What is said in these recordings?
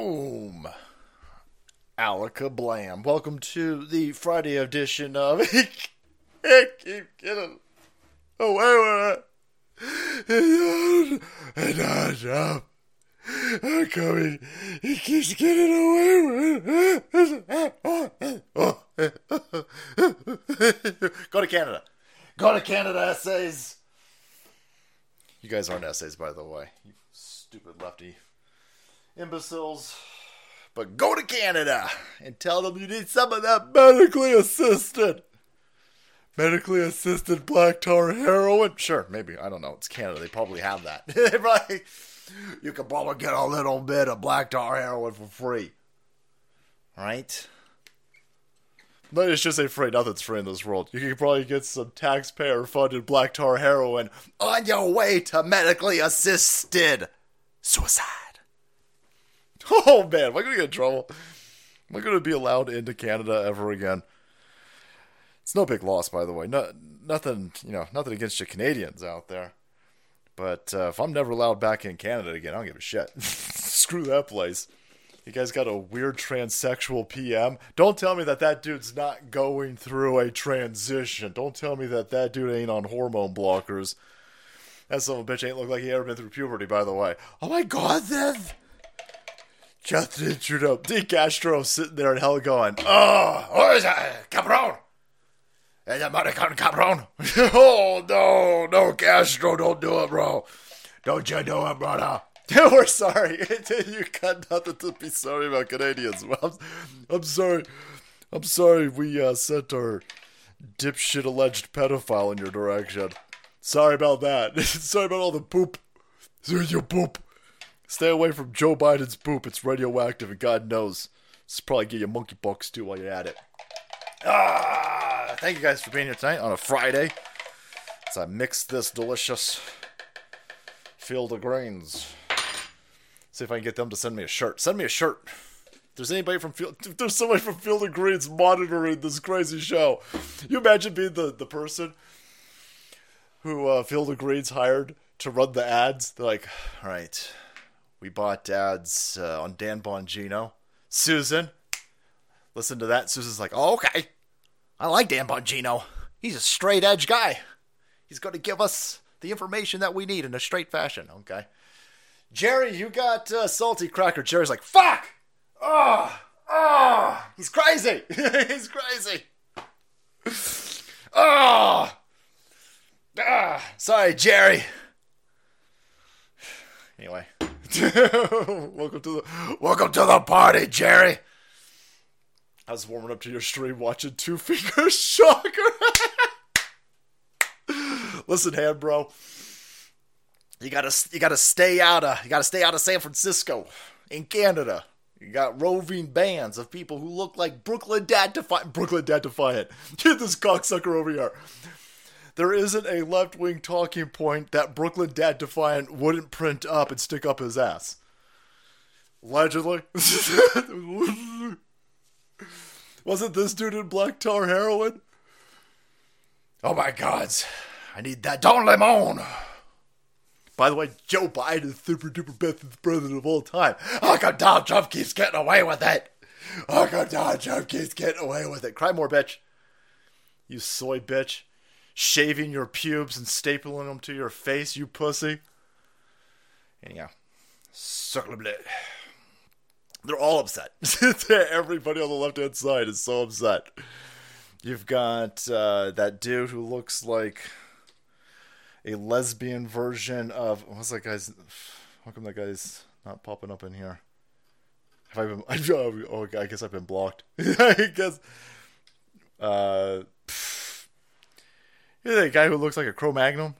Boom! Alaka Blam. Welcome to the Friday edition of I keep getting away with it. And not jump. Uh, I'm coming. He keeps getting away with it. Go to Canada. Go to Canada, essays. You guys aren't essays, by the way. You stupid lefty imbeciles. But go to Canada and tell them you need some of that medically assisted. Medically assisted black tar heroin? Sure, maybe. I don't know. It's Canada. They probably have that. Probably- you can probably get a little bit of black tar heroin for free. Right? Let us just say free. Nothing's free in this world. You can probably get some taxpayer funded black tar heroin on your way to medically assisted suicide. Oh man, am I gonna get in trouble? Am I gonna be allowed into Canada ever again? It's no big loss, by the way. No, nothing, you know, nothing against you Canadians out there. But uh, if I'm never allowed back in Canada again, I don't give a shit. Screw that place. You guys got a weird transsexual PM. Don't tell me that that dude's not going through a transition. Don't tell me that that dude ain't on hormone blockers. That son of a bitch ain't look like he ever been through puberty, by the way. Oh my god, then. Justin Trudeau, D. Castro sitting there in hell going, Oh, what is that? Cabron! Is American cabron? oh, no, no, Castro, don't do it, bro. Don't you do it, brother. We're sorry. you got nothing to be sorry about Canadians. I'm, I'm sorry. I'm sorry we uh, sent our dipshit alleged pedophile in your direction. Sorry about that. sorry about all the poop. Sorry, you poop. Stay away from Joe Biden's poop. It's radioactive, and God knows. It's probably give you monkeypox too while you're at it. Ah, thank you guys for being here tonight on a Friday. As I mix this delicious Field of Greens. See if I can get them to send me a shirt. Send me a shirt. There's anybody from Field, if there's somebody from Field of Greens monitoring this crazy show, you imagine being the, the person who uh, Field of Greens hired to run the ads. They're like, all right, we bought ads uh, on Dan Bongino. Susan, listen to that. Susan's like, oh, okay. I like Dan Bongino. He's a straight edge guy. He's going to give us the information that we need in a straight fashion, okay? Jerry, you got uh, salty cracker. Jerry's like, fuck! Oh, oh, he's crazy. he's crazy. Oh, ah, sorry, Jerry. Anyway, welcome to the welcome to the party, Jerry. I was warming up to your stream watching Two Finger Shocker. Listen, hand bro, you gotta you gotta stay out of you gotta stay out of San Francisco in Canada. You got roving bands of people who look like Brooklyn Dad Defiant. Brooklyn Dad Defiant. Get this cocksucker over here. There isn't a left wing talking point that Brooklyn Dad Defiant wouldn't print up and stick up his ass. Allegedly. Wasn't this dude in black tar heroin? Oh my gods. I need that Don Lemon. By the way, Joe Biden is super duper best president of all time. Oh, How come Donald Trump keeps getting away with it? Oh, How come Donald Trump keeps getting away with it? Cry more, bitch. You soy bitch. Shaving your pubes and stapling them to your face, you pussy. Anyhow, of blood. They're all upset. Everybody on the left hand side is so upset. You've got uh, that dude who looks like a lesbian version of what's that guy's? How come that guy's not popping up in here? Have I been? Oh, I guess I've been blocked. I guess. Uh. You know that guy who looks like a Cro-Magnum.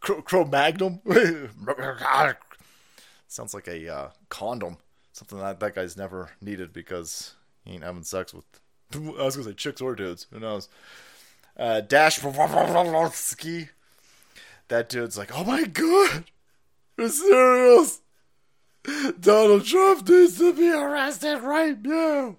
Cro- Cro-Magnum. Sounds like a uh, condom. Something that that guy's never needed because he ain't having sex with. I was gonna say chicks or dudes. Who knows? Uh, Dash. That dude's like, oh my god, you're serious? Donald Trump needs to be arrested right now.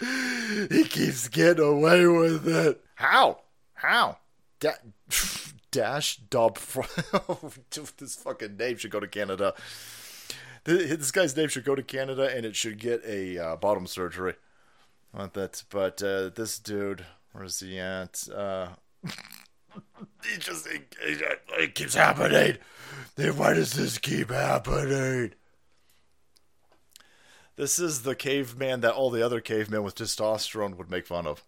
He keeps getting away with it. How? How? Da- Dash Dob. this fucking name should go to Canada. This guy's name should go to Canada and it should get a uh, bottom surgery. I want that, but uh, this dude, where's he at? Uh, he just it, it, it keeps happening. Then why does this keep happening? This is the caveman that all the other cavemen with testosterone would make fun of.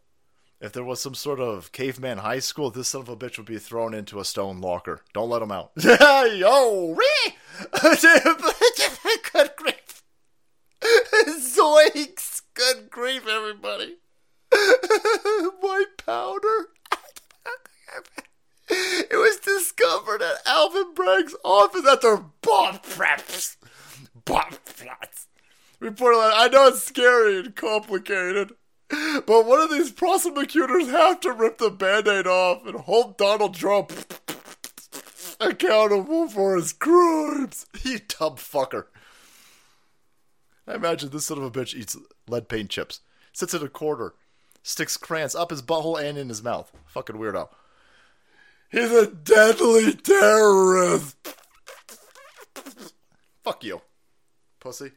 If there was some sort of caveman high school, this son of a bitch would be thrown into a stone locker. Don't let him out. Yo, re! Good grief. Zoinks! Good grief, everybody. My powder. it was discovered at Alvin Bragg's office after bomb preps. Bomb plots. Reported I know it's scary and complicated, but one of these prosecutors have to rip the band-aid off and hold Donald Trump accountable for his crimes. You dumb fucker. I imagine this son of a bitch eats lead paint chips, sits in a corner, sticks crayons up his butthole and in his mouth. Fucking weirdo. He's a deadly terrorist. Fuck you, pussy.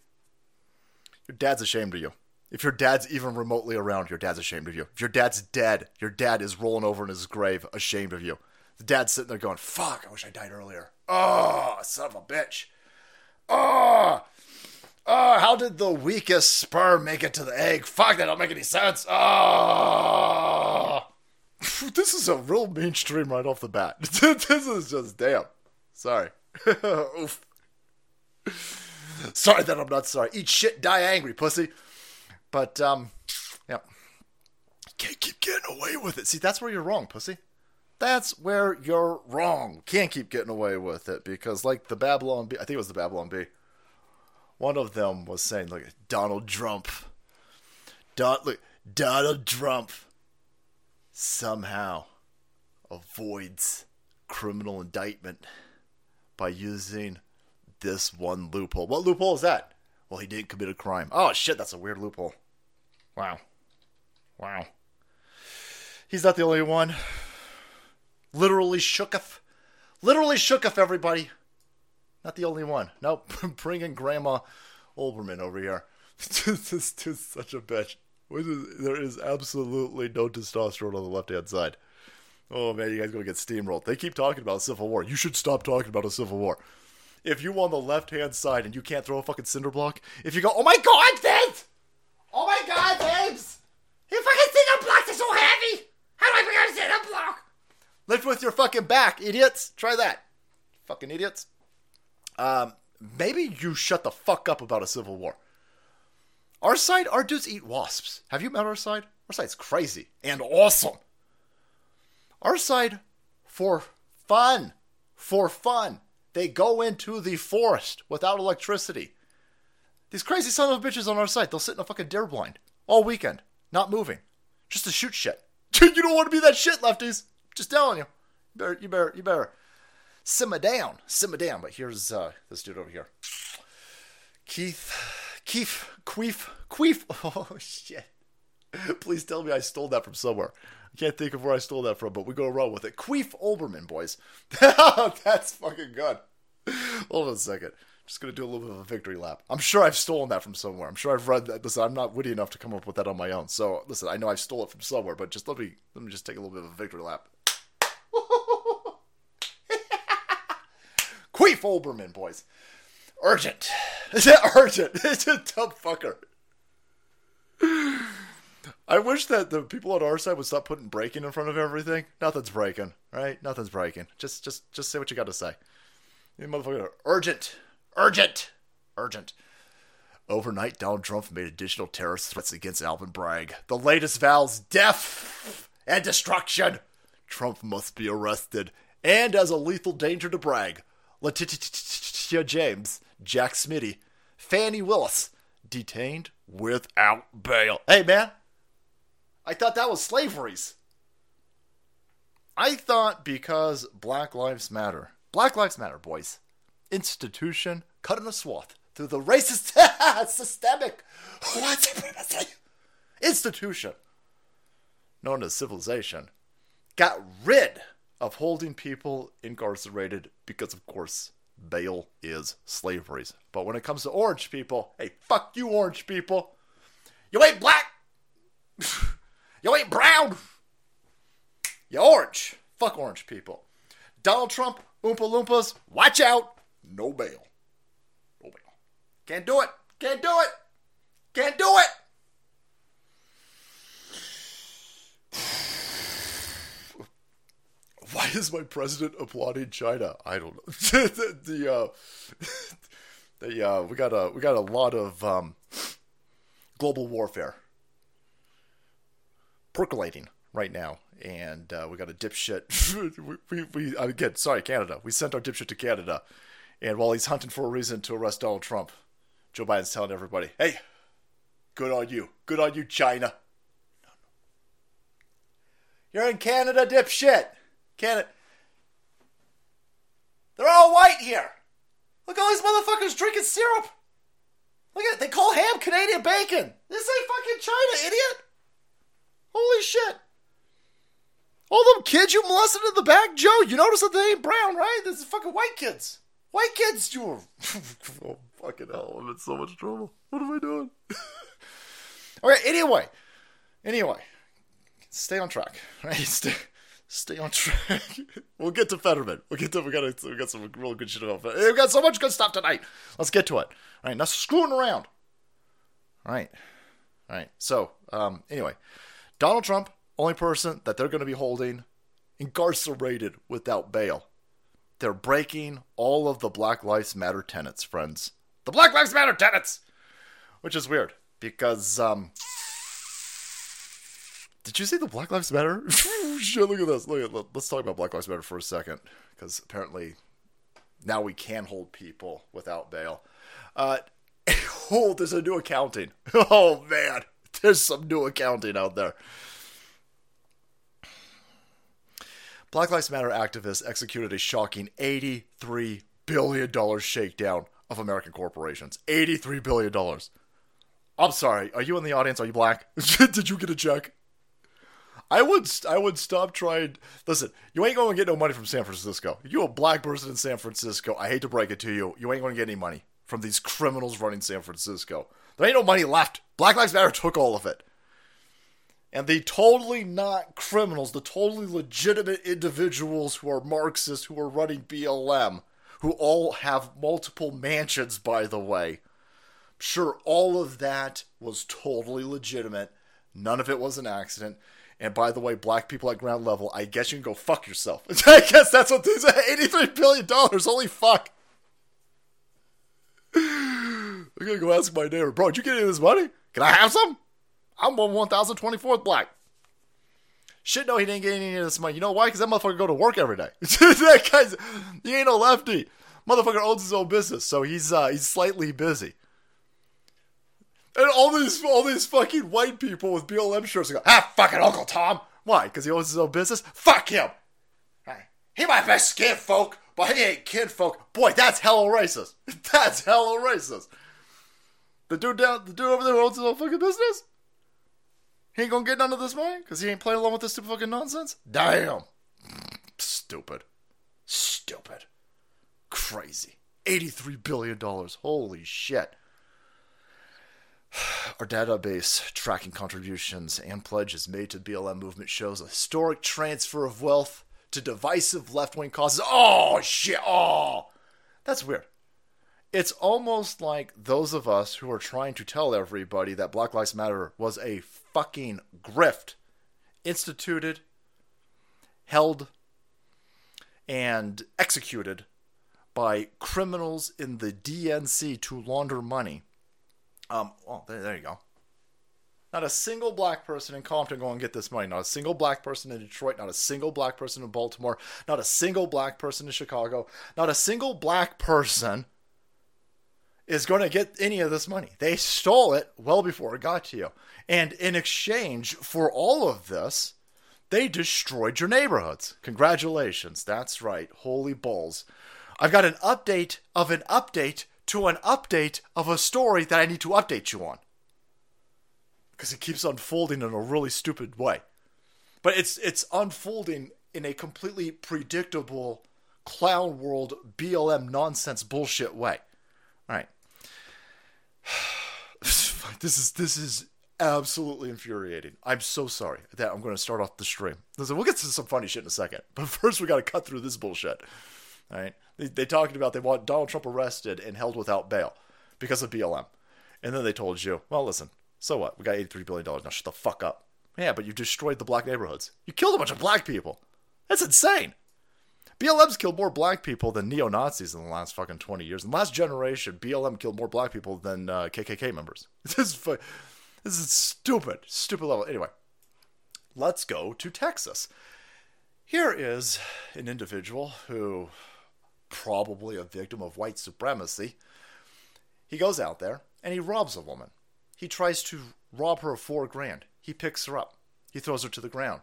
Your dad's ashamed of you. If your dad's even remotely around, your dad's ashamed of you. If your dad's dead, your dad is rolling over in his grave, ashamed of you. The dad's sitting there going, Fuck, I wish I died earlier. Oh, son of a bitch. Oh, oh, how did the weakest sperm make it to the egg? Fuck, that don't make any sense. Oh. This is a real mainstream right off the bat. this is just damn. Sorry. Oof. Sorry that I'm not sorry. Eat shit, die angry, pussy. But um, yeah, can't keep getting away with it. See, that's where you're wrong, pussy. That's where you're wrong. Can't keep getting away with it because, like the Babylon Bee, I think it was the Babylon Bee. One of them was saying, "Look, Donald Trump, Don, look, Donald Trump somehow avoids criminal indictment by using this one loophole. What loophole is that? Well, he didn't commit a crime. Oh shit, that's a weird loophole. Wow. Wow. He's not the only one. Literally shooketh. Literally shooketh everybody. Not the only one. Nope. Bringing Grandma Olbermann over here. this is such a bitch. There is absolutely no testosterone on the left hand side. Oh man, you guys gonna get steamrolled. They keep talking about a civil war. You should stop talking about a civil war. If you on the left hand side and you can't throw a fucking cinder block, if you go, oh my god, Vince! Oh my god, James! Your fucking cinder blocks are so heavy! How do I pick up a cinder block? Lift with your fucking back, idiots. Try that. Fucking idiots. Um, maybe you shut the fuck up about a civil war. Our side, our dudes eat wasps. Have you met our side? Our side's crazy and awesome. Our side, for fun, for fun, they go into the forest without electricity. These crazy son of bitches on our side, they'll sit in a fucking deer blind all weekend, not moving, just to shoot shit. Dude, you don't want to be that shit, lefties. Just telling you. You better, you better, you better simmer down, simmer down. But here's uh, this dude over here, Keith, Keith, Queef, Queef. Oh shit! Please tell me I stole that from somewhere. I can't think of where I stole that from, but we go roll with it. Queef Olbermann, boys. That's fucking good. Hold on a second. Just gonna do a little bit of a victory lap. I'm sure I've stolen that from somewhere. I'm sure I've read that. Listen, I'm not witty enough to come up with that on my own. So listen, I know I've stole it from somewhere, but just let me let me just take a little bit of a victory lap. Queef Olbermann, boys. Urgent. Is it urgent? It's a dumb fucker. I wish that the people on our side would stop putting breaking in front of everything. Nothing's breaking, right? Nothing's breaking. Just, just, just say what you got to say. You motherfucker, urgent, urgent, urgent. Overnight, Donald Trump made additional terrorist threats against Alvin Bragg. The latest vows death and destruction. Trump must be arrested and as a lethal danger to Bragg. Letitia James, Jack Smitty, Fani Willis, detained without bail. Hey, man, I thought that was slavery's. I thought because Black Lives Matter. Black Lives Matter, boys. Institution cutting a swath through the racist, systemic white institution known as civilization got rid of holding people incarcerated because, of course, bail is slavery. But when it comes to orange people, hey, fuck you, orange people. You ain't black. you ain't brown. You orange. Fuck orange people. Donald Trump, Oompa Loompas, watch out. No bail. No bail. Can't do it. Can't do it. Can't do it. Why is my president applauding China? I don't know. the, the uh, the uh, we got a we got a lot of um, global warfare percolating right now, and uh, we got a dipshit. we, we, we again, sorry, Canada. We sent our dipshit to Canada, and while he's hunting for a reason to arrest Donald Trump, Joe Biden's telling everybody, "Hey, good on you, good on you, China. You're in Canada, dipshit." Canada. They're all white here. Look at all these motherfuckers drinking syrup. Look at it. They call ham Canadian bacon. This ain't fucking China, idiot. Holy shit. All them kids you molested in the back, Joe, you notice that they ain't brown, right? This is fucking white kids. White kids, you oh, fucking hell, I'm in so much trouble. What am I doing? okay, anyway. Anyway. Stay on track, right? Stay stay on track. we'll get to Fetterman. We'll get to we got we got some real good shit about Fetterman. We got so much good stuff tonight. Let's get to it. All right, now screwing around. All right, all right. So um, anyway, Donald Trump, only person that they're going to be holding incarcerated without bail. They're breaking all of the Black Lives Matter tenets, friends. The Black Lives Matter tenets, which is weird because um did you see the Black Lives Matter? Shit, look at this. Look at, let's talk about Black Lives Matter for a second, because apparently now we can hold people without bail. Uh, oh, there's a new accounting. Oh man, there's some new accounting out there. Black Lives Matter activists executed a shocking $83 billion shakedown of American corporations. $83 billion. I'm sorry, are you in the audience? Are you black? Did you get a check? I would I would stop trying. Listen, you ain't going to get no money from San Francisco. You a black person in San Francisco. I hate to break it to you, you ain't going to get any money from these criminals running San Francisco. There ain't no money left. Black Lives Matter took all of it. And the totally not criminals, the totally legitimate individuals who are Marxists, who are running BLM, who all have multiple mansions, by the way. Sure, all of that was totally legitimate. None of it was an accident. And by the way, black people at ground level, I guess you can go fuck yourself. I guess that's what these $83 billion. Holy fuck. I'm gonna go ask my neighbor, bro, did you get any of this money? Can I have some? I'm one 1024th black. Shit, no, he didn't get any of this money. You know why? Because that motherfucker go to work every day. that guy's, he ain't no lefty. Motherfucker owns his own business, so he's uh, he's slightly busy. And all these all these fucking white people with BLM shirts go, ah, fucking Uncle Tom. Why? Because he owns his own business? Fuck him. He might be skin folk, but he ain't kid folk. Boy, that's hella racist. That's hella racist. The dude down, the dude over there owns his own fucking business. He ain't gonna get none of this money because he ain't playing along with this stupid fucking nonsense. Damn. Stupid. Stupid. Crazy. Eighty-three billion dollars. Holy shit. Our database tracking contributions and pledges made to BLM movement shows a historic transfer of wealth to divisive left wing causes. Oh, shit. Oh, that's weird. It's almost like those of us who are trying to tell everybody that Black Lives Matter was a fucking grift instituted, held, and executed by criminals in the DNC to launder money um, well, there, there you go. Not a single black person in Compton going to get this money. Not a single black person in Detroit. Not a single black person in Baltimore. Not a single black person in Chicago. Not a single black person is going to get any of this money. They stole it well before it got to you. And in exchange for all of this, they destroyed your neighborhoods. Congratulations. That's right. Holy balls. I've got an update of an update to an update of a story that I need to update you on. Because it keeps unfolding in a really stupid way. But it's it's unfolding in a completely predictable, clown world BLM nonsense bullshit way. This is this is absolutely infuriating. I'm so sorry that I'm going to start off the stream. Listen, we'll get to some funny shit in a second, but first we got to cut through this bullshit. All right, they, they talked about they want Donald Trump arrested and held without bail because of BLM, and then they told you, well, listen, so what? We got 83 billion dollars now. Shut the fuck up. Yeah, but you destroyed the black neighborhoods. You killed a bunch of black people. That's insane. BLM's killed more black people than neo Nazis in the last fucking 20 years. In the last generation, BLM killed more black people than uh, KKK members. This is, this is stupid, stupid level. Anyway, let's go to Texas. Here is an individual who, probably a victim of white supremacy, he goes out there and he robs a woman. He tries to rob her of four grand. He picks her up. He throws her to the ground.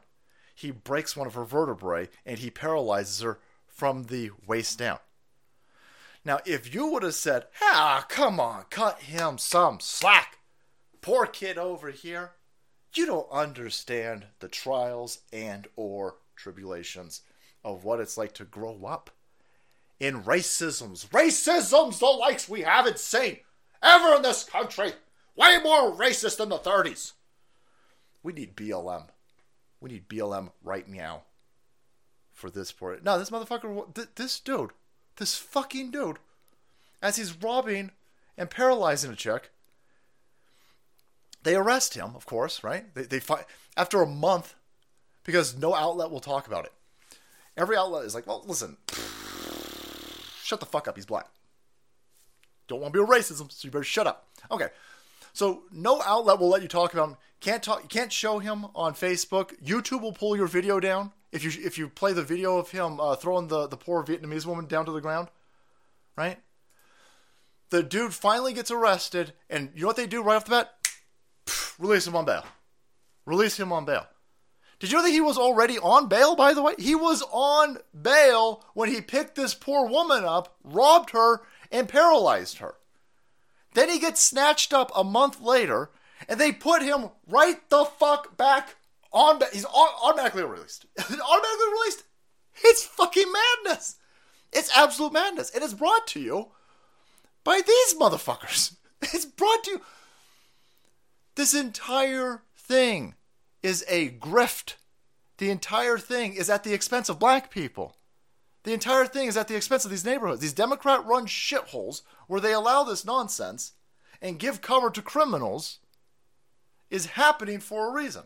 He breaks one of her vertebrae and he paralyzes her from the waist down. Now, if you would have said, ah, come on, cut him some slack, poor kid over here, you don't understand the trials and or tribulations of what it's like to grow up in racisms. Racisms the likes we haven't seen ever in this country. Way more racist than the 30s. We need BLM. We need BLM right now for this poor. No, this motherfucker, th- this dude, this fucking dude, as he's robbing and paralyzing a chick, they arrest him, of course, right? They, they find after a month because no outlet will talk about it. Every outlet is like, well, listen, shut the fuck up. He's black. Don't want to be a racism, so you better shut up. Okay. So no outlet will let you talk about him. Can't talk. You can't show him on Facebook. YouTube will pull your video down if you if you play the video of him uh, throwing the the poor Vietnamese woman down to the ground. Right. The dude finally gets arrested, and you know what they do right off the bat? Release him on bail. Release him on bail. Did you know that he was already on bail, by the way? He was on bail when he picked this poor woman up, robbed her, and paralyzed her. Then he gets snatched up a month later, and they put him right the fuck back on. He's automatically released. automatically released. It's fucking madness. It's absolute madness. It is brought to you by these motherfuckers. It's brought to you. This entire thing is a grift. The entire thing is at the expense of black people. The entire thing is at the expense of these neighborhoods, these Democrat run shitholes where they allow this nonsense and give cover to criminals is happening for a reason.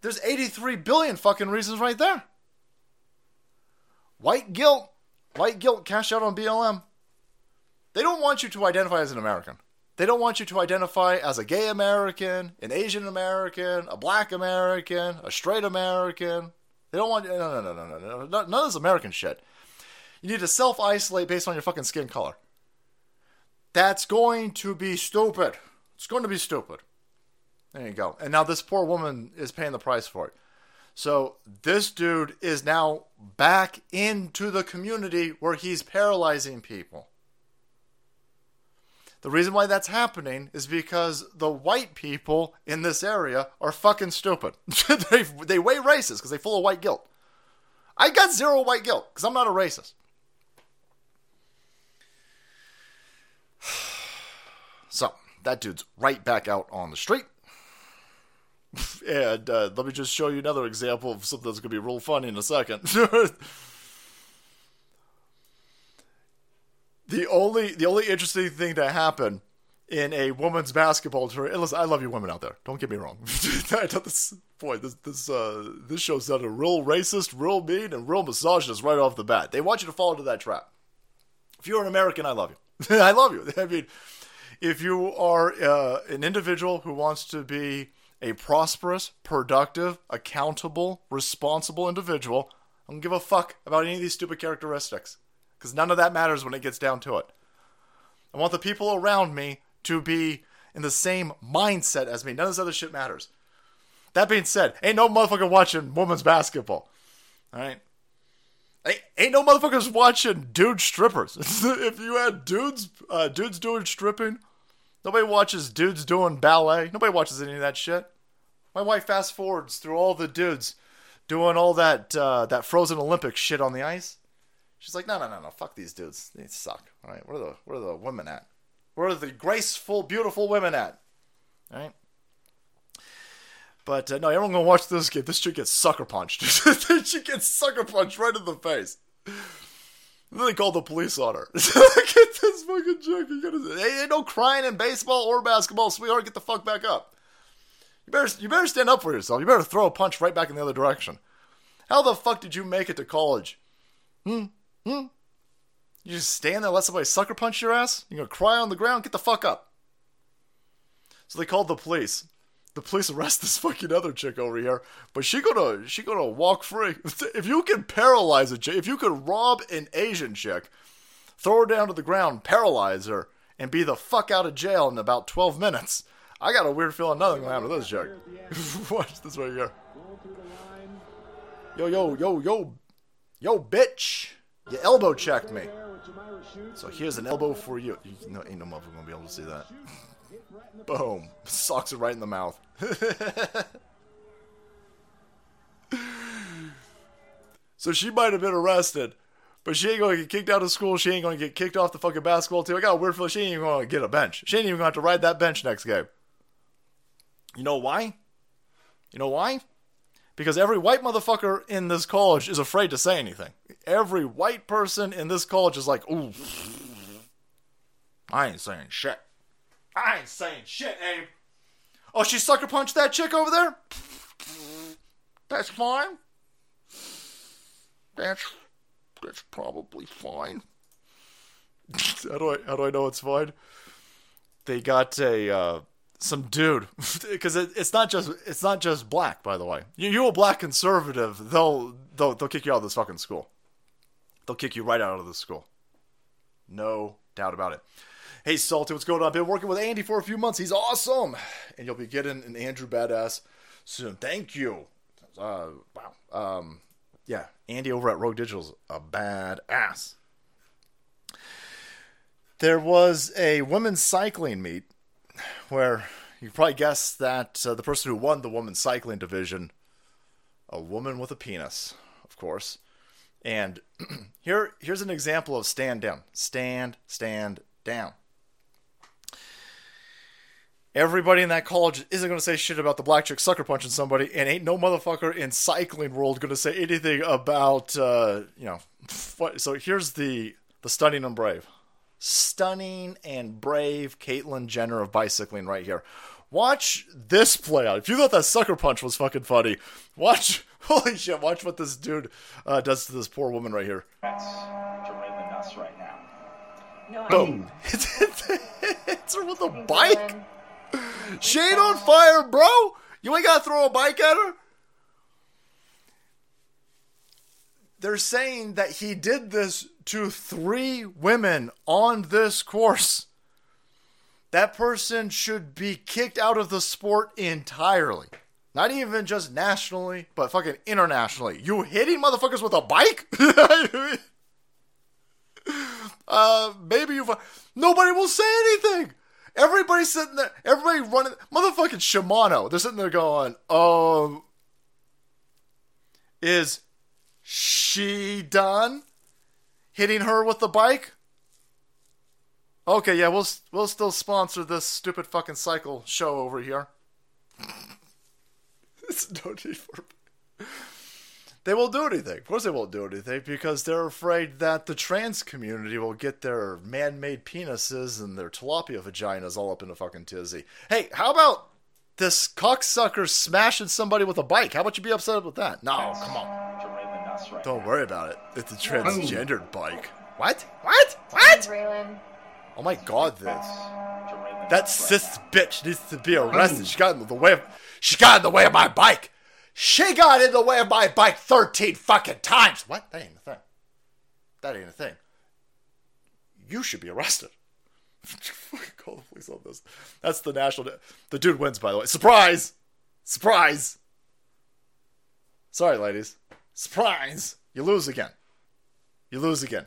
There's 83 billion fucking reasons right there. White guilt, white guilt cash out on BLM. They don't want you to identify as an American. They don't want you to identify as a gay American, an Asian American, a black American, a straight American. They don't want no no no no no no none of this American shit. You need to self isolate based on your fucking skin color. That's going to be stupid. It's going to be stupid. There you go. And now this poor woman is paying the price for it. So this dude is now back into the community where he's paralyzing people. The reason why that's happening is because the white people in this area are fucking stupid. they, they way racist because they full of white guilt. I got zero white guilt because I'm not a racist. So that dude's right back out on the street. and uh, let me just show you another example of something that's going to be real funny in a second. the only the only interesting thing to happen in a women's basketball tournament. Listen, I love you women out there. Don't get me wrong. I thought this, boy, this this uh, this show sounded real racist, real mean, and real misogynist right off the bat. They want you to fall into that trap. If you're an American, I love you. I love you. I mean, if you are uh, an individual who wants to be a prosperous, productive, accountable, responsible individual, I don't give a fuck about any of these stupid characteristics. Because none of that matters when it gets down to it. I want the people around me to be in the same mindset as me. None of this other shit matters. That being said, ain't no motherfucker watching women's basketball. Alright? Ain't no motherfuckers watching dude strippers. if you had dudes, uh, dudes doing stripping, nobody watches dudes doing ballet. Nobody watches any of that shit. My wife fast forwards through all the dudes doing all that uh, that Frozen Olympic shit on the ice. She's like, no, no, no, no, fuck these dudes. They suck. All right, where are the where are the women at? Where are the graceful, beautiful women at? All right. But uh, no, everyone gonna watch this kid. This chick gets sucker punched. she gets sucker punched right in the face. And then they call the police on her. At this fucking chick. You gotta, hey, ain't no crying in baseball or basketball, sweetheart. Get the fuck back up. You better, you better stand up for yourself. You better throw a punch right back in the other direction. How the fuck did you make it to college? Hmm? Hmm? You just stand there, let somebody sucker punch your ass? You're gonna cry on the ground? Get the fuck up. So they called the police. The police arrest this fucking other chick over here, but she gonna she gonna walk free. If you can paralyze a chick, if you could rob an Asian chick, throw her down to the ground, paralyze her, and be the fuck out of jail in about twelve minutes, I got a weird feeling nothing gonna happen to this chick. Watch this right here. Yo yo yo yo yo bitch. You elbow checked me. So here's an elbow for you. you no, ain't no motherfucker gonna be able to see that. Boom. Socks it right in the mouth. so she might have been arrested, but she ain't gonna get kicked out of school. She ain't gonna get kicked off the fucking basketball team. I got a weird feeling she ain't even gonna get a bench. She ain't even gonna have to ride that bench next game. You know why? You know why? Because every white motherfucker in this college is afraid to say anything. Every white person in this college is like, ooh, I ain't saying shit. I ain't saying shit, Abe. Oh, she sucker punched that chick over there? That's fine. That's that's probably fine. how do I how do I know it's fine? They got a uh, some dude because it, it's not just it's not just black. By the way, you you a black conservative, they'll they'll they'll kick you out of this fucking school. They'll kick you right out of the school. No doubt about it. Hey, Salty, what's going on? Been working with Andy for a few months. He's awesome. And you'll be getting an Andrew Badass soon. Thank you. Uh, wow. Um, yeah, Andy over at Rogue Digital's a badass. There was a women's cycling meet where you probably guess that uh, the person who won the women's cycling division, a woman with a penis, of course. And here, here's an example of stand down. Stand, stand down. Everybody in that college isn't going to say shit about the black chick sucker punching somebody, and ain't no motherfucker in cycling world going to say anything about, uh, you know, what. So here's the the stunning and brave, stunning and brave Caitlyn Jenner of bicycling right here. Watch this play out. If you thought that sucker punch was fucking funny, watch. Holy shit! Watch what this dude uh, does to this poor woman right here. right now. No, Boom! it's her with a bike. Shade on fire, bro. You ain't gotta throw a bike at her. They're saying that he did this to three women on this course. That person should be kicked out of the sport entirely. Not even just nationally, but fucking internationally. You hitting motherfuckers with a bike? uh, maybe you. Nobody will say anything. Everybody's sitting there, everybody running, motherfucking Shimano. They're sitting there going, um, is she done hitting her with the bike? Okay, yeah, we'll we'll still sponsor this stupid fucking cycle show over here. it's no need for they won't do anything. Of course, they won't do anything because they're afraid that the trans community will get their man-made penises and their tilapia vaginas all up in a fucking tizzy. Hey, how about this cocksucker smashing somebody with a bike? How about you be upset with that? No, come on. Don't worry about it. It's a transgendered bike. What? What? What? Oh my god, this. That cis bitch needs to be arrested. She got in the way of. She got in the way of my bike. She got in the way of my bike 13 fucking times. What? That ain't a thing. That ain't a thing. You should be arrested. Call the police on this. That's the national. The dude wins, by the way. Surprise! Surprise! Sorry, ladies. Surprise! You lose again. You lose again.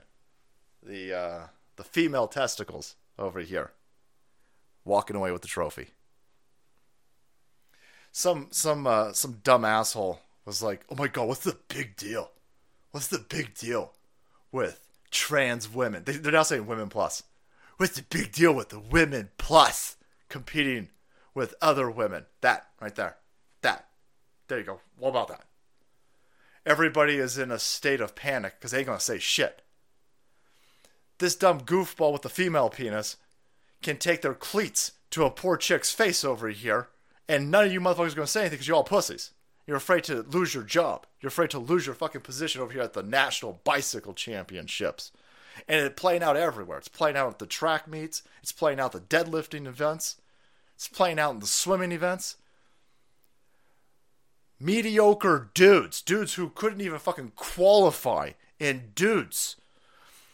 The uh, the female testicles over here, walking away with the trophy some some uh, some dumb asshole was like, "Oh my god, what's the big deal? What's the big deal? with trans women? They, they're now saying women plus. What's the big deal with the women plus competing with other women? That right there. That. There you go. What about that? Everybody is in a state of panic because they ain't to say shit. This dumb goofball with the female penis can take their cleats to a poor chick's face over here, and none of you motherfuckers are to say anything because you're all pussies. You're afraid to lose your job. You're afraid to lose your fucking position over here at the National Bicycle Championships. And it's playing out everywhere. It's playing out at the track meets, it's playing out the deadlifting events, it's playing out in the swimming events mediocre dudes, dudes who couldn't even fucking qualify and dudes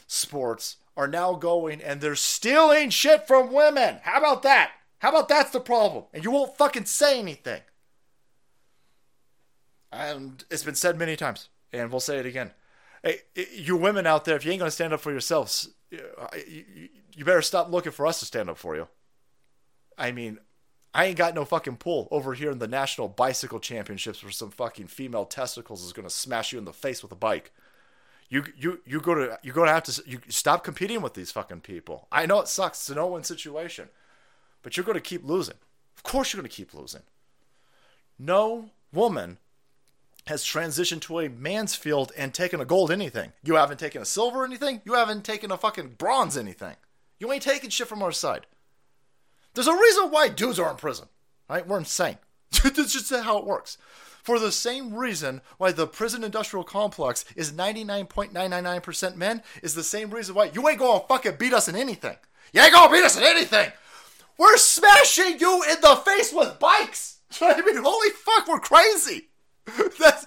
sports are now going and they're stealing shit from women. How about that? How about that's the problem? And you won't fucking say anything. And it's been said many times, and we'll say it again. Hey, you women out there, if you ain't gonna stand up for yourselves, you better stop looking for us to stand up for you. I mean, I ain't got no fucking pull over here in the National Bicycle Championships where some fucking female testicles is gonna smash you in the face with a bike. You you you go to you're gonna have to you stop competing with these fucking people. I know it sucks. It's a no-win situation, but you're gonna keep losing. Of course, you're gonna keep losing. No woman has transitioned to a man's field and taken a gold anything. You haven't taken a silver anything. You haven't taken a fucking bronze anything. You ain't taking shit from our side. There's a reason why dudes are in prison, right? We're insane. That's just how it works. For the same reason why the prison industrial complex is 99.999% men is the same reason why you ain't gonna fucking beat us in anything. You ain't gonna beat us in anything. We're smashing you in the face with bikes. I mean, holy fuck, we're crazy. That's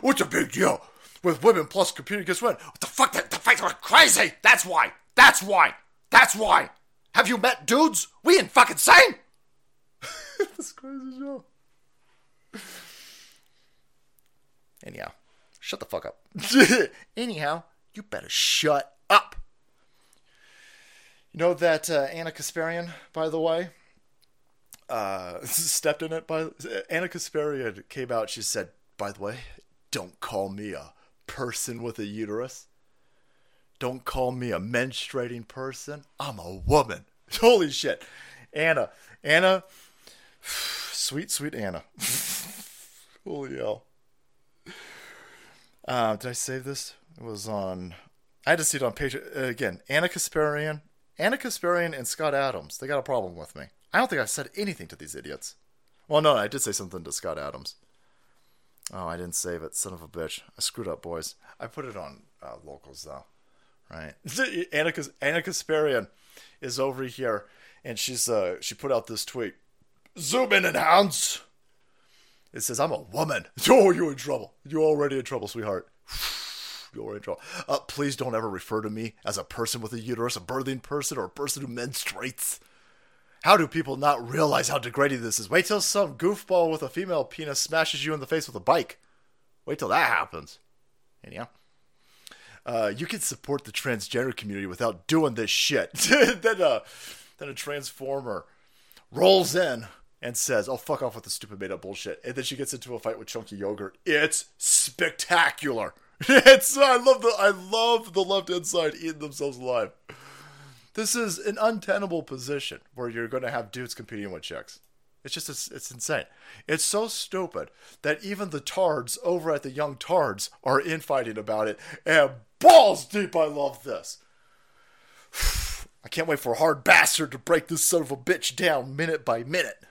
what's a big deal with women plus computer. against men. What the fuck? The, the fights are crazy. That's why. That's why. That's why. Have you met dudes? We ain't fucking sane. this crazy show. Anyhow, shut the fuck up. Anyhow, you better shut up. You know that uh, Ana Kasparian, by the way, uh, stepped in it. By Ana Kasparian came out. She said, "By the way, don't call me a person with a uterus. Don't call me a menstruating person. I'm a woman. Holy shit. Anna, Ana. Sweet, sweet Anna. Holy hell. Uh, did I save this? It was on. I had to see it on page. Uh, again, Ana Kasparian. Ana Kasparian and Scott Adams. They got a problem with me. I don't think I said anything to these idiots. Well, no, I did say something to Scott Adams. Oh, I didn't save it. Son of a bitch. I screwed up, boys. I put it on uh, locals, though right? Ana, Ana Kasparian is over here, and she's uh she put out this tweet. Zoom in and hounds. It says, "I'm a woman." Oh, you're in trouble. You're already in trouble, sweetheart. You're in trouble. Uh, please don't ever refer to me as a person with a uterus, a birthing person, or a person who menstruates. How do people not realize how degrading this is? Wait till some goofball with a female penis smashes you in the face with a bike. Wait till that happens. Anyhow uh, you can support the transgender community without doing this shit. then, uh, then a transformer rolls in and says, "Oh, fuck off with the stupid made up bullshit," and then she gets into a fight with Chunky Yogurt. It's spectacular. It's I love the I love the left inside eating themselves alive. This is an untenable position where you're going to have dudes competing with chicks. It's just it's, it's insane. It's so stupid that even the tards over at the Young Tards are infighting about it, and balls deep. I love this. I can't wait for a hard bastard to break this son of a bitch down minute by minute.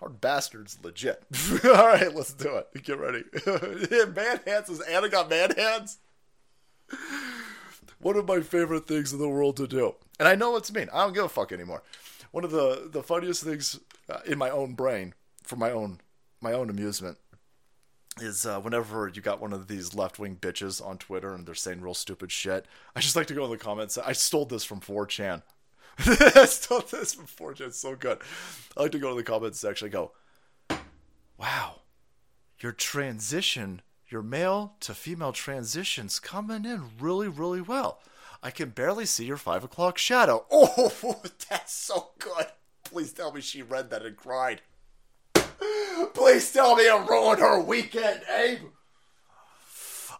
Hard bastard's legit. All right, let's do it. Get ready. man hands is Anna got man hands. One of my favorite things in the world to do, and I know it's mean. I don't give a fuck anymore. One of the the funniest things uh, in my own brain for my own my own amusement is uh, whenever you got one of these left wing bitches on Twitter and they're saying real stupid shit, I just like to go in the comments. I stole this from 4chan. I stole this 4chan. It's so good. I like to go to the comments section and go, wow, your transition, your male to female transitions coming in really, really well. I can barely see your five o'clock shadow. Oh, that's so good. Please tell me she read that and cried. Please tell me it ruined her weekend, Abe.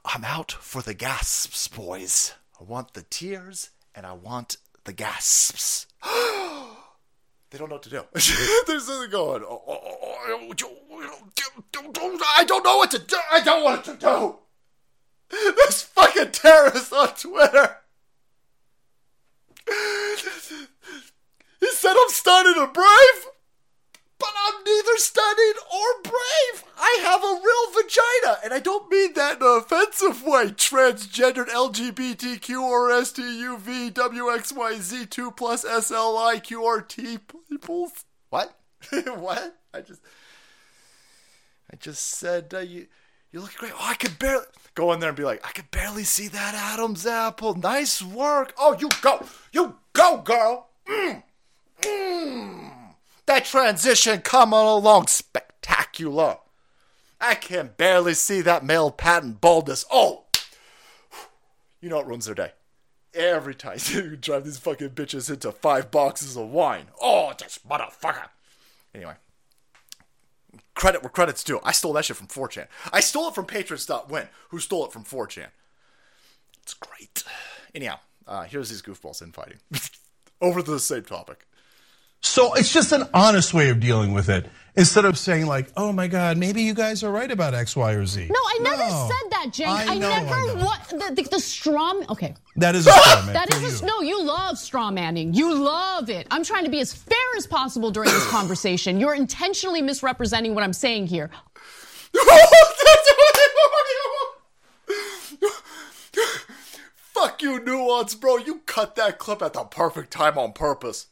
I'm out for the gasps, boys. I want the tears, and I want the gasps. they don't know what to do. They're sitting going, oh, oh, oh, oh, I don't know what to do. I don't want to do. This fucking terrorist on Twitter. He said I'm stunning and brave, but I'm neither stunning or brave. I have a real vagina, and I don't mean that in an offensive way. Transgendered LGBTQ or STUV WXYZ2 plus SLI QRT peoples. What? what? I just, I just said uh, you. You look great. Oh, I could barely go in there and be like, I could barely see that Adam's apple. Nice work. Oh, you go. You go, girl. Mm. Mm. That transition coming along spectacular. I can barely see that male patent baldness. Oh, you know what ruins their day? Every time you drive these fucking bitches into five boxes of wine. Oh, this motherfucker. Anyway, credit where credit's due. I stole that shit from 4chan. I stole it from Patriots.win, who stole it from 4chan. It's great. Anyhow, uh, here's these goofballs infighting. Over to the same topic. So it's just an honest way of dealing with it. Instead of saying like, "Oh my God, maybe you guys are right about X, Y, or Z." No, I never No. said that, Jake. I I, know, I never know. what the, the, the straw. Okay, That is a straw man that is a, you. no. You love straw manning. You love it. I'm trying to be as fair as possible during this conversation. You're intentionally misrepresenting what I'm saying here. Fuck you, nuance, bro. You cut that clip at the perfect time on purpose.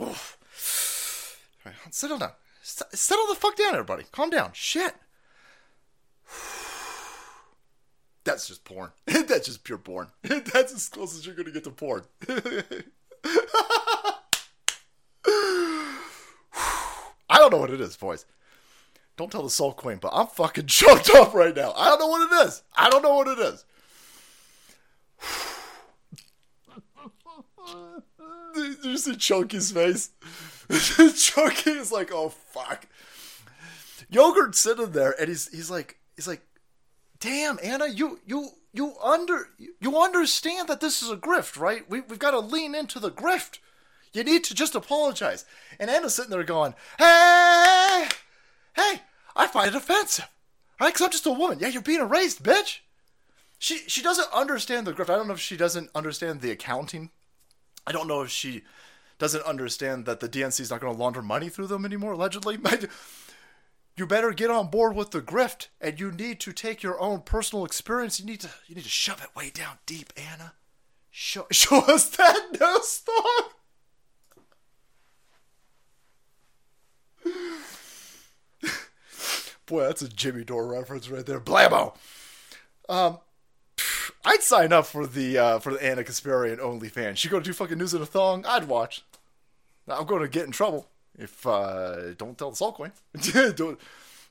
Oof. All right, settle down. S- settle the fuck down, everybody. Calm down. Shit. That's just porn. That's just pure porn. That's as close as you're gonna get to porn. I don't know what it is, boys. Don't tell the Soul Queen, but I'm fucking choked up right now. I don't know what it is. I don't know what it is. you see Chunky's face? Chunky is like, oh fuck. Yogurt's sitting there and he's he's like he's like, damn Ana, you you you under you understand that this is a grift, right? We we've got to lean into the grift. You need to just apologize. And Ana's sitting there going, hey, hey, I find it offensive. Right? Because I'm just a woman. Yeah, you're being erased, bitch. She she doesn't understand the grift. I don't know if she doesn't understand the accounting. I don't know if she doesn't understand that the DNC is not going to launder money through them anymore. Allegedly, you better get on board with the grift, and you need to take your own personal experience. You need to you need to shove it way down deep, Ana. Show show us that no song. Boy, that's a Jimmy Dore reference right there. Blammo. Um, I'd sign up for the uh, for the Ana Kasparian OnlyFans. She go to do fucking news in a thong. I'd watch. I'm going to get in trouble if uh, don't tell the Soul Queen. don't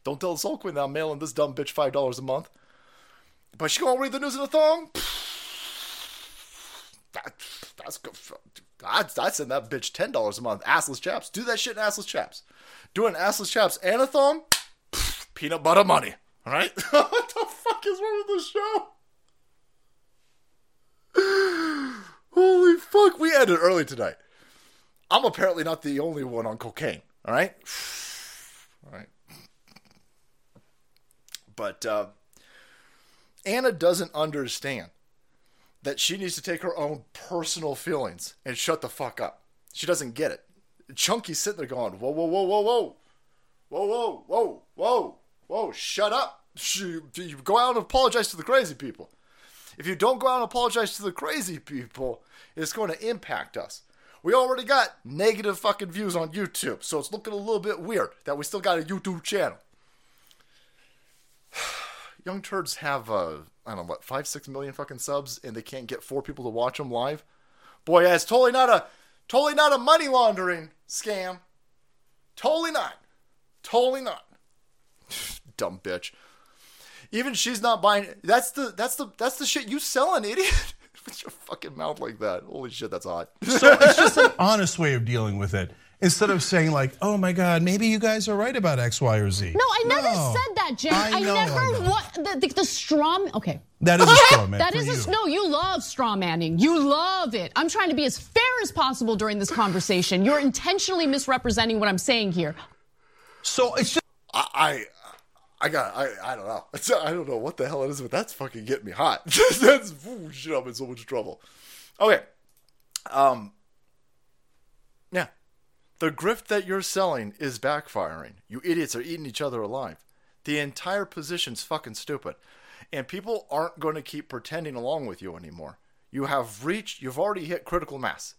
don't tell the Soul Queen that I'm mailing this dumb bitch five dollars a month. But she gonna read the news in a thong. That, that's good. I'd, I'd send that bitch ten dollars a month. Assless chaps. Do that shit in assless chaps. Doing assless chaps and a thong. Peanut butter money. All right. what the fuck is wrong with the show? Holy fuck, we ended early tonight. I'm apparently not the only one on cocaine, all right? All right. But uh, Ana doesn't understand that she needs to take her own personal feelings and shut the fuck up. She doesn't get it. Chunky's sitting there going, whoa, whoa, whoa, whoa, whoa. Whoa, whoa, whoa, whoa, whoa, shut up. You, you go out and apologize to the crazy people. If you don't go out and apologize to the crazy people, it's going to impact us. We already got negative fucking views on YouTube, so it's looking a little bit weird that we still got a YouTube channel. Young turds have, uh, I don't know, what, five, six million fucking subs, and they can't get four people to watch them live? Boy, it's totally not a, totally not a money laundering scam. Totally not. Totally not. Dumb bitch. Even she's not buying. That's the that's the that's the shit you selling, idiot. With your fucking mouth like that. Holy shit, that's hot. So it's just an honest way of dealing with it. instead of saying like, "Oh my God, maybe you guys are right about X, Y, or Z." No, I never No. said that, Jay. I I, know, never know. what the, the, the straw. Okay. That is a straw man That for is a you. s- no. You love straw manning. You love it. I'm trying to be as fair as possible during this conversation. You're intentionally misrepresenting what I'm saying here. So it's just I, I, I got, I, I don't know. I don't know what the hell it is, but that's fucking getting me hot. that's ooh, shit. I'm in so much trouble. Okay. Um. Yeah, the grift that you're selling is backfiring. You idiots are eating each other alive. The entire position's fucking stupid, and people aren't going to keep pretending along with you anymore. You have reached. You've already hit critical mass.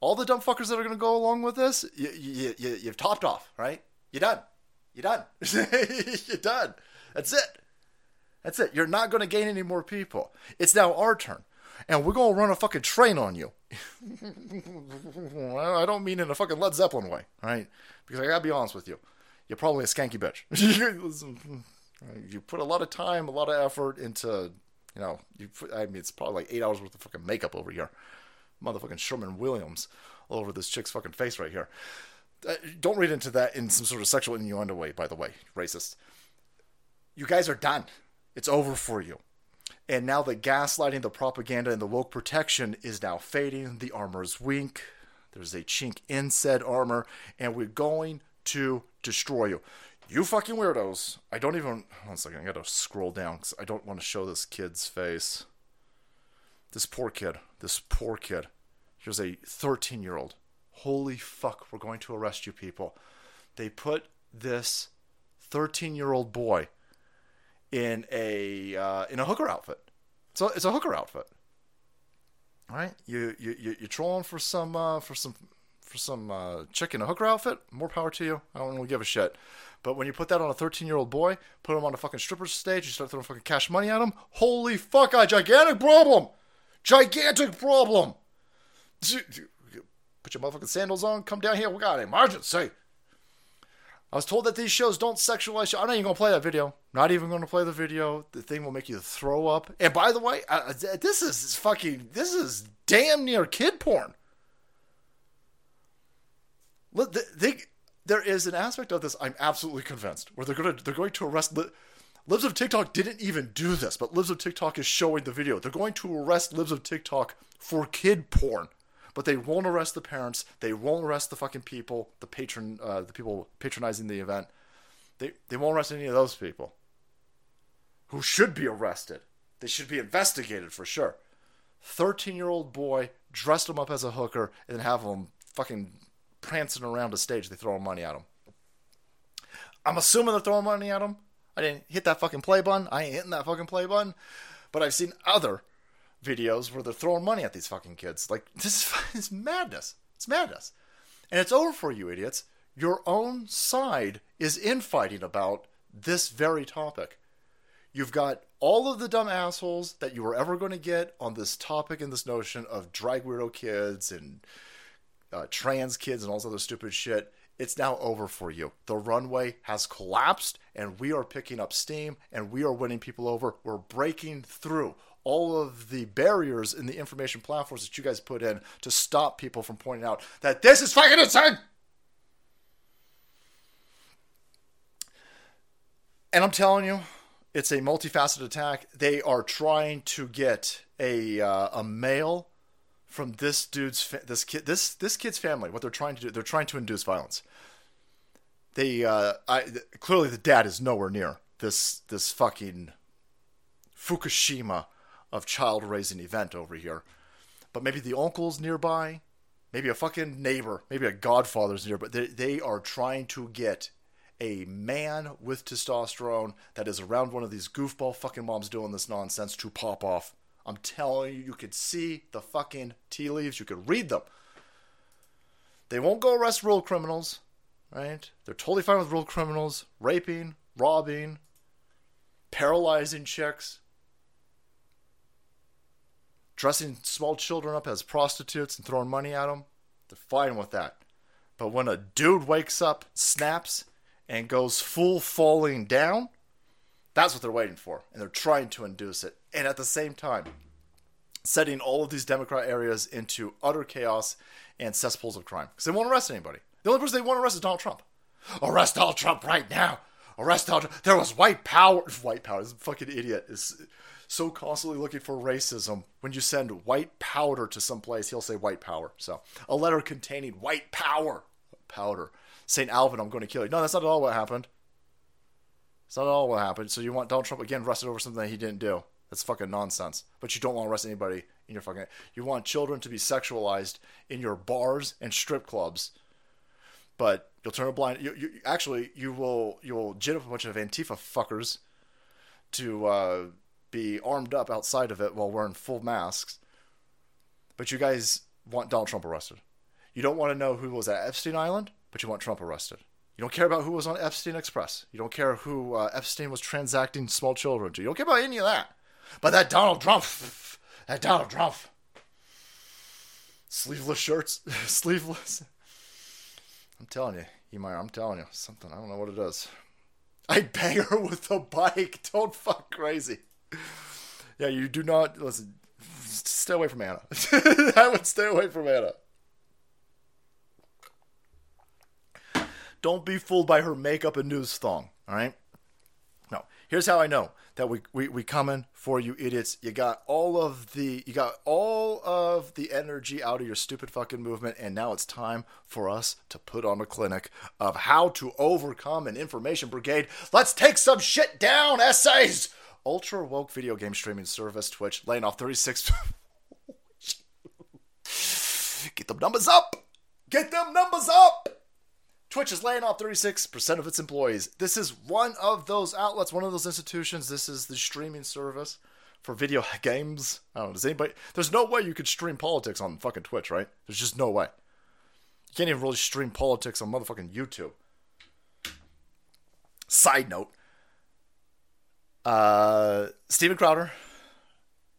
All the dumb fuckers that are going to go along with this, you, you, you, you've topped off, right? You're done. You're done. You're done. That's it. That's it. You're not going to gain any more people. It's now our turn. And we're going to run a fucking train on you. I don't mean in a fucking Led Zeppelin way, right? Because I got to be honest with you. You're probably a skanky bitch. you put a lot of time, a lot of effort into, you know, you put, I mean, it's probably like eight hours worth of fucking makeup over here. Motherfucking Sherwin-Williams all over this chick's fucking face right here. Uh, don't read into that in some sort of sexual innuendo way, by the way, racist. You guys are done. It's over for you. And now the gaslighting, the propaganda, and the woke protection is now fading. The armor's weak. There's a chink in said armor, and we're going to destroy you. You fucking weirdos. I don't even. One second, I gotta scroll down because I don't want to show this kid's face. This poor kid. This poor kid. Here's a 13 year old. Holy fuck, we're going to arrest you people. They put this 13 year old boy in a uh, in a hooker outfit. So it's a hooker outfit. Right, you you you you're trolling for some uh, for some for some uh, chick in a hooker outfit. More power to you. I don't really give a shit. But when you put that on a 13 year old boy, put him on a fucking stripper stage, you start throwing fucking cash money at him. Holy fuck, a gigantic problem, gigantic problem. Put your motherfucking sandals on. Come down here. We got an emergency. I was told that these shows don't sexualize. I'm not even gonna play that video. Not even gonna play the video. The thing will make you throw up. And by the way, this is fucking. This is damn near kid porn. Look, they, there is an aspect of this I'm absolutely convinced where they're gonna they're going to arrest. Li- Libs of TikTok didn't even do this, but Libs of TikTok is showing the video. They're going to arrest Libs of TikTok for kid porn, but they won't arrest the parents. They won't arrest the fucking people, the patron, uh, the people patronizing the event. They they won't arrest any of those people who should be arrested. They should be investigated for sure. 13 year old boy dressed him up as a hooker and have him fucking prancing around a stage. They throw money at him. I'm assuming they're throwing money at him. I didn't hit that fucking play button. I ain't hitting that fucking play button. But I've seen other videos where they're throwing money at these fucking kids. Like, this is madness. It's madness. And it's over for you idiots. Your own side is infighting about this very topic. You've got all of the dumb assholes that you were ever going to get on this topic and this notion of drag weirdo kids and uh, trans kids and all this other stupid shit. It's now over for you. The runway has collapsed, and we are picking up steam, and we are winning people over. We're breaking through all of the barriers in the information platforms that you guys put in to stop people from pointing out that this is fucking insane. And I'm telling you, it's a multifaceted attack. They are trying to get a uh, a male from this dude's fa- this kid this this kid's family. What they're trying to do, they're trying to induce violence. They uh, I clearly the dad is nowhere near this this fucking Fukushima of child raising event over here. But maybe the uncle's nearby, maybe a fucking neighbor, maybe a godfather's nearby. They they are trying to get a man with testosterone that is around one of these goofball fucking moms doing this nonsense to pop off. I'm telling you, you could see the fucking tea leaves. You could read them. They won't go arrest real criminals, right? They're totally fine with real criminals, raping, robbing, paralyzing chicks, dressing small children up as prostitutes and throwing money at them. They're fine with that. But when a dude wakes up, snaps, and goes full falling down, that's what they're waiting for. And they're trying to induce it. And at the same time, setting all of these Democrat areas into utter chaos and cesspools of crime. Because they won't arrest anybody. The only person they want to arrest is Donald Trump. Arrest Donald Trump right now. Arrest Donald Trump. There was white power. White power. This fucking idiot is so constantly looking for racism. When you send white powder to some place, he'll say white power. So a letter containing white power powder. St. Alvin, I'm going to kill you. No, that's not at all what happened. It's not at all what happened. So you want Donald Trump again arrested over something that he didn't do. That's fucking nonsense. But you don't want to arrest anybody in your fucking. You want children to be sexualized in your bars and strip clubs. But you'll turn a blind. You, you actually you will you will gin up a bunch of Antifa fuckers to uh, be armed up outside of it while wearing full masks. But you guys want Donald Trump arrested. You don't want to know who was at Epstein Island, but you want Trump arrested. You don't care about who was on Epstein Express. You don't care who uh, Epstein was transacting small children to. You don't care about any of that. But that Donald Trump, that Donald Trump, sleeveless shirts, sleeveless. I'm telling you, Emire, I'm telling you something. I don't know what it is. I'd bang her with a bike. Don't fuck crazy. Yeah, you do not listen. Stay away from Ana. I would stay away from Ana. Don't be fooled by her makeup and news thong. All right. No. Here's how I know that we we we coming for you idiots. You got all of the you got all of the energy out of your stupid fucking movement, and now it's time for us to put on a clinic of how to overcome an information brigade. Let's take some shit down, essays. Ultra woke video game streaming service Twitch laying off 36. Get them numbers up. Get them numbers up. Twitch is laying off 36% of its employees. This is one of those outlets, one of those institutions. This is the streaming service for video games. I don't know. Does anybody? There's no way you could stream politics on fucking Twitch, right? There's just no way. You can't even really stream politics on motherfucking YouTube. Side note. Uh, Steven Crowder,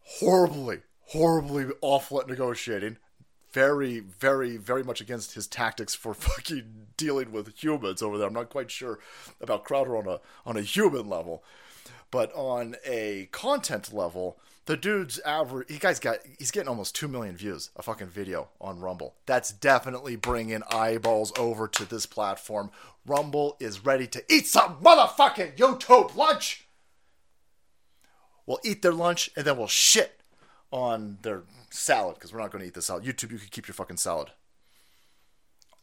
horribly, horribly awful at negotiating very, very, very much against his tactics for fucking dealing with humans over there. I'm not quite sure about Crowder on a on a human level, but on a content level, the dude's average. He guys got he's getting almost two million views a fucking video on Rumble. That's definitely bringing eyeballs over to this platform. Rumble is ready to eat some motherfucking YouTube lunch. We'll eat their lunch and then we'll shit on their salad because we're not going to eat the salad. YouTube, you can keep your fucking salad.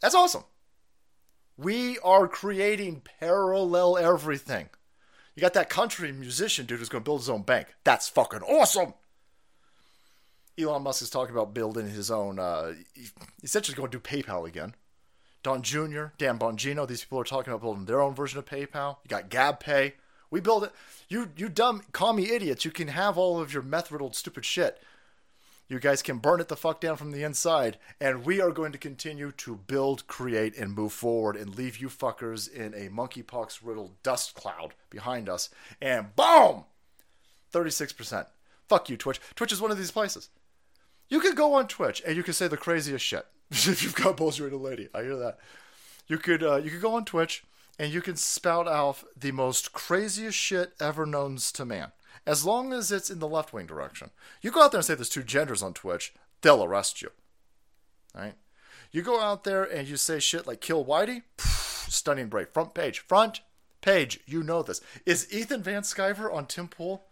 That's awesome. We are creating parallel everything. You got that country musician dude who's going to build his own bank. That's fucking awesome. Elon Musk is talking about building his own. Uh, essentially, going to do PayPal again. Don Jr., Dan Bongino, these people are talking about building their own version of PayPal. You got GabPay. We build it. You, you dumb commie idiots. You can have all of your meth riddled stupid shit. You guys can burn it the fuck down from the inside, and we are going to continue to build, create, and move forward and leave you fuckers in a monkeypox riddled dust cloud behind us. And boom! 36%. Fuck you, Twitch. Twitch is one of these places. You could go on Twitch and you could say the craziest shit. if you've got balls, you're lady. I hear that. You could uh, you could go on Twitch and you can spout out the most craziest shit ever known to man as long as it's in the left wing direction. You go out there and say there's two genders on Twitch, they'll arrest you. Right? You go out there and you say shit like kill Whitey, stunning break. Front page. Front page. You know this. Is Ethan Van Sciver on Tim Pool?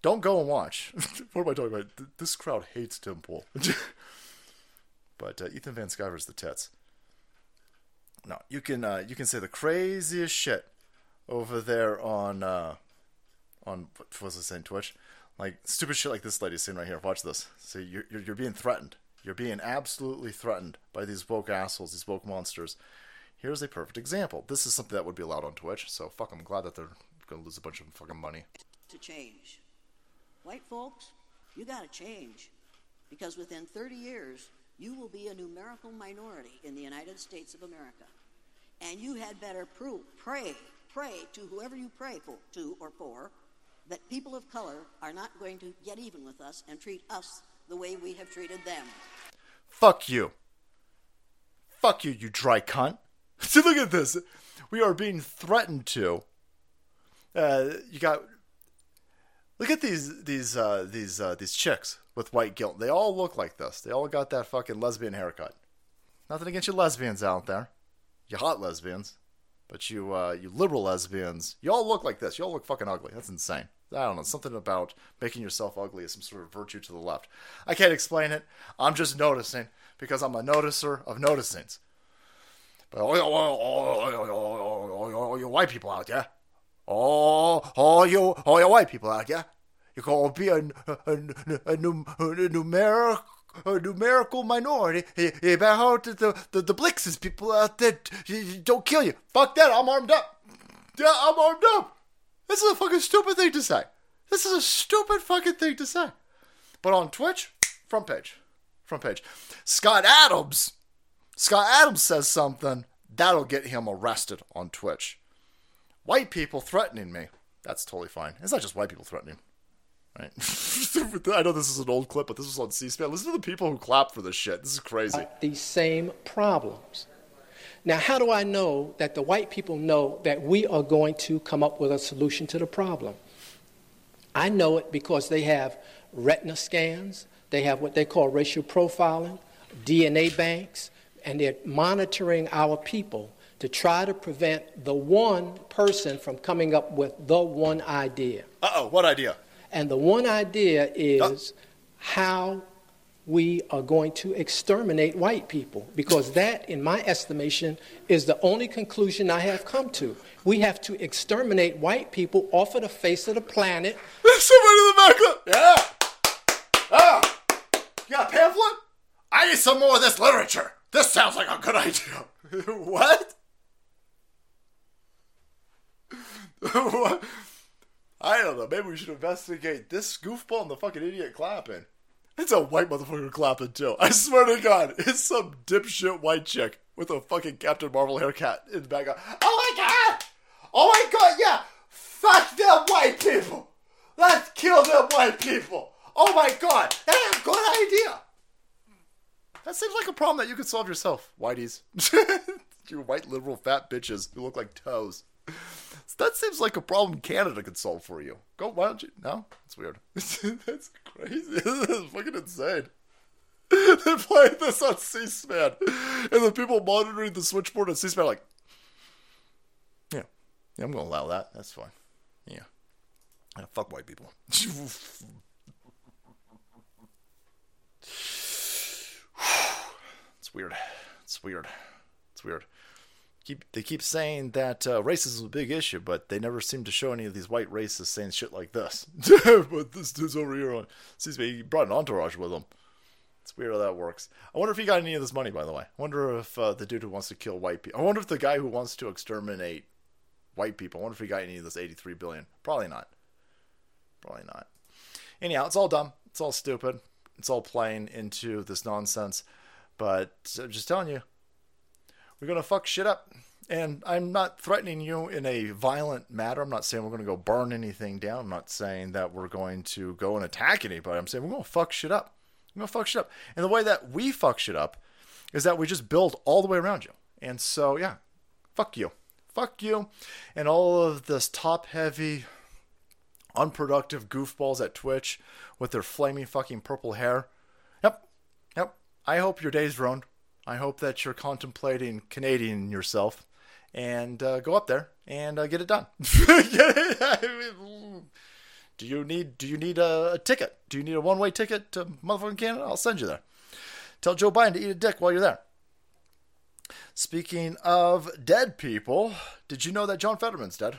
Don't go and watch. what am I talking about? This crowd hates Tim Pool. but uh, Ethan Van Sciver's the tits. No, you can uh, you can say the craziest shit over there on uh, on what was it saying Twitch, like stupid shit like this lady's saying right here. Watch this. See, you're, you're you're being threatened. You're being absolutely threatened by these woke assholes, these woke monsters. Here's a perfect example. This is something that would be allowed on Twitch. So fuck, I'm glad that they're gonna lose a bunch of fucking money. To change, white folks, you gotta change, because within 30 years you will be a numerical minority in the United States of America, and you had better prove, pray, pray to whoever you pray for, to or for that people of color are not going to get even with us and treat us the way we have treated them. Fuck you. Fuck you, you dry cunt. See, look at this. We are being threatened to. Uh, you got. Look at these these uh, these uh, these chicks with white guilt. They all look like this. They all got that fucking lesbian haircut. Nothing against you lesbians out there. You hot lesbians. But you uh, you liberal lesbians, you all look like this. You all look fucking ugly. That's insane. I don't know. Something about making yourself ugly is some sort of virtue to the left. I can't explain it. I'm just noticing because I'm a noticer of noticings. But oh, oh, oh, oh, oh, oh, oh, you white people out there. Oh, oh, you, oh, you white people out there. You gonna be a, a, a, a, a numeric, a numerical minority. Better hope the, the, the Blixes people out there don't kill you. Fuck that, I'm armed up. Yeah, I'm armed up. This is a fucking stupid thing to say. This is a stupid fucking thing to say. But on Twitch, front page. Front page. Scott Adams. Scott Adams says something that'll get him arrested on Twitch. White people threatening me. That's totally fine. It's not just white people threatening. Right? I know this is an old clip, but this was on C-SPAN. Listen to the people who clap for this shit. This is crazy. These same problems. Now, how do I know that the white people know that we are going to come up with a solution to the problem? I know it because they have retina scans, they have what they call racial profiling, DNA banks, and they're monitoring our people to try to prevent the one person from coming up with the one idea. Uh oh, what idea? And the one idea is how we are going to exterminate white people because that, in my estimation, is the only conclusion I have come to. We have to exterminate white people off of the face of the planet. There's somebody in the back. Yeah. Ah. You got a pamphlet? I need some more of this literature. This sounds like a good idea. what? what? I don't know. Maybe we should investigate this goofball and the fucking idiot clapping. It's a white motherfucker clapping too. I swear to God, it's some dipshit white chick with a fucking Captain Marvel haircut in the background. Oh my God! Oh my God! Yeah, fuck them white people. Let's kill them white people. Oh my God, that's a good idea. That seems like a problem that you could solve yourself, whiteys. you white liberal fat bitches who look like toes. That seems like a problem Canada could solve for you. Go, why don't you? No, it's weird. That's crazy. That's fucking insane. They're playing this on C-SPAN, and the people monitoring the switchboard on C-SPAN like, yeah, yeah, I'm gonna allow that. That's fine. Yeah, yeah fuck white people. it's weird. It's weird. It's weird keep they keep saying that uh, racism is a big issue, but they never seem to show any of these white racists saying shit like this. but this dude's over here on Excuse me, he brought an entourage with him. It's weird how that works. I wonder if he got any of this money, by the way. I wonder if uh, the dude who wants to kill white people. I wonder if the guy who wants to exterminate white people. I wonder if he got any of this 83 billion. Probably not. Probably not. Anyhow, it's all dumb. It's all stupid. It's all playing into this nonsense. But I'm just telling you, we're going to fuck shit up. And I'm not threatening you in a violent matter. I'm not saying we're going to go burn anything down. I'm not saying that we're going to go and attack anybody. I'm saying we're going to fuck shit up. We're going to fuck shit up. And the way that we fuck shit up is that we just build all the way around you. And so, yeah, fuck you. Fuck you. And all of this top heavy, unproductive goofballs at Twitch with their flaming fucking purple hair. Yep. Yep. I hope your day's ruined. I hope that you're contemplating Canadian yourself and uh, go up there and uh, get it done. do you need Do you need a, a ticket? Do you need a one way ticket to motherfucking Canada? I'll send you there. Tell Joe Biden to eat a dick while you're there. Speaking of dead people, did you know that John Fetterman's dead?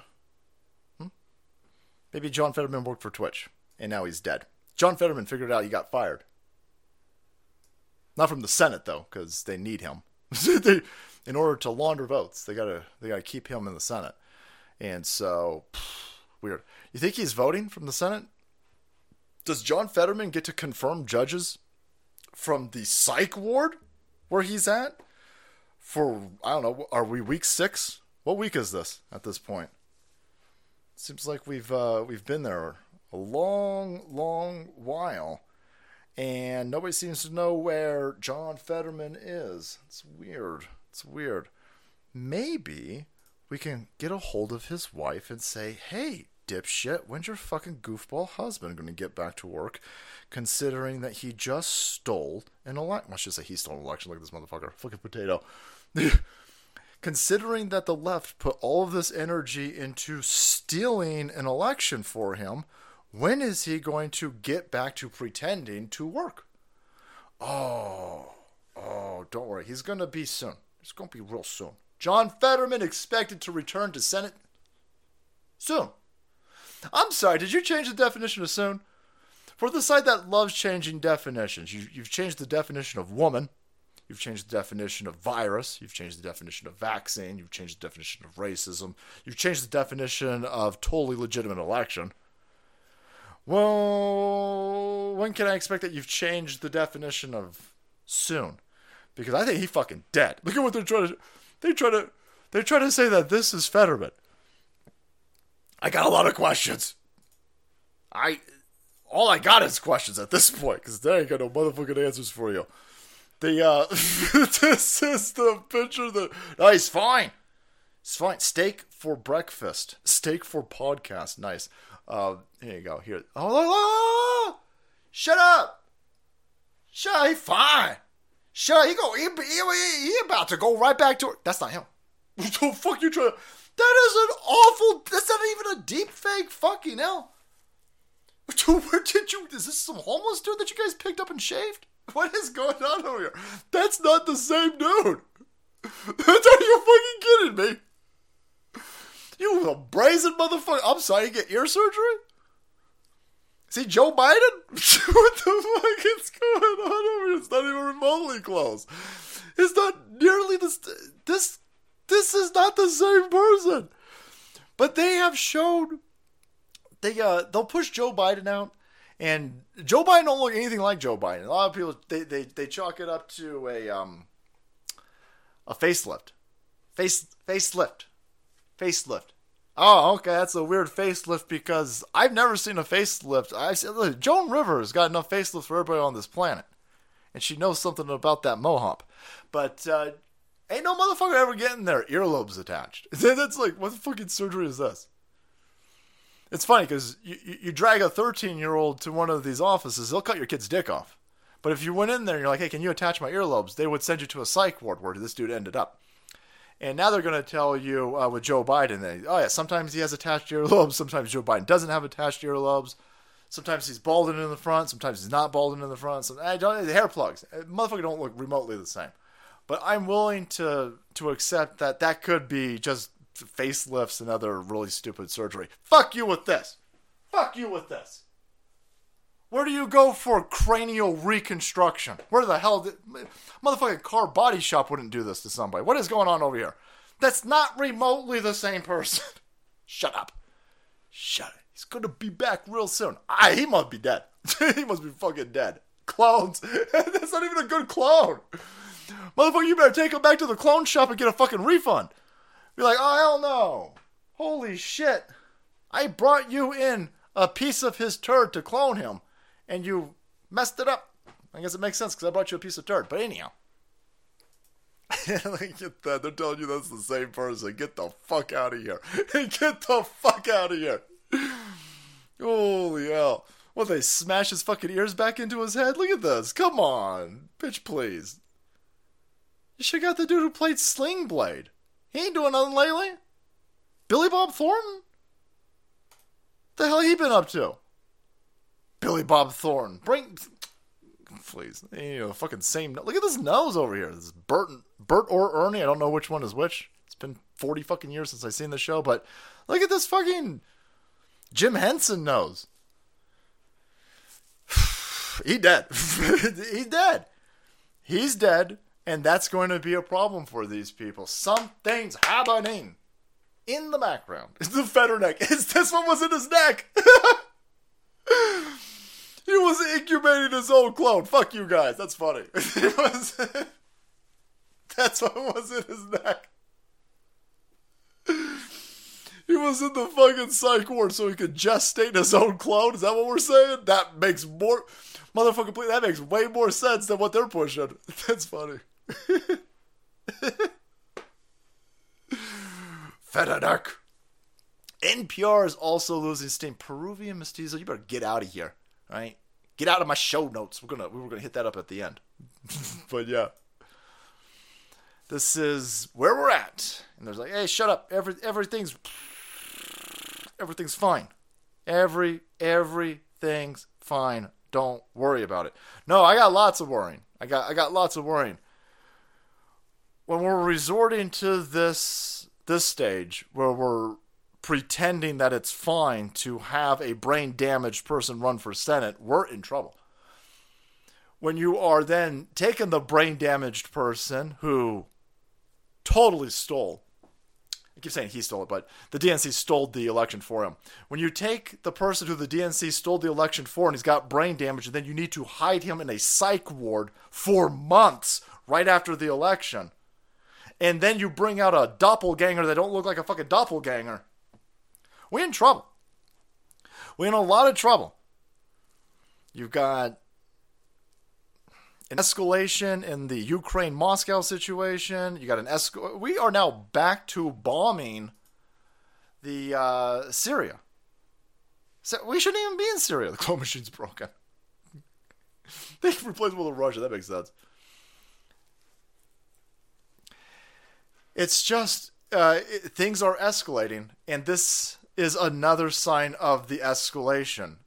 Hmm? Maybe John Fetterman worked for Twitch and now he's dead. John Fetterman figured out he got fired not from the Senate though, because they need him. they, in order to launder votes, they gotta they gotta keep him in the Senate. And so, pff, weird. You think he's voting from the Senate? Does John Fetterman get to confirm judges from the psych ward where he's at? For I don't know. Are we week six? What week is this at this point? Seems like we've uh, we've been there a long, long while and nobody seems to know where John Fetterman is. It's weird. It's weird. Maybe we can get a hold of his wife and say, hey, dipshit, when's your fucking goofball husband going to get back to work? Considering that he just stole an election. I should say he stole an election. Look at this motherfucker. Fucking potato. Considering that the left put all of this energy into stealing an election for him, when is he going to get back to pretending to work? Oh, oh, don't worry. He's going to be soon. It's going to be real soon. John Fetterman expected to return to Senate soon. I'm sorry, did you change the definition of soon? For the side that loves changing definitions, you, you've changed the definition of woman, you've changed the definition of virus, you've changed the definition of vaccine, you've changed the definition of racism, you've changed the definition of totally legitimate election. Well, when can I expect that you've changed the definition of soon? Because I think he fucking dead. Look at what they're trying to. They try to. They try to say that this is Fetterman. I got a lot of questions. I. All I got is questions at this point because they ain't got no motherfucking answers for you. The uh, this is the picture that. No, fine. It's fine. Steak for breakfast. Steak for podcast. Nice. Uh, here you go. Here. Oh, shut up. Shut. Up. He fine. Shut. Up. He go. He, he, he about to go right back to work. That's not him. What the fuck you trying? That is an awful. That's not even a deep fake. Fucking hell. Where did you? Is this some homeless dude that you guys picked up and shaved? What is going on over here? That's not the same dude. That's Are you fucking kidding me? You a brazen motherfucker. I'm sorry, you get ear surgery? See Joe Biden? what the fuck is going on over here? It's not even remotely close. It's not nearly this. This this is not the same person. But they have shown they uh they'll push Joe Biden out, and Joe Biden don't look anything like Joe Biden. A lot of people they they, they chalk it up to a um a facelift, face facelift, facelift. Oh, okay, that's a weird facelift because I've never seen a facelift. Seen look, Joan Rivers got enough facelifts for everybody on this planet, and she knows something about that mohawk. But uh, ain't no motherfucker ever getting their earlobes attached. That's like, what the fucking surgery is this? It's funny because you, you drag a 13 year old to one of these offices, they'll cut your kid's dick off. But if you went in there and you're like, hey, can you attach my earlobes? They would send you to a psych ward where this dude ended up. And now they're going to tell you uh, with Joe Biden, they, oh yeah, sometimes he has attached earlobes, sometimes Joe Biden doesn't have attached earlobes. Sometimes he's balding in the front, sometimes he's not balding in the front. I don't, the hair plugs, uh, motherfucker, don't look remotely the same. But I'm willing to to accept that that could be just facelifts and other really stupid surgery. Fuck you with this. Fuck you with this. Where do you go for cranial reconstruction? Where the hell did motherfucking car body shop wouldn't do this to somebody? What is going on over here? That's not remotely the same person. Shut up. Shut it. He's gonna be back real soon. Ah, he must be dead. he must be fucking dead. Clones. That's not even a good clone. Motherfucker, you better take him back to the clone shop and get a fucking refund. Be like, oh hell no. Holy shit. I brought you in a piece of his turd to clone him and you messed it up. I guess it makes sense because I brought you a piece of dirt. But anyhow, get that. They're telling you that's the same person. Get the fuck out of here. Get the fuck out of here. Holy hell. What, they smash his fucking ears back into his head? Look at this. Come on. Bitch, please. You should got the dude who played Sling Blade. He ain't doing nothing lately. Billy Bob Thornton? The hell he been up to? Billy Bob Thornton. Bring, please, you know, fucking same. Look at this nose over here. This is Bert, Bert or Ernie. I don't know which one is which. It's been forty fucking years since I've seen the show, but look at this fucking Jim Henson nose. he dead. He's dead. He's dead, and that's going to be a problem for these people. Something's happening in the background. It's the feather neck. Is this one was in his neck? He was incubating his own clone. Fuck you guys. That's funny. was, that's what was in his neck. He was in the fucking psych ward so he could gestate his own clone. Is that what we're saying? That makes more motherfucking please, that makes way more sense than what they're pushing. That's funny. Fetanek NPR is also losing steam. Peruvian mestizo, you better get out of here, right? Get out of my show notes. We're gonna we were gonna hit that up at the end, but yeah, this is where we're at. And there's like, hey, shut up. Every everything's everything's fine. Every everything's fine. Don't worry about it. No, I got lots of worrying. I got I got lots of worrying. When we're resorting to this this stage where we're pretending that it's fine to have a brain damaged person run for Senate, we're in trouble. When you are then taking the brain damaged person who totally stole, I keep saying he stole it, but the DNC stole the election for him. When you take the person who the DNC stole the election for and he's got brain damage, and then you need to hide him in a psych ward for months right after the election, and then you bring out a doppelganger that don't look like a fucking doppelganger we're in trouble. We're in a lot of trouble. You've got an escalation in the Ukraine Moscow situation. You got an escal. We are now back to bombing the uh, Syria. So we shouldn't even be in Syria. The claw machine's broken. they replace it with Russia. That makes sense. It's just uh, it, things are escalating, and this is another sign of the escalation.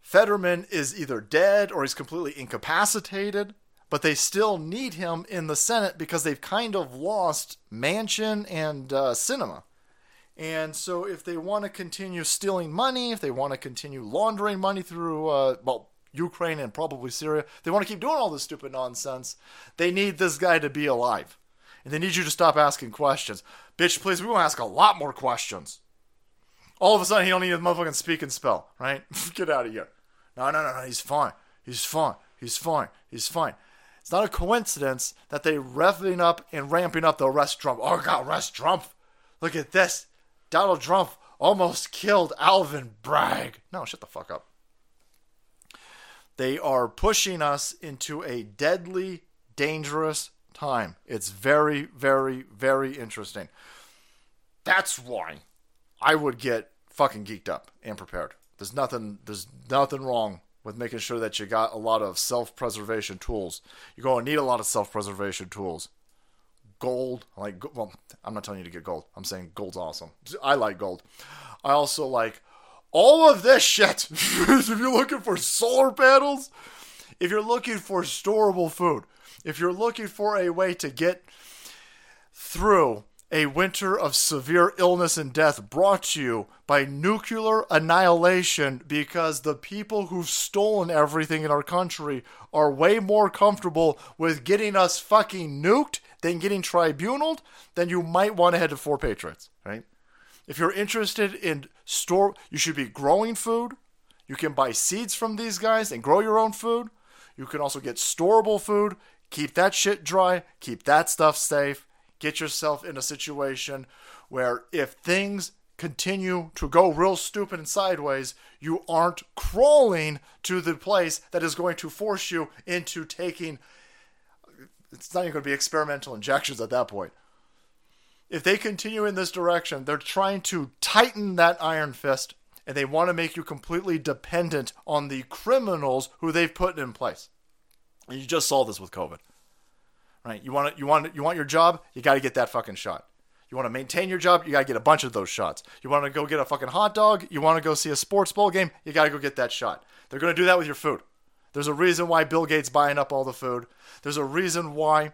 Fetterman is either dead or he's completely incapacitated, but they still need him in the Senate because they've kind of lost Manchin and uh, Sinema. And so, if they want to continue stealing money, if they want to continue laundering money through, uh, well, Ukraine and probably Syria, they want to keep doing all this stupid nonsense, they need this guy to be alive. And they need you to stop asking questions. Bitch, please, we want to ask a lot more questions. All of a sudden, he don't a motherfucking speak and spell, right? Get out of here. No, no, no, no. He's fine. He's fine. He's fine. He's fine. It's not a coincidence that they revving up and ramping up the arrest Trump. Oh God, arrest Trump! Look at this. Donald Trump almost killed Alvin Bragg. No, shut the fuck up. They are pushing us into a deadly, dangerous time. It's very, very, very interesting. That's why I would get fucking geeked up and prepared. There's nothing there's nothing wrong with making sure that you got a lot of self-preservation tools. You're going to need a lot of self-preservation tools. Gold, like well, I'm not telling you to get gold. I'm saying gold's awesome. I like gold. I also like all of this shit. if you're looking for solar panels, if you're looking for storable food, if you're looking for a way to get through a winter of severe illness and death brought you by nuclear annihilation because the people who've stolen everything in our country are way more comfortable with getting us fucking nuked than getting tribunaled, then you might want to head to Four Patriots, right? If you're interested in store, you should be growing food. You can buy seeds from these guys and grow your own food. You can also get storable food. Keep that shit dry. Keep that stuff safe get yourself in a situation where if things continue to go real stupid and sideways, you aren't crawling to the place that is going to force you into taking. It's not even going to be experimental injections at that point. If they continue in this direction, they're trying to tighten that iron fist and they want to make you completely dependent on the criminals who they've put in place. And you just saw this with COVID right? You want you want you want your job, you got to get that fucking shot. You want to maintain your job, you got to get a bunch of those shots. You want to go get a fucking hot dog, you want to go see a sports bowl game, you got to go get that shot. They're going to do that with your food. There's a reason why Bill Gates buying up all the food. There's a reason why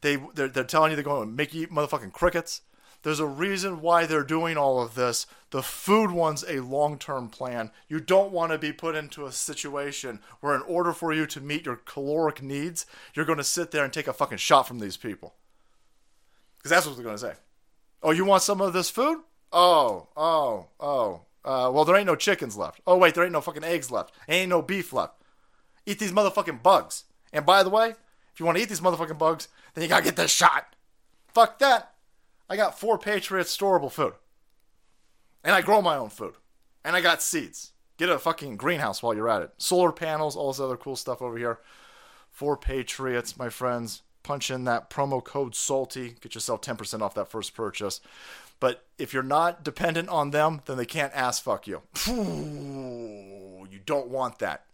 they they're, they're telling you they're going to make you eat motherfucking crickets. There's a reason why they're doing all of this. The food one's a long term plan. You don't want to be put into a situation where, in order for you to meet your caloric needs, you're going to sit there and take a fucking shot from these people. Because that's what they're going to say. Oh, you want some of this food? Oh, oh, oh. Uh, well, there ain't no chickens left. Oh, wait, there ain't no fucking eggs left. Ain't no beef left. Eat these motherfucking bugs. And by the way, if you want to eat these motherfucking bugs, then you gotta get this shot. Fuck that. I got four Patriots storable food. And I grow my own food. And I got seeds. Get a fucking greenhouse while you're at it. Solar panels, all this other cool stuff over here. Four Patriots, my friends. punch in that promo code salty, get yourself 10% off that first purchase. But if you're not dependent on them, then they can't ass fuck you. You don't want that.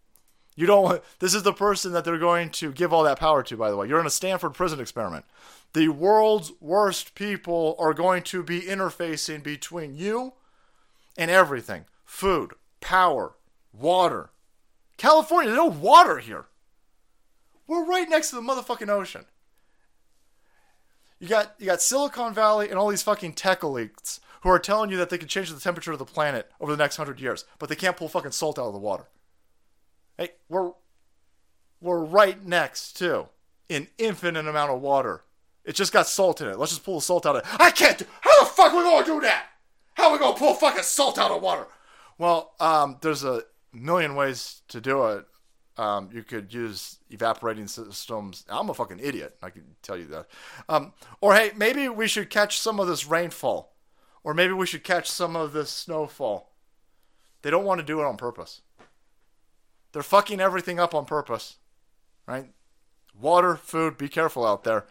You don't want this is the person that they're going to give all that power to, by the way. You're in a Stanford prison experiment. The world's worst people are going to be interfacing between you and everything. Food, power, water. California, there's no water here. We're right next to the motherfucking ocean. You got you got Silicon Valley and all these fucking tech elites who are telling you that they can change the temperature of the planet over the next hundred years, but they can't pull fucking salt out of the water. Hey, we're we're right next to an infinite amount of water. It just got salt in it. Let's just pull the salt out of it. I can't do how the fuck are we gonna do that? How are we gonna pull fucking salt out of water? Well, um, there's a million ways to do it. Um, you could use evaporating systems. I'm a fucking idiot. I can tell you that. Um, or hey, maybe we should catch some of this rainfall, or maybe we should catch some of this snowfall. They don't want to do it on purpose. They're fucking everything up on purpose, right? Water, food. Be careful out there.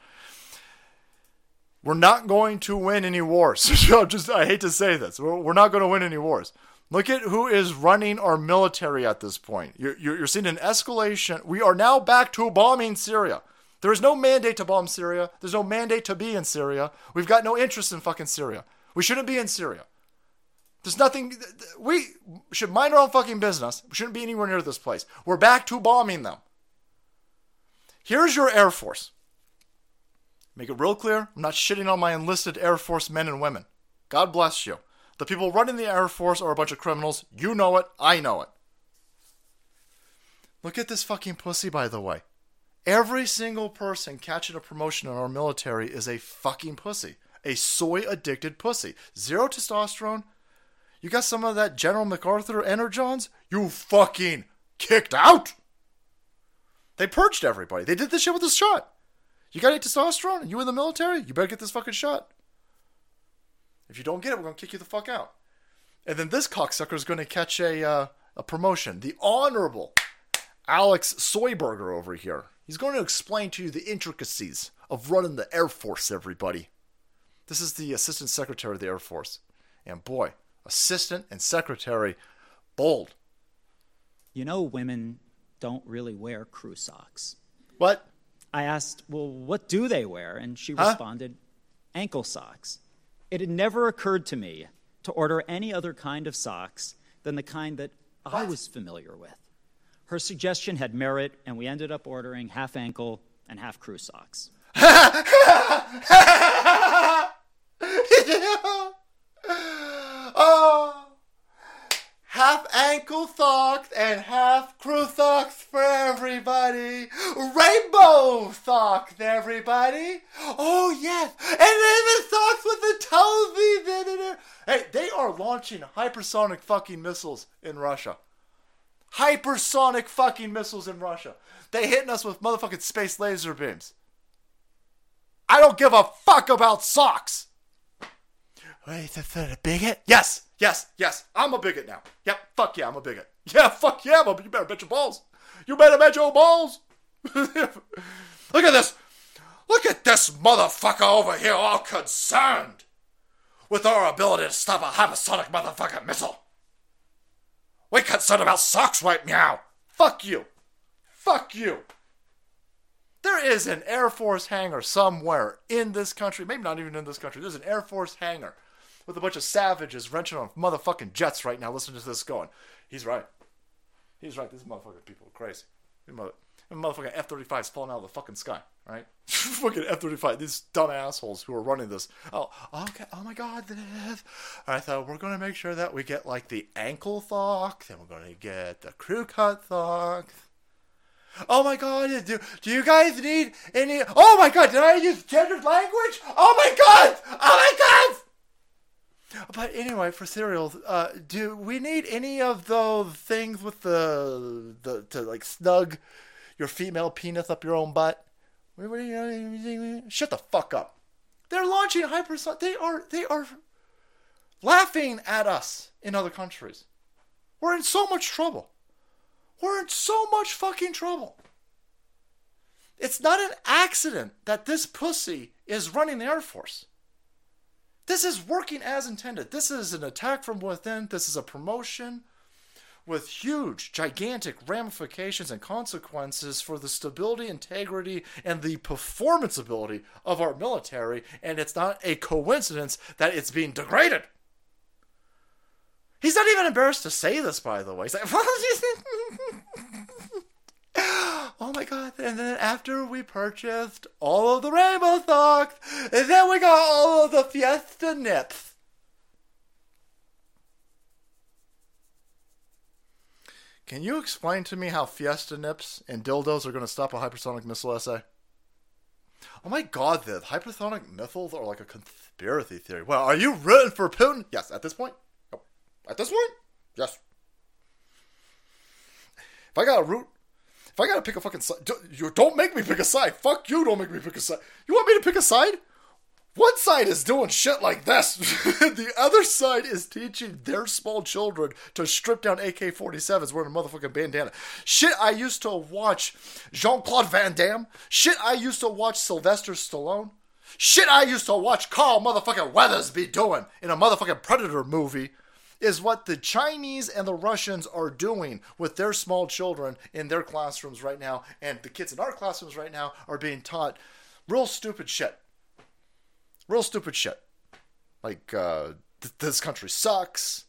We're not going to win any wars. Just I hate to say this. We're, not going to win any wars. Look at who is running our military at this point. You're, you're seeing an escalation. We are now back to bombing Syria. There is no mandate to bomb Syria. There's no mandate to be in Syria. We've got no interest in fucking Syria. We shouldn't be in Syria. There's nothing. We should mind our own fucking business. We shouldn't be anywhere near this place. We're back to bombing them. Here's your Air Force. Make it real clear I'm not shitting on my enlisted Air Force men and women. God bless you. The people running the Air Force are a bunch of criminals. You know it. I know it. Look at this fucking pussy, by the way. Every single person catching a promotion in our military is a fucking pussy. A soy addicted pussy. Zero testosterone. You got some of that General MacArthur energons? You fucking kicked out. They purged everybody. They did this shit with this shot. You got any testosterone? You in the military? You better get this fucking shot. If you don't get it, we're gonna kick you the fuck out. And then this cocksucker is gonna catch a uh, a promotion. The honorable Alex Soyberger over here. He's going to explain to you the intricacies of running the Air Force. Everybody, this is the Assistant Secretary of the Air Force, and boy, Assistant and Secretary, bold. You know, women don't really wear crew socks. What? I asked, well, what do they wear? And she Huh? responded, ankle socks. It had never occurred to me to order any other kind of socks than the kind that I was familiar with. Her suggestion had merit, and we ended up ordering half ankle and half crew socks. oh, half ankle socks and half crew socks for everybody. Rainbow socks, everybody. Oh yes, and then the socks with the toesies. Hey, they are launching hypersonic fucking missiles in Russia. Hypersonic fucking missiles in Russia. They hitting us with motherfucking space laser beams. I don't give a fuck about socks. Wait, is that a bigot? Yes, yes, yes. I'm a bigot now. Yep, fuck yeah, I'm a bigot. Yeah, fuck yeah, I'm a, you better bet your balls. You better bet your balls. Look at this. Look at this motherfucker over here, all concerned with our ability to stop a hypersonic motherfucking missile. We concerned about socks right now. Fuck you. Fuck you. There is an Air Force hangar somewhere in this country, maybe not even in this country. There's an Air Force hangar with a bunch of savages wrenching on motherfucking jets right now listening to this going. He's right. He's right. These motherfucking people are crazy. Mother- motherfucking F 35s falling out of the fucking sky, right? fucking F 35. These dumb assholes who are running this. Oh, okay. Oh my god. I thought we're going to make sure that we get like the ankle thock, then we're going to get the crew cut thock. Oh my god, do, do you guys need any? Oh my god, did I use gendered language? Oh my god! Oh my god! But anyway, for cereals, uh, do we need any of those things with the the to like snug your female penis up your own butt? Shut the fuck up! They're launching hypersonic. They are they are laughing at us in other countries. We're in so much trouble. We're in so much fucking trouble. It's not an accident that this pussy is running the Air Force. This is working as intended. This is an attack from within. This is a promotion with huge, gigantic ramifications and consequences for the stability, integrity, and the performance ability of our military. And it's not a coincidence that it's being degraded. He's not even embarrassed to say this, by the way. He's like, oh my god. And then after we purchased all of the rainbow socks, and then we got all of the Fiesta nips. Can you explain to me how Fiesta nips and dildos are going to stop a hypersonic missile essay? Oh my god, the hypersonic missiles are like a conspiracy theory. Well, are you rooting for Putin? Yes, at this point. At this point? Yes. If I got a root, if I got to pick a fucking side, don't, you don't make me pick a side. Fuck you, don't make me pick a side. You want me to pick a side? One side is doing shit like this. the other side is teaching their small children to strip down AK 47s wearing a motherfucking bandana. Shit, I used to watch Jean Claude Van Damme. Shit, I used to watch Sylvester Stallone. Shit, I used to watch Carl motherfucking Weathers be doing in a motherfucking Predator movie is what the Chinese and the Russians are doing with their small children in their classrooms right now. And the kids in our classrooms right now are being taught real stupid shit real stupid shit, like uh, th- this country sucks,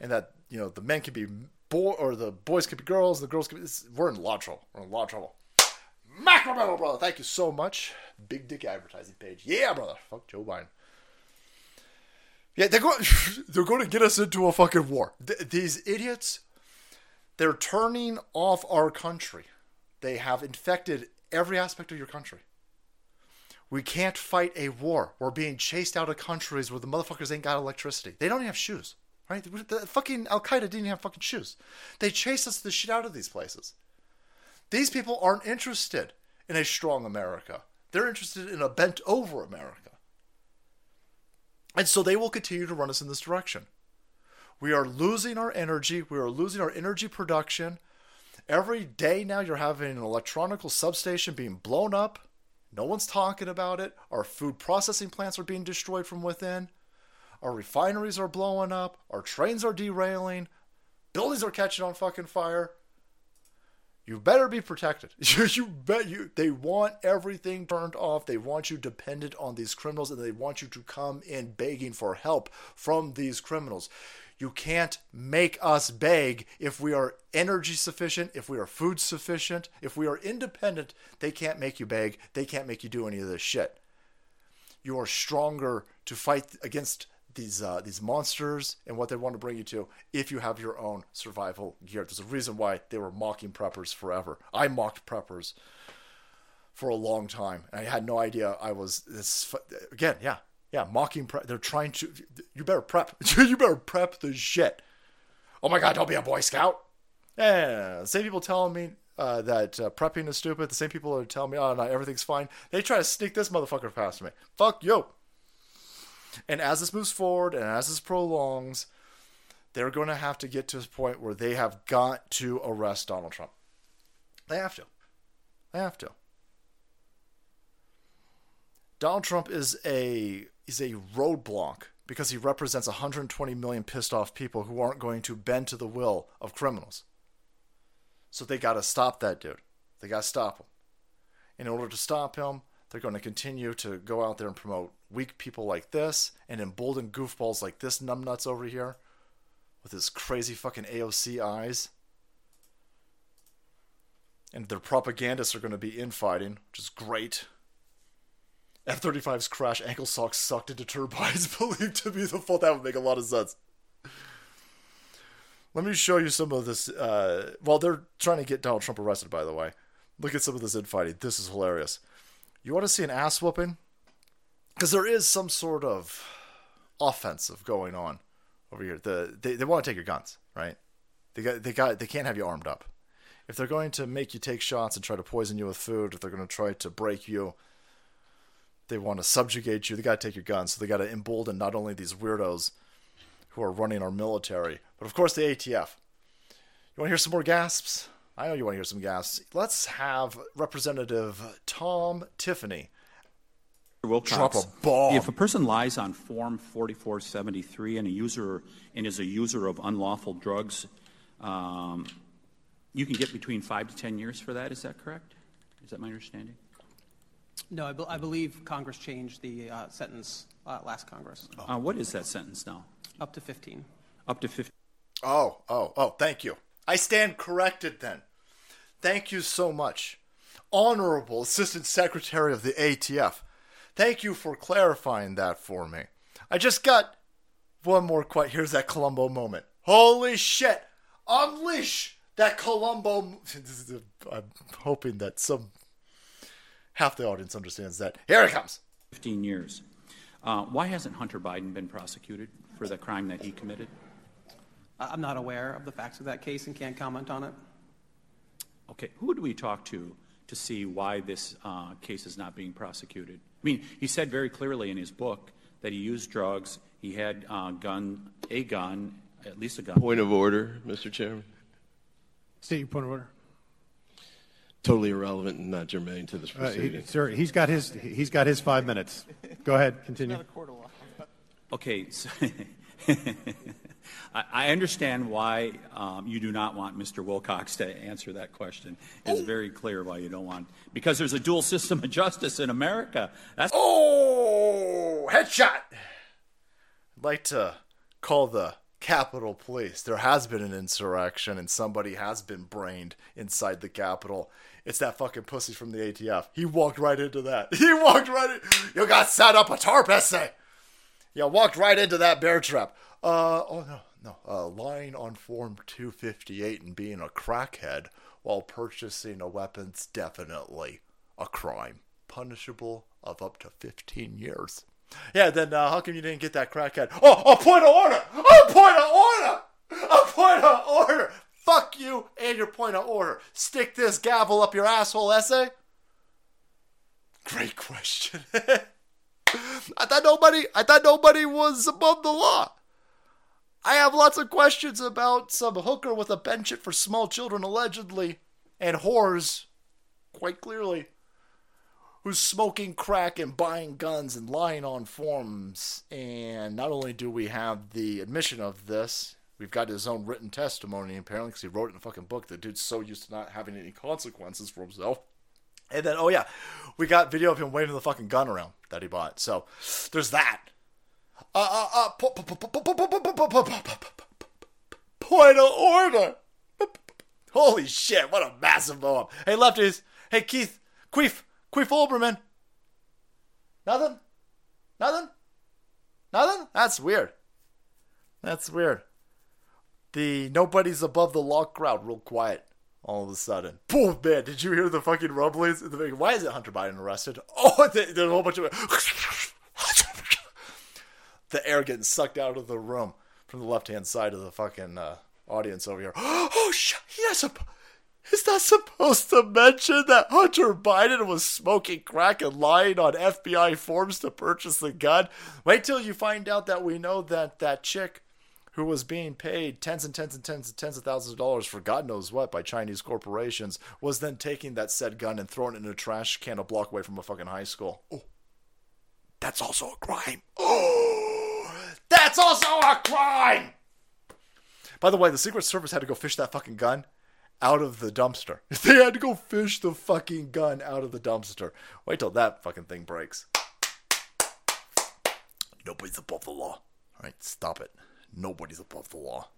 and that you know the men can be boy or the boys can be girls, the girls can be. We're in a lot of trouble. We're in a lot of trouble. Macro brother. Thank you so much. Big dick advertising page. Yeah, brother. Fuck Joe Biden. Yeah, they're going. They're going to get us into a fucking war. Th- these idiots. They're turning off our country. They have infected every aspect of your country. We can't fight a war. We're being chased out of countries where the motherfuckers ain't got electricity. They don't even have shoes, right? The fucking Al Qaeda didn't have fucking shoes. They chase us the shit out of these places. These people aren't interested in a strong America. They're interested in a bent over America. And so they will continue to run us in this direction. We are losing our energy. We are losing our energy production. Every day now, you're having an electronical substation being blown up no one's talking about it. Our food processing plants are being destroyed from within. Our refineries are blowing up. Our trains are derailing. Buildings are catching on fucking fire. You better be protected. you bet you they want everything turned off. They want you dependent on these criminals and they want you to come in begging for help from these criminals. You can't make us beg if we are energy sufficient, if we are food sufficient, if we are independent. They can't make you beg. They can't make you do any of this shit. You are stronger to fight against these uh, these monsters and what they want to bring you to if you have your own survival gear. There's a reason why they were mocking preppers forever. I mocked preppers for a long time, and I had no idea I was this. Again, yeah, yeah, mocking prep. They're trying to. You better prep. you better prep the shit. Oh my god, don't be a Boy Scout. Yeah, same people telling me uh, that uh, prepping is stupid. The same people are telling me, oh, no, everything's fine. They try to sneak this motherfucker past me. Fuck you. And as this moves forward and as this prolongs, they're going to have to get to a point where they have got to arrest Donald Trump. They have to. They have to. Donald Trump is a is a roadblock because he represents 120 million pissed off people who aren't going to bend to the will of criminals. So they got to stop that dude. They got to stop him. In order to stop him, they're going to continue to go out there and promote weak people like this and embolden goofballs like this numbnuts over here with his crazy fucking AOC eyes. And their propagandists are going to be infighting, which is great. F 35's crash ankle socks sucked into turbines believed to be the fault. That would make a lot of sense. Let me show you some of this. Uh, well, they're trying to get Donald Trump arrested, by the way. Look at some of this infighting. This is hilarious. You want to see an ass whooping? Because there is some sort of offensive going on over here. The they, they want to take your guns, right? They got they got they can't have you armed up. If they're going to make you take shots and try to poison you with food, if they're going to try to break you, they want to subjugate you. They got to take your guns. So they got to embolden not only these weirdos who are running our military, but of course the ATF. You want to hear some more gasps? I know you want to hear some gas. Let's have Representative Tom Tiffany. Wilcox, Drop a bomb. If a person lies on Form 4473 and a user and is a user of unlawful drugs, um, you can get between five to ten years for that. Is that correct? Is that my understanding? No, I, be- I believe Congress changed the uh, sentence uh, last Congress, Uh, what is that sentence now? up to 15. Up to 15. Oh, oh, oh, thank you. I stand corrected then. Thank you so much. Honorable Assistant Secretary of the ATF. Thank you for clarifying that for me. I just got one more quite. Here's that Columbo moment. Holy shit! Unleash that Columbo. I'm hoping that some half the audience understands that. Here it comes. 15 years. Uh, why hasn't Hunter Biden been prosecuted for the crime that he committed? I- I'm not aware of the facts of that case and can't comment on it. Okay, who would we talk to to see why this uh, case is not being prosecuted? I mean, he said very clearly in his book that he used drugs, he had uh, gun, a gun, at least a gun. Point of order, Mr. Chairman. State your point of order. Totally irrelevant and not germane to this Uh, he, proceeding. sir, he's got his he's got his five minutes. Go ahead, continue. Okay, so I, I understand why um, you do not want Mr. Wilcox to answer that question. It's very clear why you don't want, because there's a dual system of justice in America. That's Oh, headshot! I'd like to call the Capitol Police. There has been an insurrection and somebody has been brained inside the Capitol. It's that fucking pussy from the ATF. He walked right into that. He walked right in. You got set up a tarp essay. You walked right into that bear trap. Uh, oh no, no. Uh, lying on Form 258 and being a crackhead while purchasing a weapon's definitely a crime. Punishable of up to 15 years. Yeah, then uh, how come you didn't get that crackhead? Oh, a point of order! A point of order! A point of order! Fuck you and your point of order. Stick this gavel up your asshole, essay. Great question. I thought nobody I thought nobody was above the law. I have lots of questions about some hooker with a penchant for small children allegedly and whores quite clearly who's smoking crack and buying guns and lying on forms and not only do we have the admission of this we've got his own written testimony apparently because he wrote it in a fucking book the dude's so used to not having any consequences for himself and then, oh yeah, we got video of him waving the fucking gun around that he bought. So there's that point of order. Holy shit, what a massive poem. Hey, lefties. Hey, Keith. Queef. Queef Olbermann. Nothing? Nothing? Nothing? That's weird. That's weird. The nobody's above the law crowd real quiet all of a sudden. Boom, man, did you hear the fucking rumblings? Why is it Hunter Biden arrested? Oh, there's a whole bunch of the air getting sucked out of the room from the left hand side of the fucking uh, audience over here. Oh, shit. Yes, is that supposed to mention that Hunter Biden was smoking crack and lying on FBI forms to purchase the gun? Wait till you find out that we know that that chick who was being paid tens and tens and tens and tens of thousands of dollars for God knows what by Chinese corporations was then taking that said gun and throwing it in a trash can a block away from a fucking high school. Oh, that's also a crime. Oh, that's also a crime. By the way, the Secret Service had to go fish that fucking gun out of the dumpster. They had to go fish the fucking gun out of the dumpster. Wait till that fucking thing breaks. Nobody's above the law. All right, stop it. Nobody's above the law.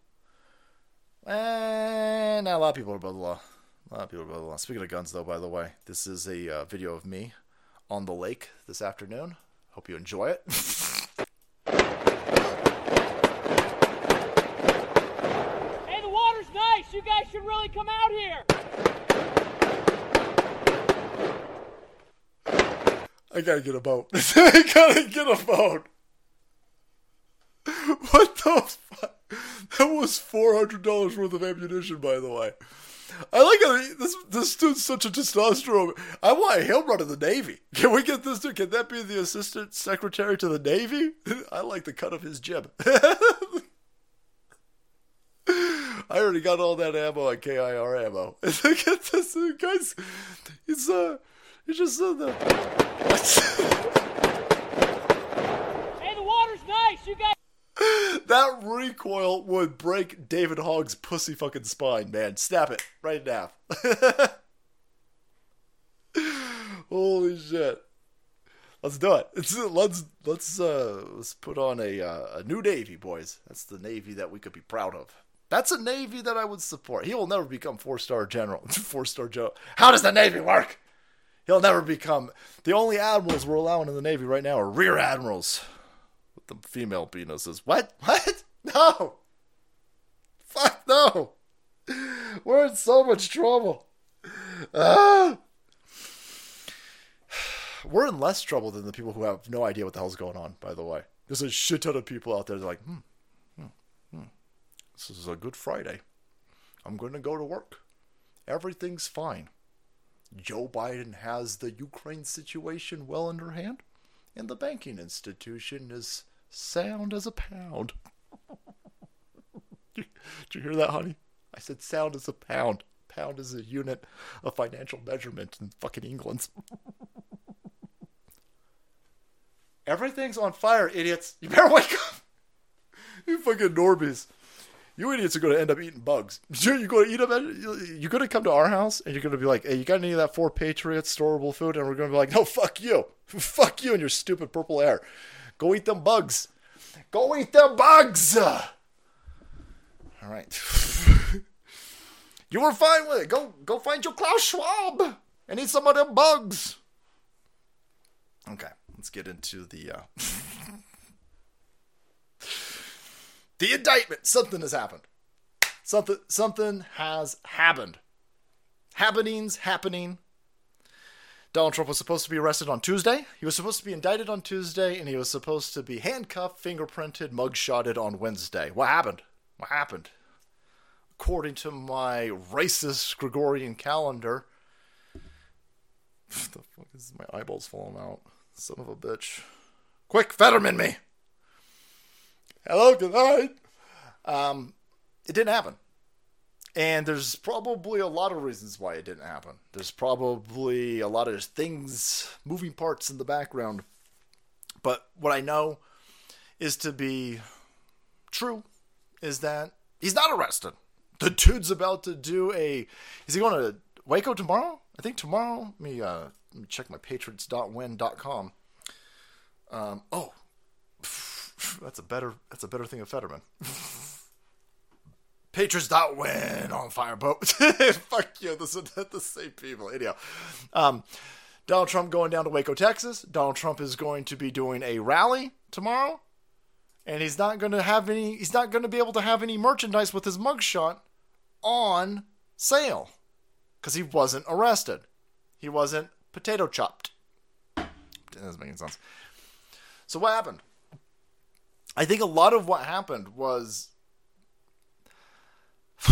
And not a lot of people are above the law. A lot of people are above the law. Speaking of guns, though, by the way, this is a uh, video of me on the lake this afternoon. Hope you enjoy it. Hey, the nice. You guys should really come out here. I gotta get a boat. I gotta get a boat. What the fuck? That was four hundred dollars worth of ammunition, by the way. I like how this this dude's such a testosterone. I want him running the Navy. Can we get this dude? Can that be the assistant secretary to the Navy? I like the cut of his jib. I already got all that ammo on KIR ammo. And look at this guys. He's uh, he just said that. Hey, the water's nice. You guys. that recoil would break David Hogg's pussy fucking spine, man. Snap it right in half. Holy shit. Let's do it. It's, let's let's uh let's put on a uh, a new navy, boys. That's the navy that we could be proud of. That's a navy that I would support. He will never become four star general. four star Joe. How does the navy work? He'll never become. The only admirals we're allowing in the navy right now are rear admirals with the female penises. What? What? No. Fuck no. We're in so much trouble. Ah. We're in less trouble than the people who have no idea what the hell's going on, by the way. There's a shit ton of people out there that are like, hmm. This is a good Friday. I'm going to go to work. Everything's fine. Joe Biden has the Ukraine situation well under hand, and the banking institution is sound as a pound. Did you hear that, honey? I said sound as a pound. Pound is a unit of financial measurement in fucking England. Everything's on fire, idiots. You better wake up. You fucking Norbies. You idiots are going to end up eating bugs. You're going to eat them. You're going to come to our house and you're going to be like, hey, you got any of that Four Patriots storable food? And we're going to be like, no, fuck you. fuck you and your stupid purple hair. Go eat them bugs. Go eat them bugs. All right. you were fine with it. Go, go find your Klaus Schwab and eat some of them bugs. Okay, let's get into the uh, the indictment. Something has happened. Something something has happened. Happenings happening. Donald Trump was supposed to be arrested on Tuesday. He was supposed to be indicted on Tuesday, and he was supposed to be handcuffed, fingerprinted, mugshotted on Wednesday. What happened? What happened? According to my racist Gregorian calendar, the fuck is my eyeballs falling out? Son of a bitch. Quick, Fetterman me! Hello, good night. Um, it didn't happen. And there's probably a lot of reasons why it didn't happen. There's probably a lot of things, moving parts in the background. But what I know is to be true is that he's not arrested. The dude's about to do a. Is he going to Waco tomorrow? I think tomorrow. Let me, uh, let me check my patriots.win.com. Um, oh, that's a better that's a better thing of Fetterman. Patriots dot win on fireboat. Fuck you, this is the same people. Anyhow, um, Donald Trump going down to Waco, Texas. Donald Trump is going to be doing a rally tomorrow, and he's not going to have any. He's not to be able to have any merchandise with his mugshot on sale because he wasn't arrested. He wasn't potato chopped. That doesn't make any sense. So what happened? I think a lot of what happened was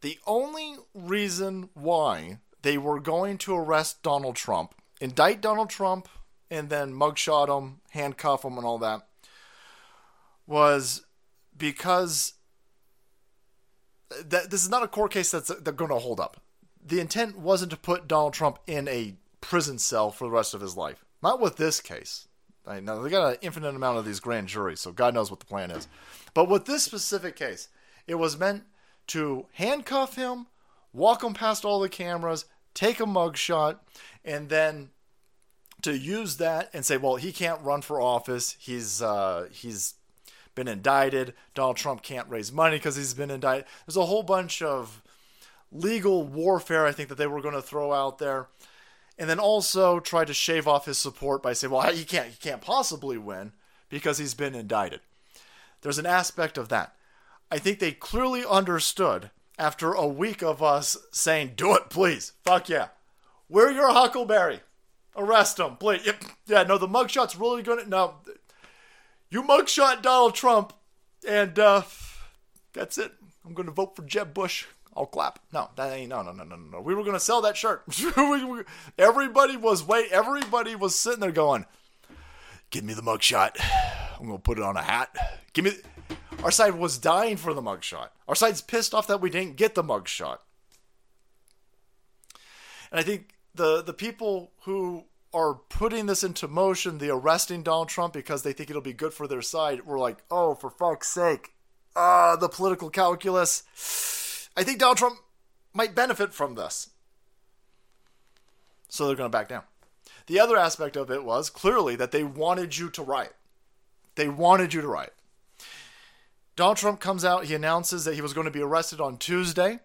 the only reason why they were going to arrest Donald Trump, indict Donald Trump, and then mugshot him, handcuff him, and all that was because that this is not a court case that's they're going to hold up. The intent wasn't to put Donald Trump in a prison cell for the rest of his life. Not with this case. I know they got an infinite amount of these grand juries, so God knows what the plan is. But with this specific case, it was meant to handcuff him, walk him past all the cameras, take a mugshot, and then to use that and say, well, he can't run for office. He's uh, he's been indicted. Donald Trump can't raise money because he's been indicted. There's a whole bunch of legal warfare I think that they were going to throw out there and then also try to shave off his support by saying, "Well, he can't, he can't possibly win because he's been indicted." There's an aspect of that. I think they clearly understood after a week of us saying, "Do it, please, fuck yeah, we're your Huckleberry, arrest him, please." Yep. Yeah, no, the mugshot's really gonna no. You mugshot Donald Trump, and uh, that's it. I'm to vote for Jeb Bush. I'll clap. No, that ain't. No, no, no, no, no. We were gonna sell that shirt. everybody was wait. Everybody was sitting there going, "Give me the mugshot. I'm gonna put it on a hat. Give me." Our side was dying for the mugshot. Our side's pissed off that we didn't get the mugshot. And I think the the people who are putting this into motion, the arresting Donald Trump because they think it'll be good for their side, were like, oh, for fuck's sake, ah, the political calculus. I think Donald Trump might benefit from this. So they're going to back down. The other aspect of it was clearly that they wanted you to riot. They wanted you to riot. Donald Trump comes out, he announces that he was going to be arrested on Tuesday.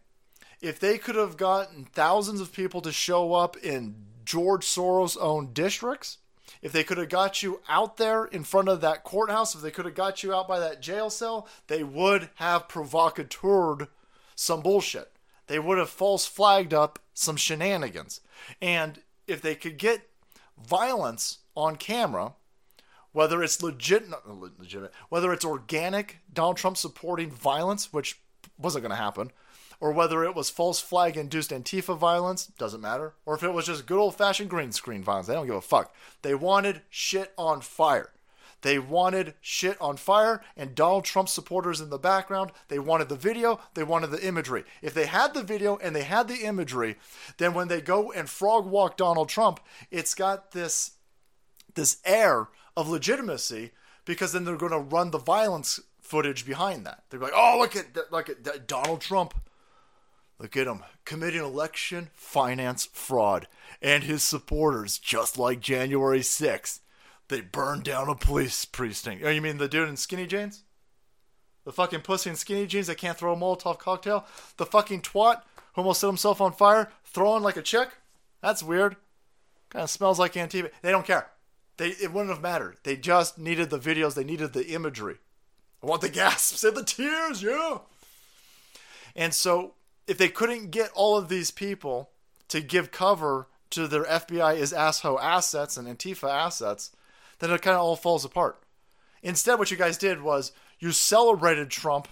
If they could have gotten thousands of people to show up in George Soros own districts, if they could have got you out there in front of that courthouse, if they could have got you out by that jail cell, they would have provocateured some bullshit. They would have false flagged up some shenanigans. And if they could get violence on camera, whether it's legit, legitimate, whether it's organic Donald Trump supporting violence, which wasn't going to happen, or whether it was false flag induced Antifa violence, doesn't matter, or if it was just good old fashioned green screen violence, they don't give a fuck. They wanted shit on fire. They wanted shit on fire, and Donald Trump supporters in the background. They wanted the video, they wanted the imagery. If they had the video and they had the imagery, then when they go and frog walk Donald Trump, it's got this this air of legitimacy because then they're going to run the violence footage behind that. They're like, "Oh, look at look at that, Donald Trump Look at him committing election finance fraud and his supporters, just like January 6th. They burned down a police precinct. Oh, you mean the dude in skinny jeans? The fucking pussy in skinny jeans that can't throw a Molotov cocktail? The fucking twat who almost set himself on fire throwing like a chick? That's weird. Kind of smells like Antifa. They don't care. They it wouldn't have mattered. They just needed the videos. They needed the imagery. I want the gasps and the tears, yeah. And so if they couldn't get all of these people to give cover to their FBI is asshole assets and Antifa assets, then it kind of all falls apart. Instead, what you guys did was you celebrated Trump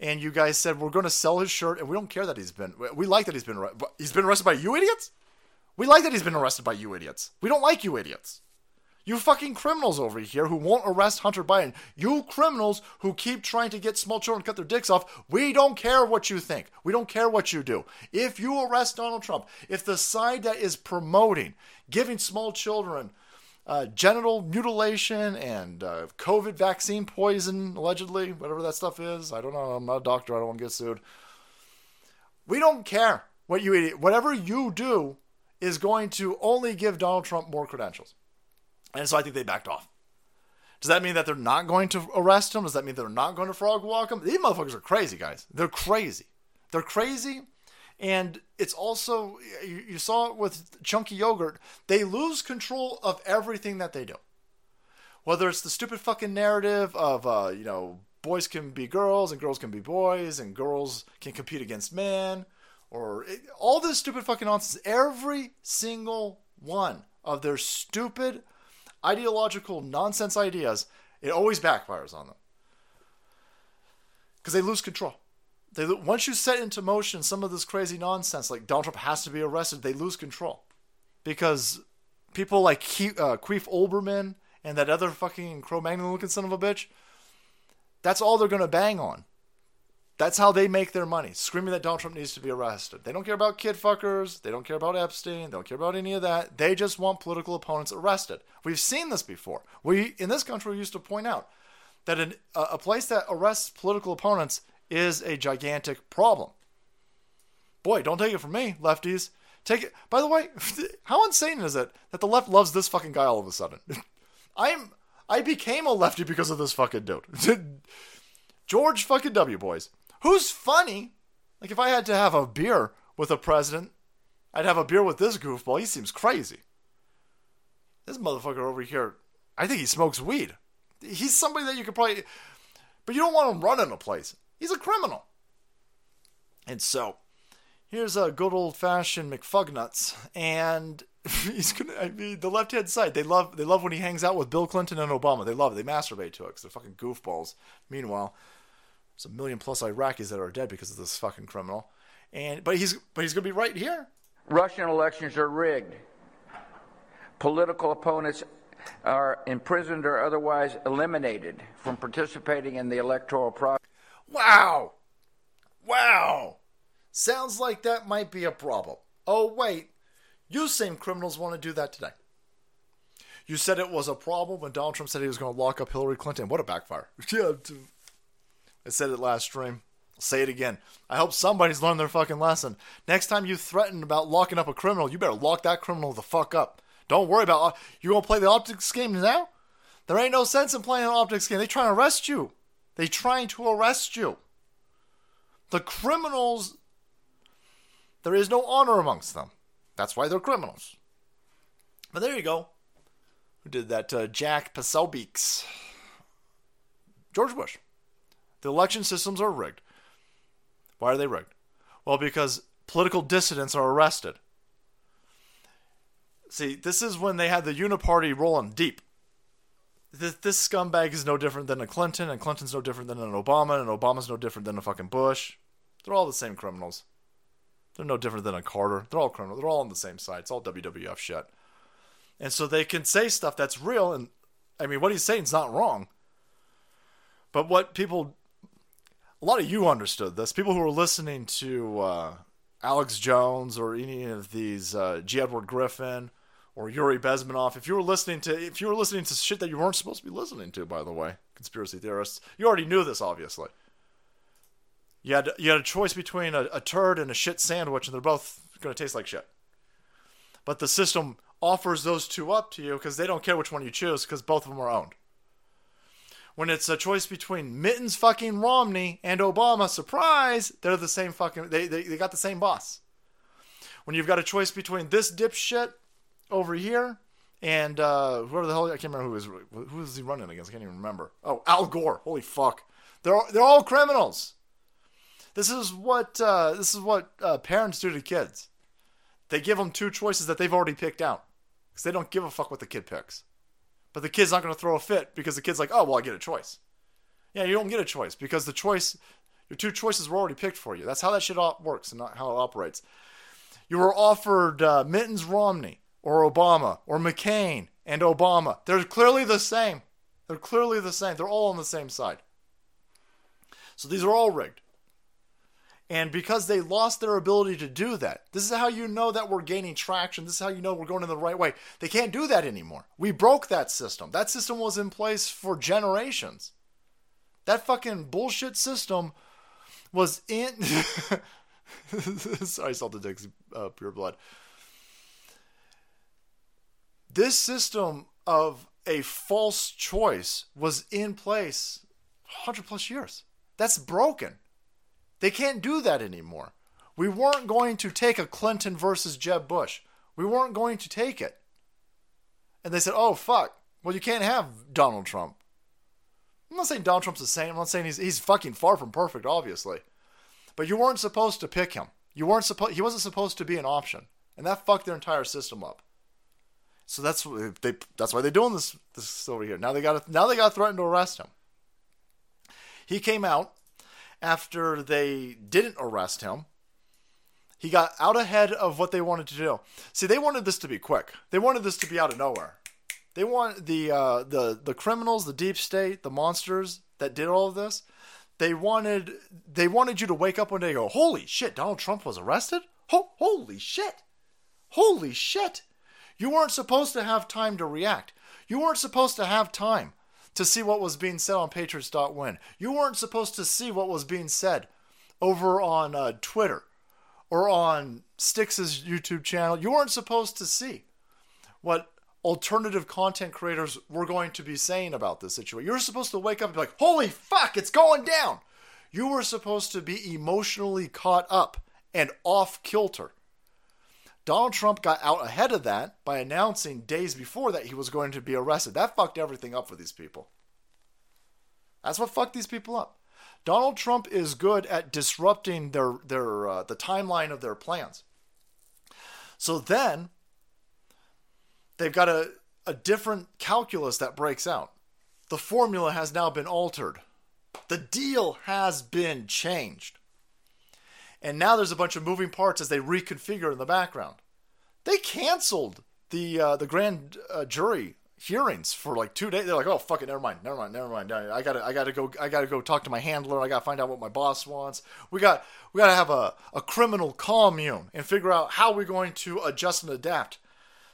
and you guys said we're going to sell his shirt and we don't care that he's been we like that he's been he's been arrested by you idiots we like that he's been arrested by you idiots we don't like you idiots you fucking criminals over here who won't arrest Hunter Biden. You criminals who keep trying to get small children to cut their dicks off. We don't care what you think. We don't care what you do. If you arrest Donald Trump, if the side that is promoting giving small children uh, genital mutilation and uh, COVID vaccine poison, allegedly, whatever that stuff is, I don't know. I'm not a doctor. I don't want to get sued. We don't care what you whatever you do is going to only give Donald Trump more credentials. And so I think they backed off. Does that mean that they're not going to arrest him? Does that mean they're not going to frog walk him? These motherfuckers are crazy, guys. They're crazy. They're crazy. And it's also, you, saw it with Chunky Yogurt, they lose control of everything that they do. Whether it's the stupid fucking narrative of, uh, you know, boys can be girls and girls can be boys and girls can compete against men, or it, all this stupid fucking nonsense. Every single one of their stupid ideological nonsense ideas, it always backfires on them because they lose control. They once you set into motion some of this crazy nonsense, like Donald Trump has to be arrested, they lose control because people like Ke- uh, Queef Olbermann and that other fucking Cro-Magnon looking son of a bitch. That's all they're gonna bang on. That's how they make their money, screaming that Donald Trump needs to be arrested. They don't care about kid fuckers. They don't care about Epstein. They don't care about any of that. They just want political opponents arrested. We've seen this before. We, in this country, used to point out that an, a place that arrests political opponents is a gigantic problem. Boy, don't take it from me, lefties. Take it. By the way, how insane is it that the left loves this fucking guy all of a sudden? I'm I became a lefty because of this fucking dude. George fucking W, boys. Who's funny? Like if I had to have a beer with a president, I'd have a beer with this goofball. He seems crazy. This motherfucker over here, I think he smokes weed. He's somebody that you could probably, but you don't want him running a place. He's a criminal. And so, here's a good old fashioned McFugnuts, and he's gonna. I mean, the left hand side. They love. They love when he hangs out with Bill Clinton and Obama. They love it. They masturbate to it because they're fucking goofballs. Meanwhile, there's a million plus Iraqis that are dead because of this fucking criminal. And but he's but he's to be right here. Russian elections are rigged. Political opponents are imprisoned or otherwise eliminated from participating in the electoral process. Wow. Wow. Sounds like that might be a problem. Oh, wait. You same criminals want to do that today. You said it was a problem when Donald Trump said he was going to lock up Hillary Clinton. What a backfire. Yeah. I said it last stream. I'll say it again. I hope somebody's learned their fucking lesson. Next time you threaten about locking up a criminal, you better lock that criminal the fuck up. Don't worry about uh, you gonna play the optics game now? There ain't no sense in playing an optics game. They trying to arrest you. They trying to arrest you. The criminals there is no honor amongst them. That's why they're criminals. But there you go. Who did that? Uh, Jack Posobiec. George Bush. The election systems are rigged. Why are they rigged? Well, because political dissidents are arrested. See, this is when they had the uniparty rolling deep. This, this scumbag is no different than a Clinton, and Clinton's no different than an Obama, and Obama's no different than a fucking Bush. They're all the same criminals. They're no different than a Carter. They're all criminals. They're all on the same side. It's all WWF shit. And so they can say stuff that's real, and I mean, what he's saying is not wrong. But what people, a lot of you understood this. People who were listening to uh, Alex Jones or any of these uh, G. Edward Griffin or Yuri Bezmenov, if you were listening to if you were listening to shit that you weren't supposed to be listening to, by the way, conspiracy theorists, you already knew this, obviously. You had you had a choice between a, a turd and a shit sandwich, and they're both going to taste like shit. But the system offers those two up to you because they don't care which one you choose because both of them are owned. When it's a choice between Mittens fucking Romney and Obama, surprise, they're the same fucking they, they, they got the same boss. When you've got a choice between this dipshit over here and uh, whoever the hell I can't remember who was who was he running against. I can't even remember. Oh, Al Gore. Holy fuck. They're all, they're all criminals. This is what uh, this is what uh, parents do to kids. They give them two choices that they've already picked out because they don't give a fuck what the kid picks. But the kid's not going to throw a fit because the kid's like, oh well, I get a choice. Yeah, you don't get a choice because the choice, your two choices were already picked for you. That's how that shit works and not how it operates. You were offered uh, Mittens Romney or Obama or McCain and Obama. They're clearly the same. They're clearly the same. They're all on the same side. So these are all rigged. And because they lost their ability to do that, this is how you know that we're gaining traction. This is how you know we're going in the right way. They can't do that anymore. We broke that system. That system was in place for generations. That fucking bullshit system was in. Sorry, Salted Dixie, uh, Pure Blood. This system of a false choice was in place 100 plus years. That's broken. They can't do that anymore. We weren't going to take a Clinton versus Jeb Bush. We weren't going to take it. And they said, oh, fuck. Well, you can't have Donald Trump. I'm not saying Donald Trump's the same. I'm not saying he's, he's fucking far from perfect, obviously. But you weren't supposed to pick him. You weren't supposed. He wasn't supposed to be an option, and that fucked their entire system up. So that's they. That's why they're doing this. This over here. Now they got. Now they got threatened to arrest him. He came out after they didn't arrest him. He got out ahead of what they wanted to do. See, they wanted this to be quick. They wanted this to be out of nowhere. They want the uh, the the criminals, the deep state, the monsters that did all of this. They wanted they wanted you to wake up one day and go, "Holy shit! Donald Trump was arrested! Ho- holy shit! Holy shit!" You weren't supposed to have time to react. You weren't supposed to have time to see what was being said on Patriots.win. You weren't supposed to see what was being said over on uh, Twitter or on Styx's YouTube channel. You weren't supposed to see what alternative content creators were going to be saying about this situation. You were supposed to wake up and be like, holy fuck, it's going down. You were supposed to be emotionally caught up and off kilter. Donald Trump got out ahead of that by announcing days before that he was going to be arrested. That fucked everything up for these people. That's what fucked these people up. Donald Trump is good at disrupting their their uh, the timeline of their plans. So then they've got a, a different calculus that breaks out. The formula has now been altered. The deal has been changed. And now there's a bunch of moving parts as they reconfigure in the background. They canceled the uh, the grand uh, jury hearings for like two days. They're like, oh fuck it, never mind, never mind, never mind. I gotta, I gotta go, I gotta go talk to my handler. I gotta find out what my boss wants. We got, we gotta have a, a criminal commune and figure out how we're going to adjust and adapt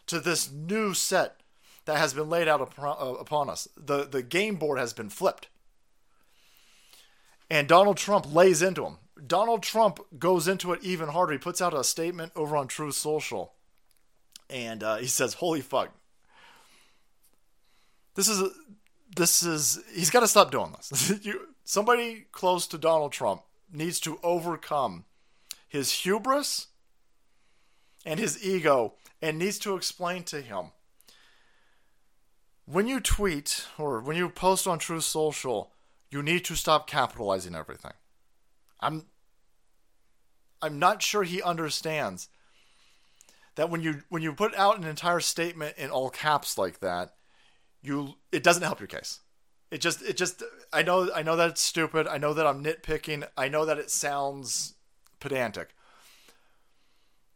to this new set that has been laid out upon, uh, us. The the game board has been flipped, and Donald Trump lays into him. Donald Trump goes into it even harder. He puts out a statement over on Truth Social, and uh, he says, "Holy fuck." This is this is he's got to stop doing this. you, somebody close to Donald Trump needs to overcome his hubris and his ego and needs to explain to him when you tweet or when you post on Truth Social, you need to stop capitalizing everything. I'm I'm not sure he understands that when you when you put out an entire statement in all caps like that, you it doesn't help your case. It just it just I know I know that it's stupid. I know that I'm nitpicking. I know that it sounds pedantic.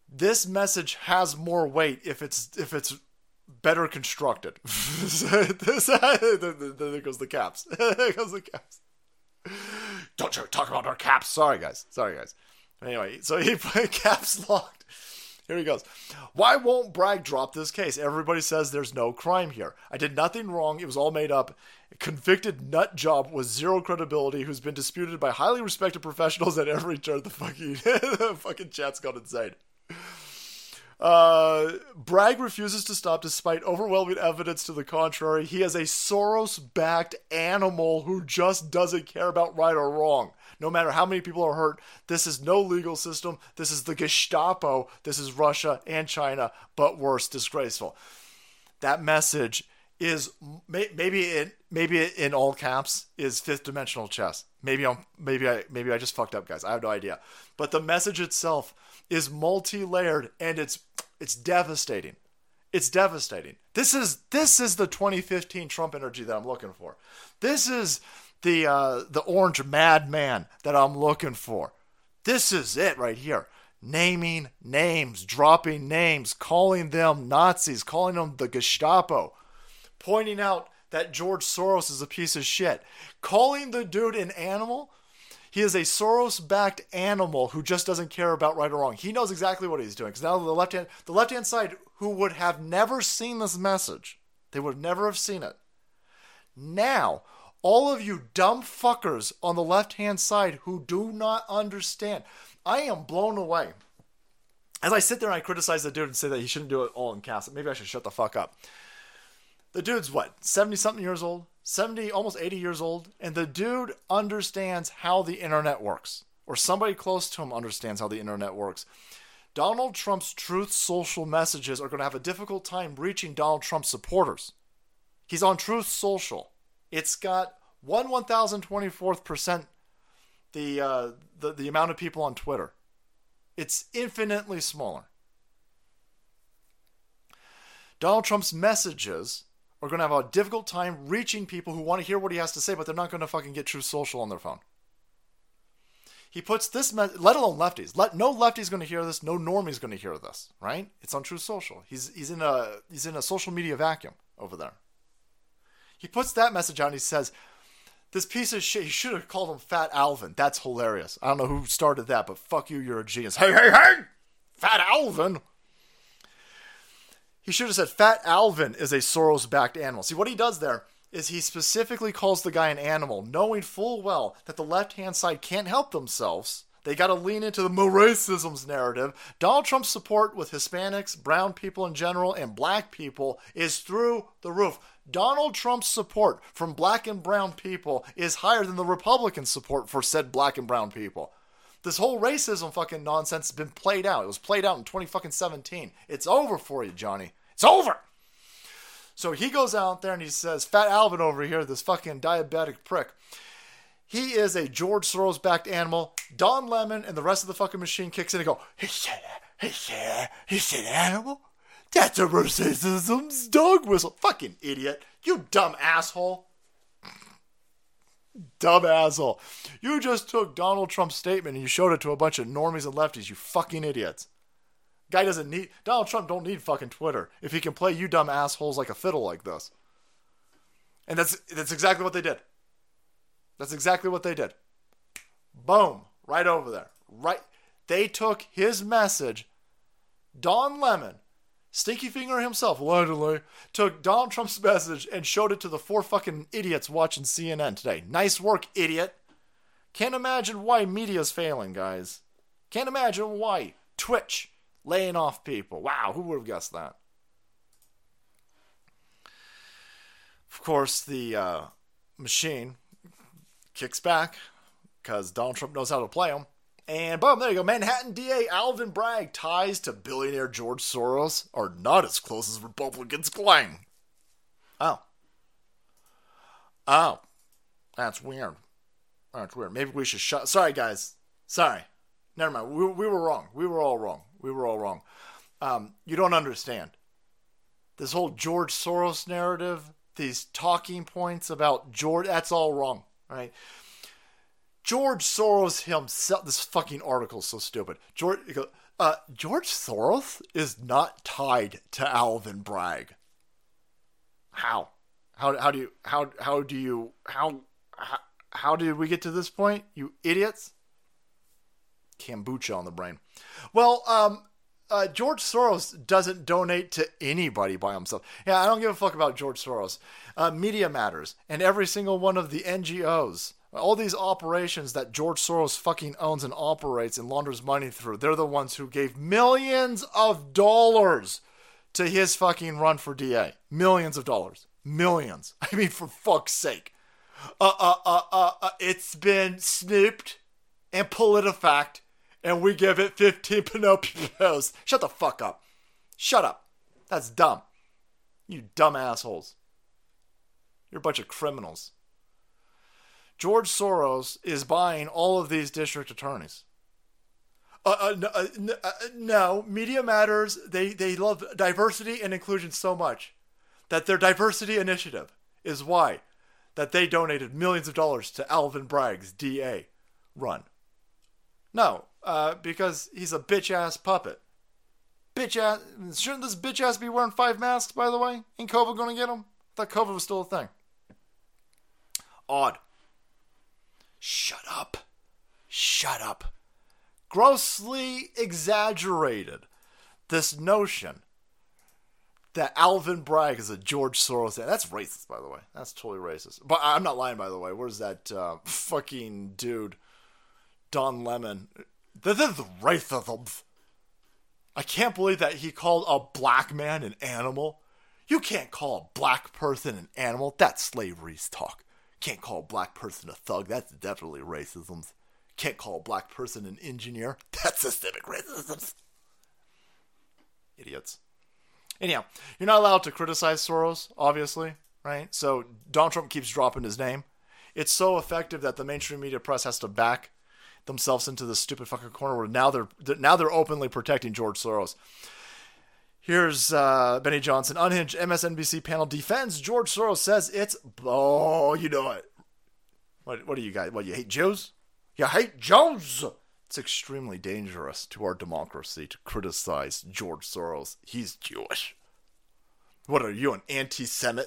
This message has more weight if it's if it's better constructed. there goes the caps. there goes the caps. Don't you talk about our caps. Sorry guys. Sorry guys. Anyway, so he put caps locked. Here he goes. Why won't Bragg drop this case? Everybody says there's no crime here. I did nothing wrong. It was all made up. A convicted nut job with zero credibility who's been disputed by highly respected professionals at every turn. The fucking, the fucking chat's gone insane. Uh, Bragg refuses to stop despite overwhelming evidence to the contrary. He is a Soros backed animal who just doesn't care about right or wrong. No matter how many people are hurt, this is no legal system. This is the Gestapo. This is Russia and China, but worse, disgraceful. That message is maybe in maybe in all caps is fifth dimensional chess. Maybe I'm maybe I maybe I just fucked up, guys. I have no idea. But the message itself is multi-layered and it's it's devastating. It's devastating. This is this is the 2015 Trump energy that I'm looking for. This is the uh, the orange madman that I'm looking for. This is it right here. Naming names, dropping names, calling them Nazis, calling them the Gestapo, pointing out that George Soros is a piece of shit, calling the dude an animal he is a Soros backed animal who just doesn't care about right or wrong. He knows exactly what he's doing. Because now the left hand the left hand side who would have never seen this message, they would never have seen it. Now, all of you dumb fuckers on the left hand side who do not understand, I am blown away. As I sit there and I criticize the dude and say that he shouldn't do it all in caps, maybe I should shut the fuck up. The dude's what, 70 something years old? 70, almost 80 years old, and the dude understands how the internet works, or somebody close to him understands how the internet works. Donald Trump's Truth Social messages are going to have a difficult time reaching Donald Trump supporters. He's on Truth Social. It's got one one thousand twenty fourth percent the uh, the the amount of people on Twitter. It's infinitely smaller. Donald Trump's messages are going to have a difficult time reaching people who want to hear what he has to say, but they're not going to fucking get Truth Social on their phone. He puts this, me- let alone lefties. Let no lefty's going to hear this. No normie's going to hear this. Right? It's on Truth Social. He's he's in a he's in a social media vacuum over there. He puts that message out and he says, "This piece of shit." He should have called him Fat Alvin. That's hilarious. I don't know who started that, but fuck you. You're a genius. Hey hey hey, Fat Alvin. He should have said Fat Alvin is a Soros backed animal. See, what he does there is he specifically calls the guy an animal, knowing full well that the left hand side can't help themselves. They got to lean into the racism's narrative. Donald Trump's support with Hispanics, brown people in general, and black people is through the roof. Donald Trump's support from black and brown people is higher than the Republican support for said black and brown people. This whole racism fucking nonsense has been played out. It was played out in 20 fucking 17. It's over for you, Johnny. It's over. So he goes out there and he says, Fat Alvin over here, this fucking diabetic prick. He is a George Soros backed animal. Don Lemon and the rest of the fucking machine kicks in and go, he's said, he's said, he said animal? That's a racism's dog whistle. Fucking idiot. You dumb asshole. Dumb asshole. You just took Donald Trump's statement and you showed it to a bunch of normies and lefties, you fucking idiots. Guy doesn't need Donald Trump don't need fucking Twitter if he can play you dumb assholes like a fiddle like this. And that's that's exactly what they did. That's exactly what they did. Boom, right over there. Right they took his message, Don Lemon, Stinky Finger himself, allegedly, took Donald Trump's message and showed it to the four fucking idiots watching CNN today. Nice work, idiot. Can't imagine why media's failing, guys. Can't imagine why. Twitch laying off people. Wow, who would have guessed that? Of course, the uh, machine kicks back because Donald Trump knows how to play them. And boom, there you go. Manhattan DA Alvin Bragg ties to billionaire George Soros are not as close as Republicans claim. Oh. Oh. That's weird. That's weird. Maybe we should shut. Sorry, guys. Sorry. Never mind. We, we were wrong. We were all wrong. We were all wrong. Um, you don't understand. This whole George Soros narrative, these talking points about George, that's all wrong, right? George Soros himself, this fucking article is so stupid. George, uh, George Soros is not tied to Alvin Bragg. How? How, how do you, how, how do you, how, how, how did we get to this point? You idiots. Kombucha on the brain. Well, um, uh, George Soros doesn't donate to anybody by himself. Yeah, I don't give a fuck about George Soros. Uh, Media Matters and every single one of the NGOs, all these operations that George Soros fucking owns and operates and launders money through, they're the ones who gave millions of dollars to his fucking run for DA. Millions of dollars. Millions. I mean, for fuck's sake. Uh, uh, uh, uh, uh it's been snooped and PolitiFact and we give it 15 Pinocchios. Shut the fuck up. Shut up. That's dumb. You dumb assholes. You're a bunch of criminals. George Soros is buying all of these district attorneys. Uh, uh, no, uh, uh, no, Media Matters, they, they love diversity and inclusion so much that their diversity initiative is why that they donated millions of dollars to Alvin Bragg's DA run. No, uh, because he's a bitch ass puppet. Bitch ass. Shouldn't this bitch ass be wearing five masks, by the way? Ain't COVID gonna get him? I thought COVID was still a thing. Odd. Shut up. Shut up. Grossly exaggerated this notion that Alvin Bragg is a George Soros. That's racist, by the way. That's totally racist. But I'm not lying, by the way. Where's that uh, fucking dude? Don Lemon. This is racism. I can't believe that he called a black man an animal. You can't call a black person an animal. That's slavery's talk. Can't call a black person a thug. That's definitely racism. Can't call a black person an engineer. That's systemic racism. Idiots. Anyhow, you're not allowed to criticize Soros, obviously, right? So Donald Trump keeps dropping his name. It's so effective that the mainstream media press has to back themselves into this stupid fucking corner where now they're now they're openly protecting George Soros. Here's uh, Benny Johnson. Unhinged MSNBC panel defends George Soros. Says it's oh, you know it. What what do you guys? What you hate Jews? You hate Jews? It's extremely dangerous to our democracy to criticize George Soros. He's Jewish. What are you, an anti-Semite?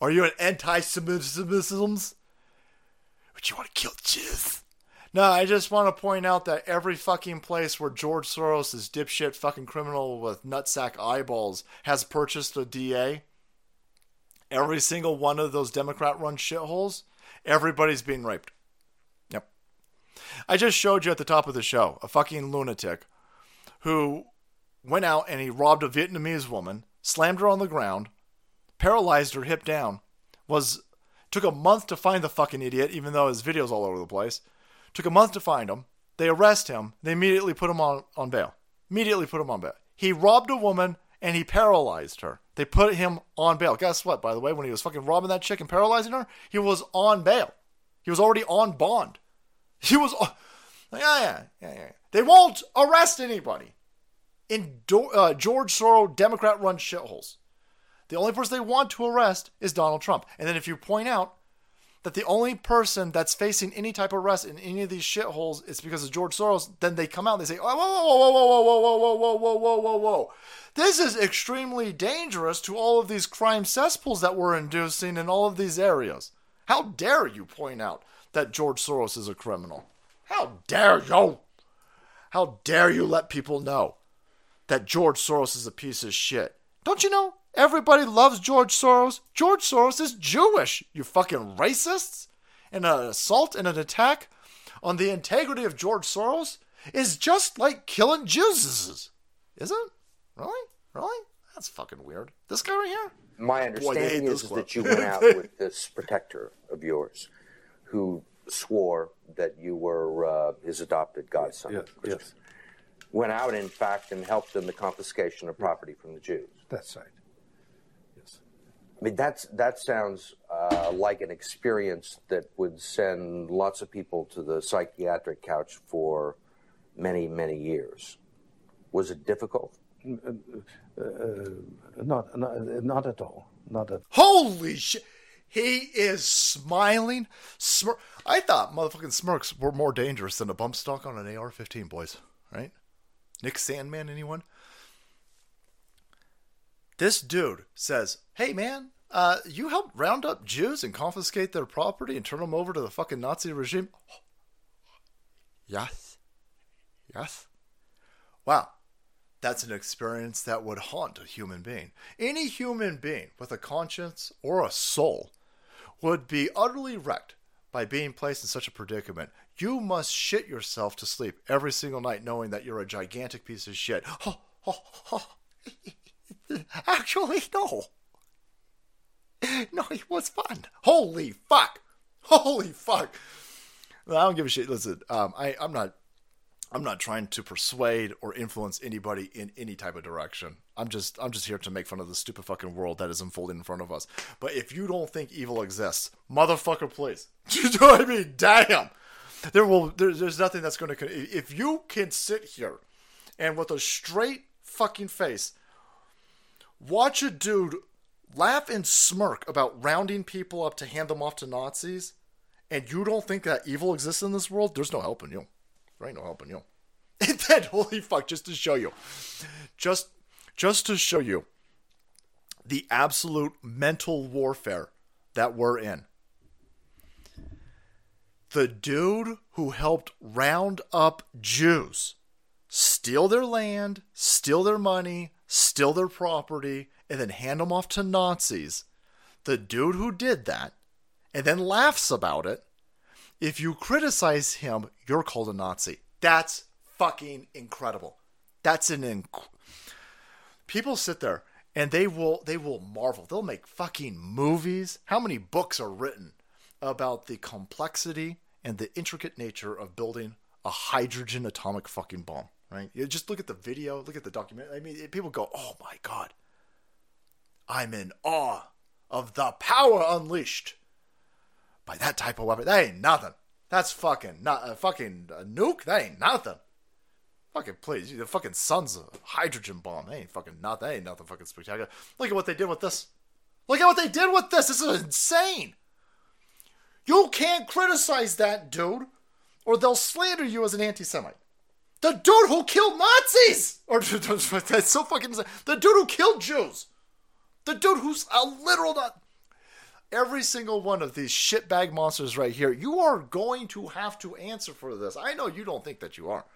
Are you an anti-Semitism? Would you want to kill Jews? No, I just want to point out that every fucking place where George Soros is dipshit fucking criminal with nutsack eyeballs has purchased a DA, every single one of those Democrat run shitholes, everybody's being raped. Yep. I just showed you at the top of the show a fucking lunatic who went out and he robbed a Vietnamese woman, slammed her on the ground, paralyzed her hip down, was took a month to find the fucking idiot, even though his video's all over the place Took a month to find him. They arrest him. They immediately put him on, on bail. Immediately put him on bail. He robbed a woman and he paralyzed her. They put him on bail. Guess what, by the way, when he was fucking robbing that chick and paralyzing her, he was on bail. He was already on bond. He was. Yeah, yeah, yeah, yeah. They won't arrest anybody in Do- uh, George Soros Democrat run shitholes. The only person they want to arrest is Donald Trump. And then if you point out that the only person that's facing any type of arrest in any of these shitholes is because of George Soros, then they come out and they say, oh, whoa, whoa, whoa, whoa, whoa, whoa, whoa, whoa, whoa, whoa, whoa, whoa. This is extremely dangerous to all of these crime cesspools that we're inducing in all of these areas. How dare you point out that George Soros is a criminal? How dare you? How dare you let people know that George Soros is a piece of shit? Don't you know? Everybody loves George Soros. George Soros is Jewish, you fucking racists. And an assault and an attack on the integrity of George Soros is just like killing Jews. Is it? Really? Really? That's fucking weird. This guy right here? My Boy, they hate understanding this is club. that you went out with this protector of yours who swore that you were uh, his adopted godson. Yes, yes. Went out, in fact, and helped in the confiscation of property from the Jews. That's right. I mean, that's that sounds uh, like an experience that would send lots of people to the psychiatric couch for many, many years. Was it difficult? Uh, uh, not, not, not at all. Not at Holy shit. He is smiling. Smir- I thought motherfucking smirks were more dangerous than a bump stock on an AR 15, boys. Right? Nick Sandmann, anyone? This dude says, Hey man, uh, you helped round up Jews and confiscate their property and turn them over to the fucking Nazi regime? Yes. Yes. Wow. That's an experience that would haunt a human being. Any human being with a conscience or a soul would be utterly wrecked by being placed in such a predicament. You must shit yourself to sleep every single night knowing that you're a gigantic piece of shit. Actually, no. No, it was fun. Holy fuck. Holy fuck. I don't give a shit. Listen, um, I, I'm not I'm not trying to persuade or influence anybody in any type of direction. I'm just I'm just here to make fun of the stupid fucking world that is unfolding in front of us. But if you don't think evil exists, motherfucker, please. You know what I mean? Damn. There will there, there's nothing that's going to if you can sit here and with a straight fucking face watch a dude laugh and smirk about rounding people up to hand them off to Nazis and you don't think that evil exists in this world, there's no helping you. There ain't no helping you. And then, holy fuck, just to show you, just just to show you the absolute mental warfare that we're in. The dude who helped round up Jews, steal their land, steal their money, steal their property, and then hand them off to Nazis. The dude who did that and then laughs about it. If you criticize him, you're called a Nazi. That's fucking incredible. That's an inc- people sit there and they will they will marvel. They'll make fucking movies. How many books are written about the complexity and the intricate nature of building a hydrogen atomic fucking bomb? Right? You just look at the video, look at the document. I mean, people go, "Oh my god, I'm in awe of the power unleashed by that type of weapon. That ain't nothing. That's fucking not a fucking a nuke. That ain't nothing. Fucking please, the fucking sun's a hydrogen bomb. That ain't fucking not. That ain't nothing fucking spectacular. Look at what they did with this. Look at what they did with this. This is insane. You can't criticize that dude, or they'll slander you as an anti-Semite. The dude who killed Nazis, or that's so fucking insane. The dude who killed Jews. The dude who's a literal nut. Every single one of these shitbag monsters right here, you are going to have to answer for this. I know you don't think that you are.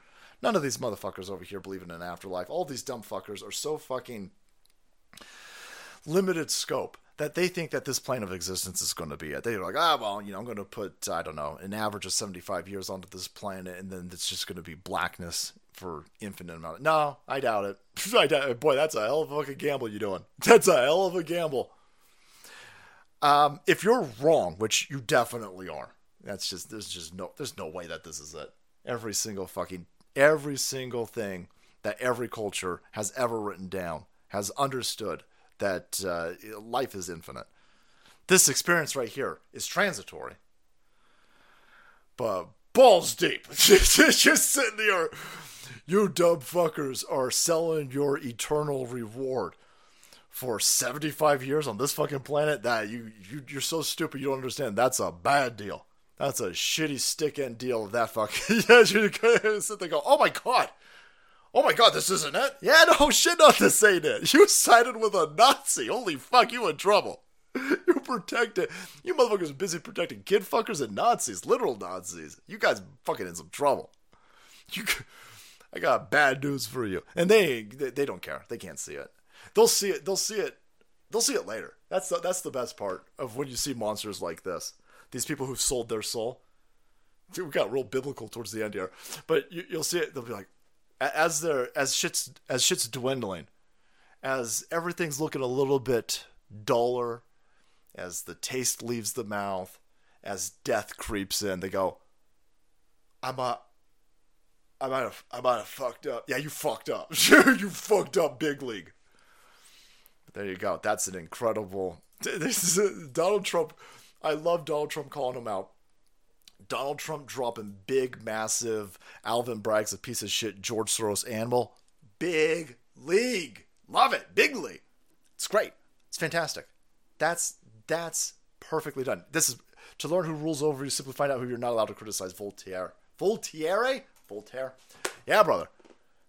None of these motherfuckers over here believe in an afterlife. All these dumb fuckers are so fucking limited scope that they think that this plane of existence is going to be it. They're like, ah, well, you know, I'm going to put, I don't know, an average of 75 years onto this planet, and then it's just going to be blackness for infinite amount. Of- no, I doubt it. I doubt it. Boy, that's a hell of a fucking gamble you're doing. That's a hell of a gamble. Um, if you're wrong, which you definitely are, that's just there's just no there's no way that this is it. Every single fucking every single thing that every culture has ever written down has understood that uh, life is infinite. This experience right here is transitory, but balls deep. just sitting there, you dumb fuckers are selling your eternal reward for 75 years on this fucking planet, that you, you you're so stupid you don't understand. That's a bad deal. That's a shitty stick end deal that fucking. yeah, you sit there go, oh my god. Oh my god, this isn't it? Yeah, no shit, not this ain't it. You sided with a Nazi. Holy fuck, you in trouble. You protected. You motherfuckers busy protecting kid fuckers and Nazis, literal Nazis. You guys fucking in some trouble. You, I got bad news for you. And they, they they don't care. They can't see it. They'll see it. They'll see it. They'll see it later. That's the, that's the best part of when you see monsters like this. These people who've sold their soul. Dude, we got real biblical towards the end here, but you, you'll see it. They'll be like, as they're as shit's as shit's dwindling, as everything's looking a little bit duller, as the taste leaves the mouth, as death creeps in, they go, "I'm a, I might have, I might have fucked up. Yeah, you fucked up. Sure, you fucked up, big league." There you go. That's an incredible. This is Donald Trump. I love Donald Trump calling him out. Donald Trump dropping big, massive. Alvin Bragg's a piece of shit. George Soros animal. Big league. Love it. Big league. It's great. It's fantastic. That's that's perfectly done. This is to learn who rules over you. Simply find out who you're not allowed to criticize. Voltaire. Voltaire. Voltaire. Yeah, brother.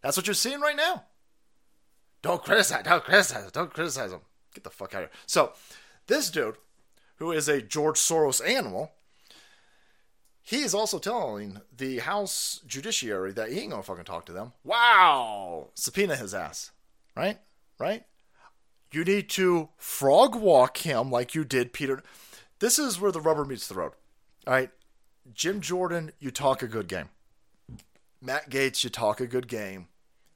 That's what you're seeing right now. Don't criticize. Don't criticize. Don't criticize him. Get the fuck out of here. So, this dude, who is a George Soros animal, he is also telling the House Judiciary that he ain't gonna fucking talk to them. Wow! Subpoena his ass. Right? Right? You need to frog walk him like you did Peter. This is where the rubber meets the road. All right? Jim Jordan, you talk a good game. Matt Gaetz, you talk a good game.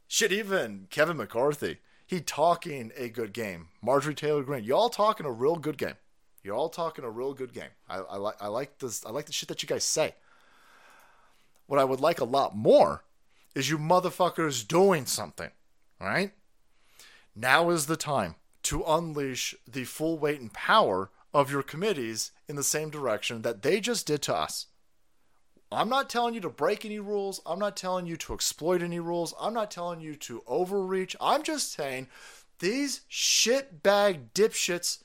Shit, even Kevin McCarthy, he talking a good game. Marjorie Taylor Greene, y'all talking a real good game. You're all talking a real good game. I, I like I like this I like the shit that you guys say. What I would like a lot more is you motherfuckers doing something. Right? Now is the time to unleash the full weight and power of your committees in the same direction that they just did to us. I'm not telling you to break any rules. I'm not telling you to exploit any rules. I'm not telling you to overreach. I'm just saying these shitbag dipshits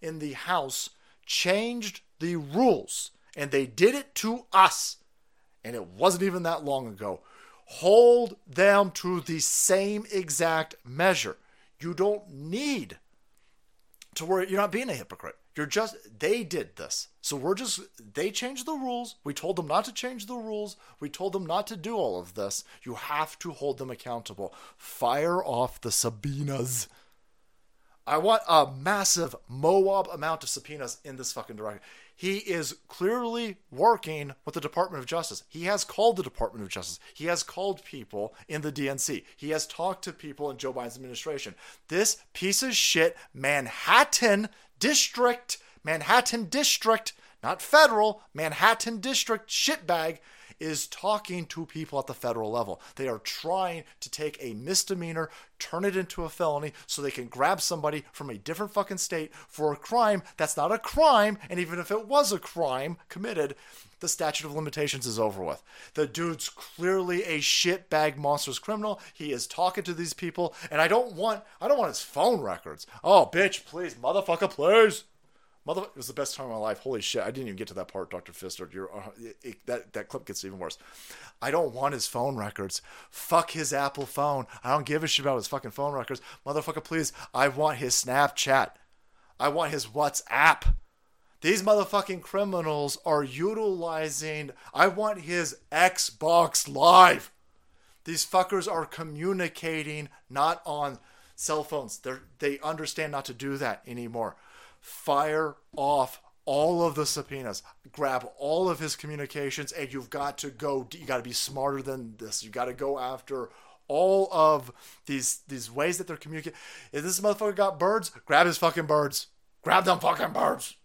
in the House changed the rules, and they did it to us. And it wasn't even that long ago. Hold them to the same exact measure. You don't need to worry. You're not being a hypocrite. You're just, they did this. So we're just, they changed the rules. We told them not to change the rules. We told them not to do all of this. You have to hold them accountable. Fire off the subpoenas. I want a massive Moab amount of subpoenas in this fucking direction. He is clearly working with the Department of Justice. He has called the Department of Justice. He has called people in the DNC. He has talked to people in Joe Biden's administration. This piece of shit Manhattan District, Manhattan District, not federal, Manhattan District shitbag is talking to people at the federal level. They are trying to take a misdemeanor, turn it into a felony so they can grab somebody from a different fucking state for a crime that's not a crime. And even if it was a crime committed, the statute of limitations is over with. The dude's clearly a shitbag monstrous criminal. He is talking to these people, and I don't want I don't want his phone records. Oh, bitch, please, motherfucker, please. Mother, it was the best time of my life. Holy shit! I didn't even get to that part, Doctor Fister. You're, uh, it, it, that that clip gets even worse. I don't want his phone records. Fuck his Apple phone. I don't give a shit about his fucking phone records, motherfucker. Please, I want his Snapchat. I want his WhatsApp. These motherfucking criminals are utilizing. I want his Xbox Live. These fuckers are communicating not on cell phones. They they understand not to do that anymore fire off all of the subpoenas, grab all of his communications, and you've got to go. You got to be smarter than this. You got to go after all of these these ways that they're communicating. If this motherfucker got birds, grab his fucking birds. Grab them fucking birds.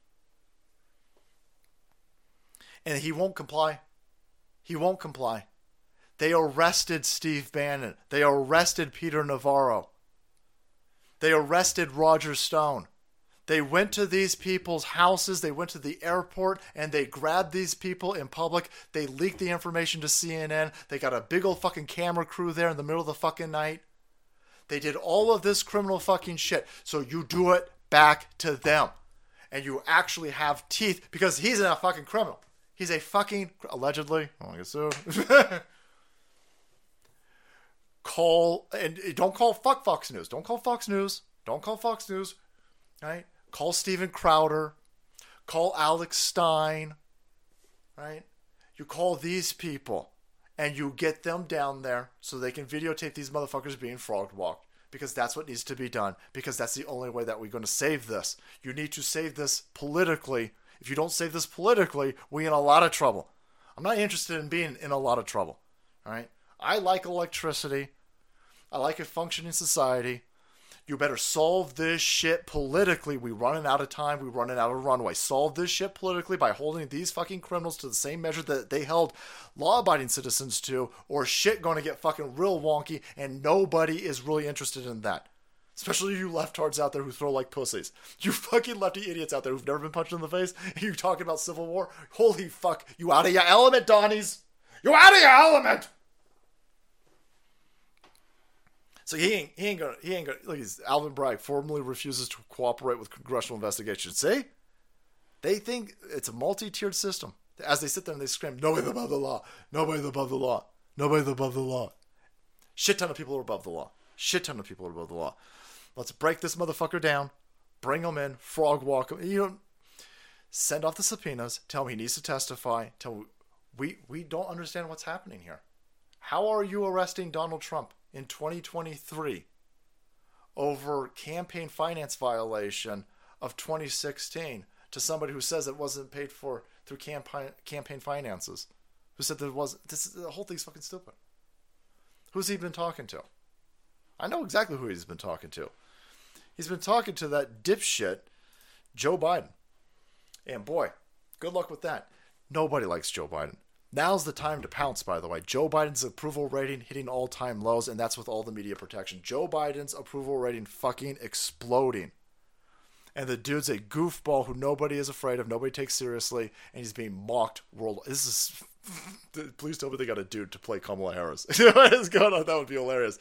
And he won't comply. He won't comply. They arrested Steve Bannon. They arrested Peter Navarro. They arrested Roger Stone. They went to these people's houses, they went to the airport, and they grabbed these people in public. They leaked the information to CNN. They got a big old fucking camera crew there in the middle of the fucking night. They did all of this criminal fucking shit. So you do it back to them. And you actually have teeth because he's a fucking criminal. He's a fucking allegedly. I guess so. call and don't call fuck Fox News. Don't call Fox News. Don't call Fox News. Right? Call Steven Crowder. Call Alex Stein. Right? You call these people and you get them down there so they can videotape these motherfuckers being frog walked because that's what needs to be done because that's the only way that we're going to save this. You need to save this politically. If you don't save this politically, we're in a lot of trouble. I'm not interested in being in a lot of trouble. All right? I like electricity. I like a functioning society. You better solve this shit politically. We running out of time. We running out of runway. Solve this shit politically by holding these fucking criminals to the same measure that they held law-abiding citizens to, or shit going to get fucking real wonky, and nobody is really interested in that. Especially you leftards out there who throw like pussies. You fucking lefty idiots out there who've never been punched in the face, and you talking about civil war. Holy fuck! You out of your element, Donnies. You out of your element. So he ain't he ain't gonna he ain't gonna look. He's Alvin Bragg formally refuses to cooperate with congressional investigations. See, they think it's a multi-tiered system. As they sit there and they scream, "Nobody's above the law. Nobody's above the law. Nobody's above the law." Shit ton of people are above the law. Shit ton of people are above the law. Let's break this motherfucker down. Bring him in. Frog walk him. You know, send off the subpoenas. Tell him he needs to testify. Tell him we we don't understand what's happening here. How are you arresting Donald Trump? In 2023 over campaign finance violation of 2016 to somebody who says it wasn't paid for through campaign campaign finances, who said there was this the whole thing's fucking stupid. Who's he been talking to? I know exactly who he's been talking to. He's been talking to that dipshit Joe Biden. And boy, good luck with that. Nobody likes Joe Biden. Now's the time to pounce, by the way. Joe Biden's approval rating hitting all time lows, and that's with all the media protection. Joe Biden's approval rating fucking exploding. And the dude's a goofball who nobody is afraid of, nobody takes seriously, and he's being mocked world. This is. Please tell me they got a dude to play Kamala Harris. what is going on? That would be hilarious.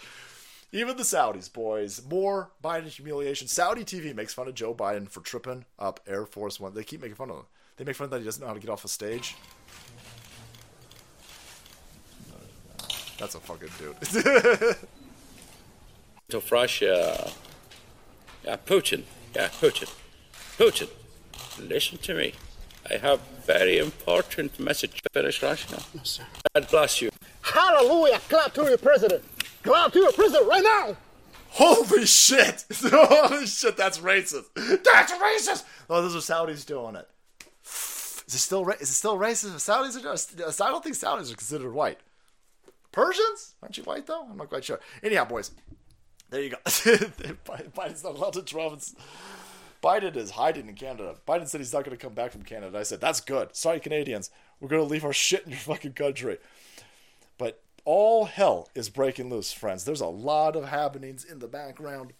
Even the Saudis, boys. More Biden humiliation. Saudi TV makes fun of Joe Biden for tripping up Air Force One. They keep making fun of him. They make fun that he doesn't know how to get off a stage. That's a fucking dude. to Russia. Uh, yeah, Putin. Yeah, Putin. Putin, listen to me. I have very important message to finish Russia. Yes, sir. God bless you. Hallelujah! Clap to your president. Clap to your president right now. Holy shit! Holy shit! That's racist. That's racist. Oh, those are Saudis doing it. Is it still is it still racist? Saudis are. I don't think Saudis are considered white. Persians? Aren't you white though? I'm not quite sure. Anyhow, boys, there you go. Biden's not allowed to travel. Biden is hiding in Canada. Biden said he's not going to come back from Canada. I said that's good. Sorry, Canadians. We're going to leave our shit in your fucking country. But all hell is breaking loose, friends. There's a lot of happenings in the background.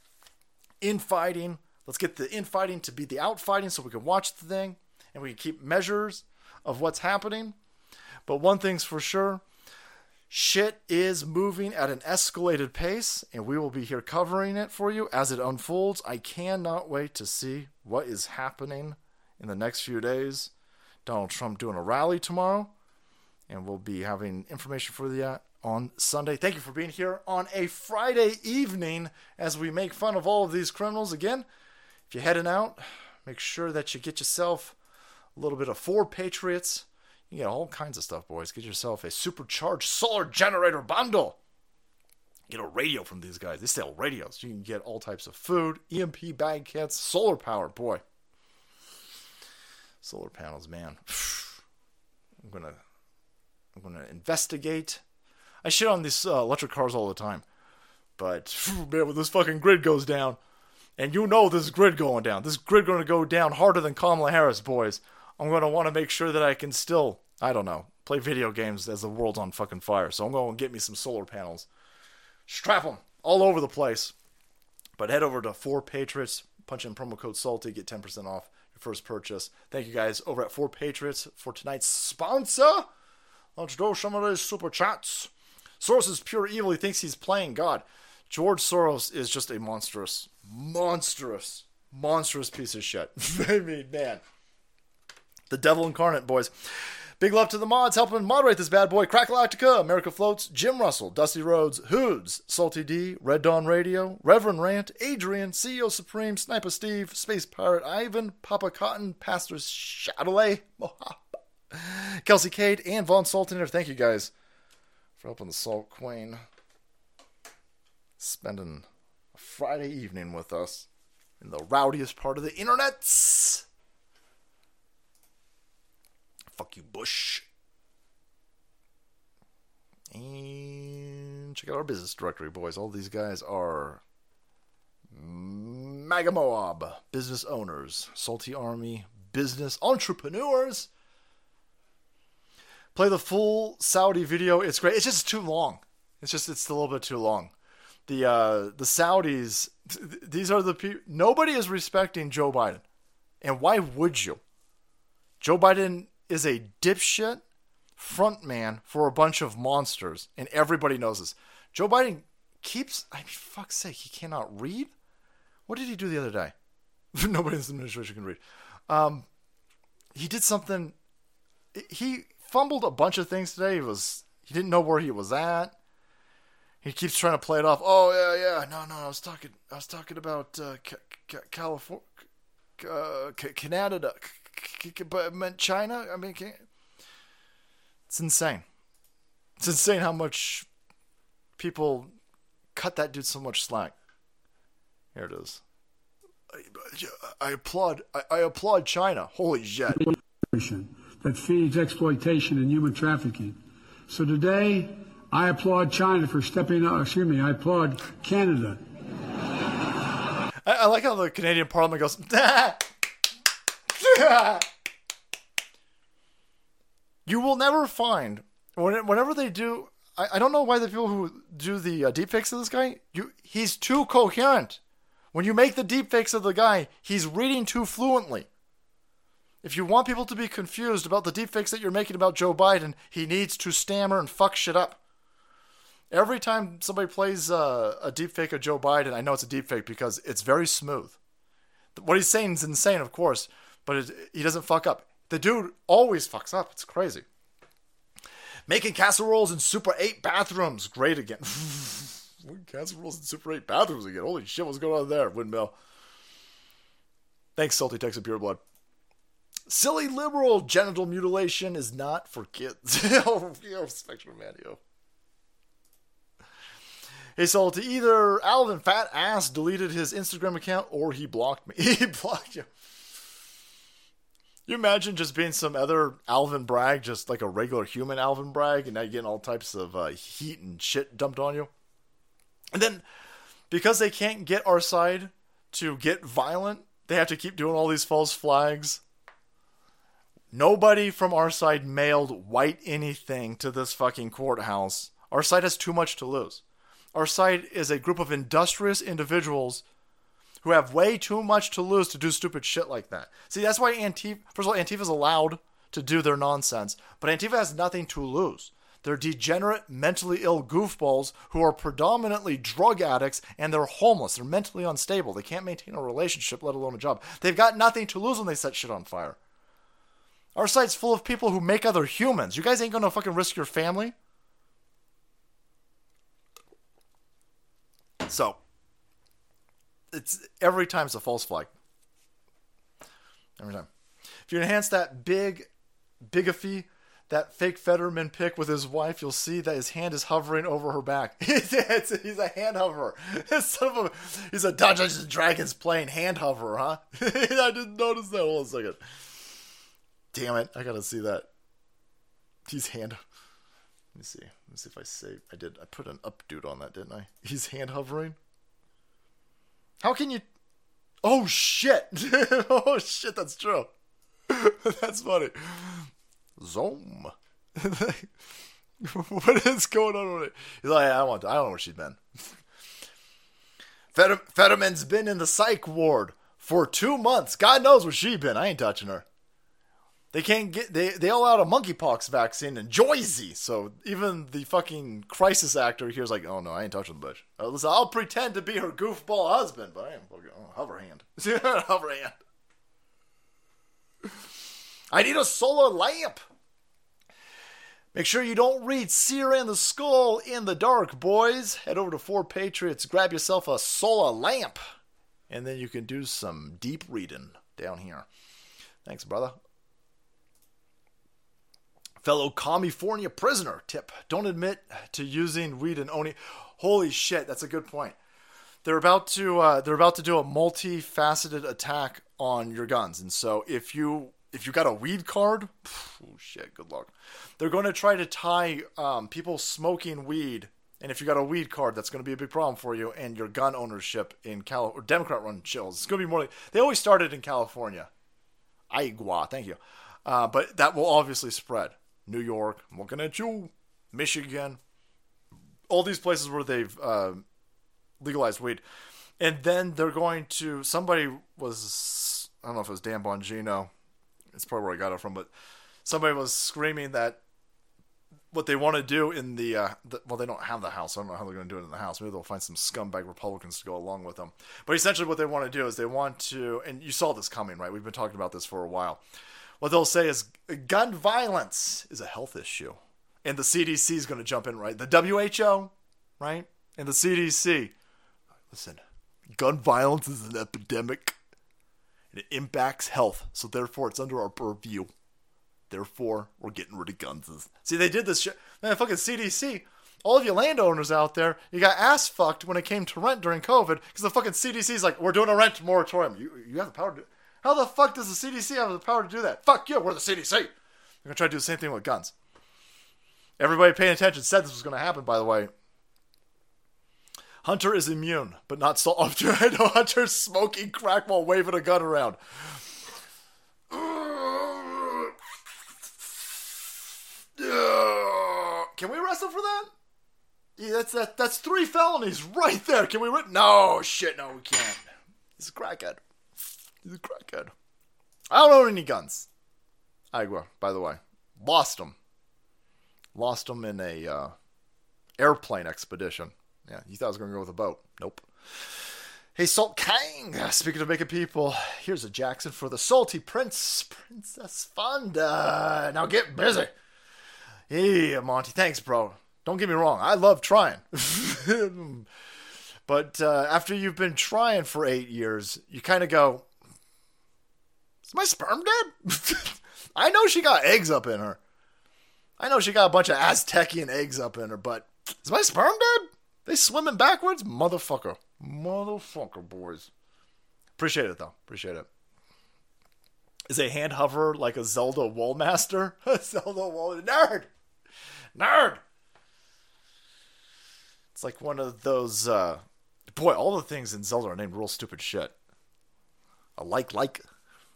Infighting. Let's get the infighting to be the outfighting so we can watch the thing and we can keep measures of what's happening. But one thing's for sure Shit is moving at an escalated pace, and we will be here covering it for you as it unfolds. I cannot wait to see what is happening in the next few days. Donald Trump doing a rally tomorrow, and we'll be having information for you on Sunday. Thank you for being here on a Friday evening as we make fun of all of these criminals. Again, if you're heading out, make sure that you get yourself a little bit of Four Patriots you get all kinds of stuff, boys. Get yourself a supercharged solar generator bundle. Get a radio from these guys. They sell radios. You can get all types of food, EMP bag kits, solar power. Boy, solar panels, man. I'm gonna, I'm gonna investigate. I shit on these uh, electric cars all the time, but man, when this fucking grid goes down, and you know this grid going down, this grid gonna go down harder than Kamala Harris, boys. I'm gonna want to make sure that I can still I don't know, play video games as the world's on fucking fire. So I'm going to get me some solar panels, strap them all over the place. But head over to Four Patriots, punch in promo code Salty, get 10% off your first purchase. Thank you guys over at Four Patriots for tonight's sponsor. Let's do some of these super chats. Soros is pure evil. He thinks he's playing God. George Soros is just a monstrous, monstrous, monstrous piece of shit. I mean, man. The devil incarnate, boys. Big love to the mods helping moderate this bad boy. Crackalactica, America Floats, Jim Russell, Dusty Rhodes, Hoods, Salty D, Red Dawn Radio, Reverend Rant, Adrian, CEO Supreme, Sniper Steve, Space Pirate Ivan, Papa Cotton, Pastor Shadowley, Kelsey Cade, and Von Saltiner. Thank you guys for helping the Salt Queen spending a Friday evening with us in the rowdiest part of the internets. Fuck you, Bush. And check out our business directory, boys. All these guys are MAGA Moab, business owners, Salty Army, business entrepreneurs. Play the full Saudi video. It's great. It's just too long. It's just it's a little bit too long. The uh, the Saudis. Th- these are the people. Nobody is respecting Joe Biden, and why would you? Joe Biden is a dipshit front man for a bunch of monsters, and everybody knows this. Joe Biden keeps. I mean, fuck's sake, he cannot read. What did he do the other day? Nobody in this administration can read. Um, he did something. He fumbled a bunch of things today. He was he didn't know where he was at. He keeps trying to play it off. Oh yeah, yeah. No, no. I was talking. I was talking about uh, ca- ca- California, uh, Canada, but it meant China. I mean, can't... it's insane. It's insane how much people cut that dude so much slack. Here it is. I, I applaud. I, I applaud China. Holy shit. that feeds exploitation and human trafficking. So today, I applaud China for stepping up. Excuse me, I applaud Canada. I, I like how the Canadian Parliament goes. you will never find when, whenever they do. I, don't know why the people who do the uh, deepfakes of this guy. You he's too coherent. When you make the deepfakes of the guy, he's reading too fluently. If you want people to be confused about the deepfakes that you're making about Joe Biden, he needs to stammer and fuck shit up. Every time somebody plays uh, a deepfake of Joe Biden, I know it's a deepfake because it's very smooth. What he's saying is insane, of course, but he doesn't fuck up. The dude always fucks up. It's crazy. Making casseroles in Super 8 bathrooms. Great again. casseroles in Super 8 bathrooms again. Holy shit, what's going on there, Windmill? Thanks, Salty Texas Pure Blood. Silly liberal genital mutilation is not for kids. oh, yo, Spectrum. Hey, Salty, either Alvin Fat Ass deleted his Instagram account or he blocked me. he blocked you. You imagine just being some other Alvin Bragg, just like a regular human Alvin Bragg, and now you're getting all types of uh, heat and shit dumped on you. And then, because they can't get our side to get violent, they have to keep doing all these false flags. Nobody from our side mailed white anything to this fucking courthouse. Our side has too much to lose. Our side is a group of industrious individuals who have way too much to lose to do stupid shit like that. See, that's why Antifa, first of all, Antifa's allowed to do their nonsense, but Antifa has nothing to lose. They're degenerate, mentally ill goofballs who are predominantly drug addicts and they're homeless. They're mentally unstable. They can't maintain a relationship, let alone a job. They've got nothing to lose when they set shit on fire. Our site's full of people who make other humans. You guys ain't gonna fucking risk your family. So, it's every time it's a false flag. Every time. If you enhance that big bigafy, that fake Fetterman pic with his wife, you'll see that his hand is hovering over her back. he's a hand hoverer. Son of a, he's a Dungeons and Dragons playing hand hoverer, huh? I didn't notice that. Hold on a second. Damn it! I gotta see that. He's hand. Let me see. Let me see if I save. I did. I put an up dude on that, didn't I? He's hand hovering. How can you? Oh shit! oh shit! That's true. that's funny. Zoom. what is going on with it? He's like, I want. I don't know where she's been. Fetterman's been in the psych ward for two months. God knows where she's been. I ain't touching her. They can't get they they all out a monkeypox vaccine in Jersey, so even the fucking crisis actor here's like, oh no, I ain't touching the bitch. Uh, listen, I'll pretend to be her goofball husband, but I am fucking oh, hover hand, hover hand. I need a solar lamp. Make sure you don't read Sear and the Skull in the dark, boys. Head over to Four Patriots, grab yourself a solar lamp, and then you can do some deep reading down here. Thanks, brother. Fellow California prisoner tip: Don't admit to using weed and only. Holy shit, that's a good point. They're about to uh, they're about to do a multifaceted attack on your guns, and so if you if you got a weed card, oh shit, good luck. They're going to try to tie um, people smoking weed, and if you got a weed card, that's going to be a big problem for you and your gun ownership in Cal or Democrat-run chills. It's going to be more. Like, they always started in California, Iowa, thank you, uh, but that will obviously spread. New York, I'm looking at you, Michigan, all these places where they've uh, legalized weed, and then they're going to. Somebody was I don't know if it was Dan Bongino it's probably where I got it from, but somebody was screaming that what they want to do in the, uh, the, well, they don't have the house. I don't know how they're going to do it in the house. Maybe they'll find some scumbag Republicans to go along with them. But essentially, what they want to do is they want to, and you saw this coming, right? We've been talking about this for a while. What they'll say is gun violence is a health issue, and the CDC is going to jump in, right? The WHO, right, and the CDC. Listen, gun violence is an epidemic And it impacts health, so therefore it's under our purview. Therefore, we're getting rid of guns. See, they did this shit. Man, fucking CDC. All of you landowners out there, you got ass fucked when it came to rent during COVID because the fucking CDC's like, we're doing a rent moratorium. You, you have the power to How the fuck does the CDC have the power to do that? Fuck you, we're the CDC. They're to try to do the same thing with guns. Everybody paying attention said this was to happen, by the way. Hunter is immune, but not so. I know Hunter's smoking crack while waving a gun around. Can we wrestle for that? Yeah, that's that. That's three felonies right there. Can we? No shit. No, we can't. He's a crackhead. He's a crackhead. I don't own any guns. Igua, by the way, lost them. Lost them in a uh, airplane expedition. Yeah, you thought I was going to go with a boat. Nope. Hey, Salt Kang. Speaking of making people, here's a Jackson for the Salty Prince, Princess Fonda. Now get busy. Hey, Monty. Thanks, bro. Don't get me wrong. I love trying. but uh, after you've been trying for eight years, you kind of go, Is my sperm dead? I know she got eggs up in her. I know she got a bunch of Aztecian eggs up in her, but is my sperm dead? They swimming backwards? Motherfucker. Motherfucker, boys. Appreciate it, though. Appreciate it. Is a hand hover like a Zelda Wallmaster? Zelda Wall. Nerd! Nerd! It's like one of those. Uh, boy, all the things in Zelda are named real stupid shit. A like like.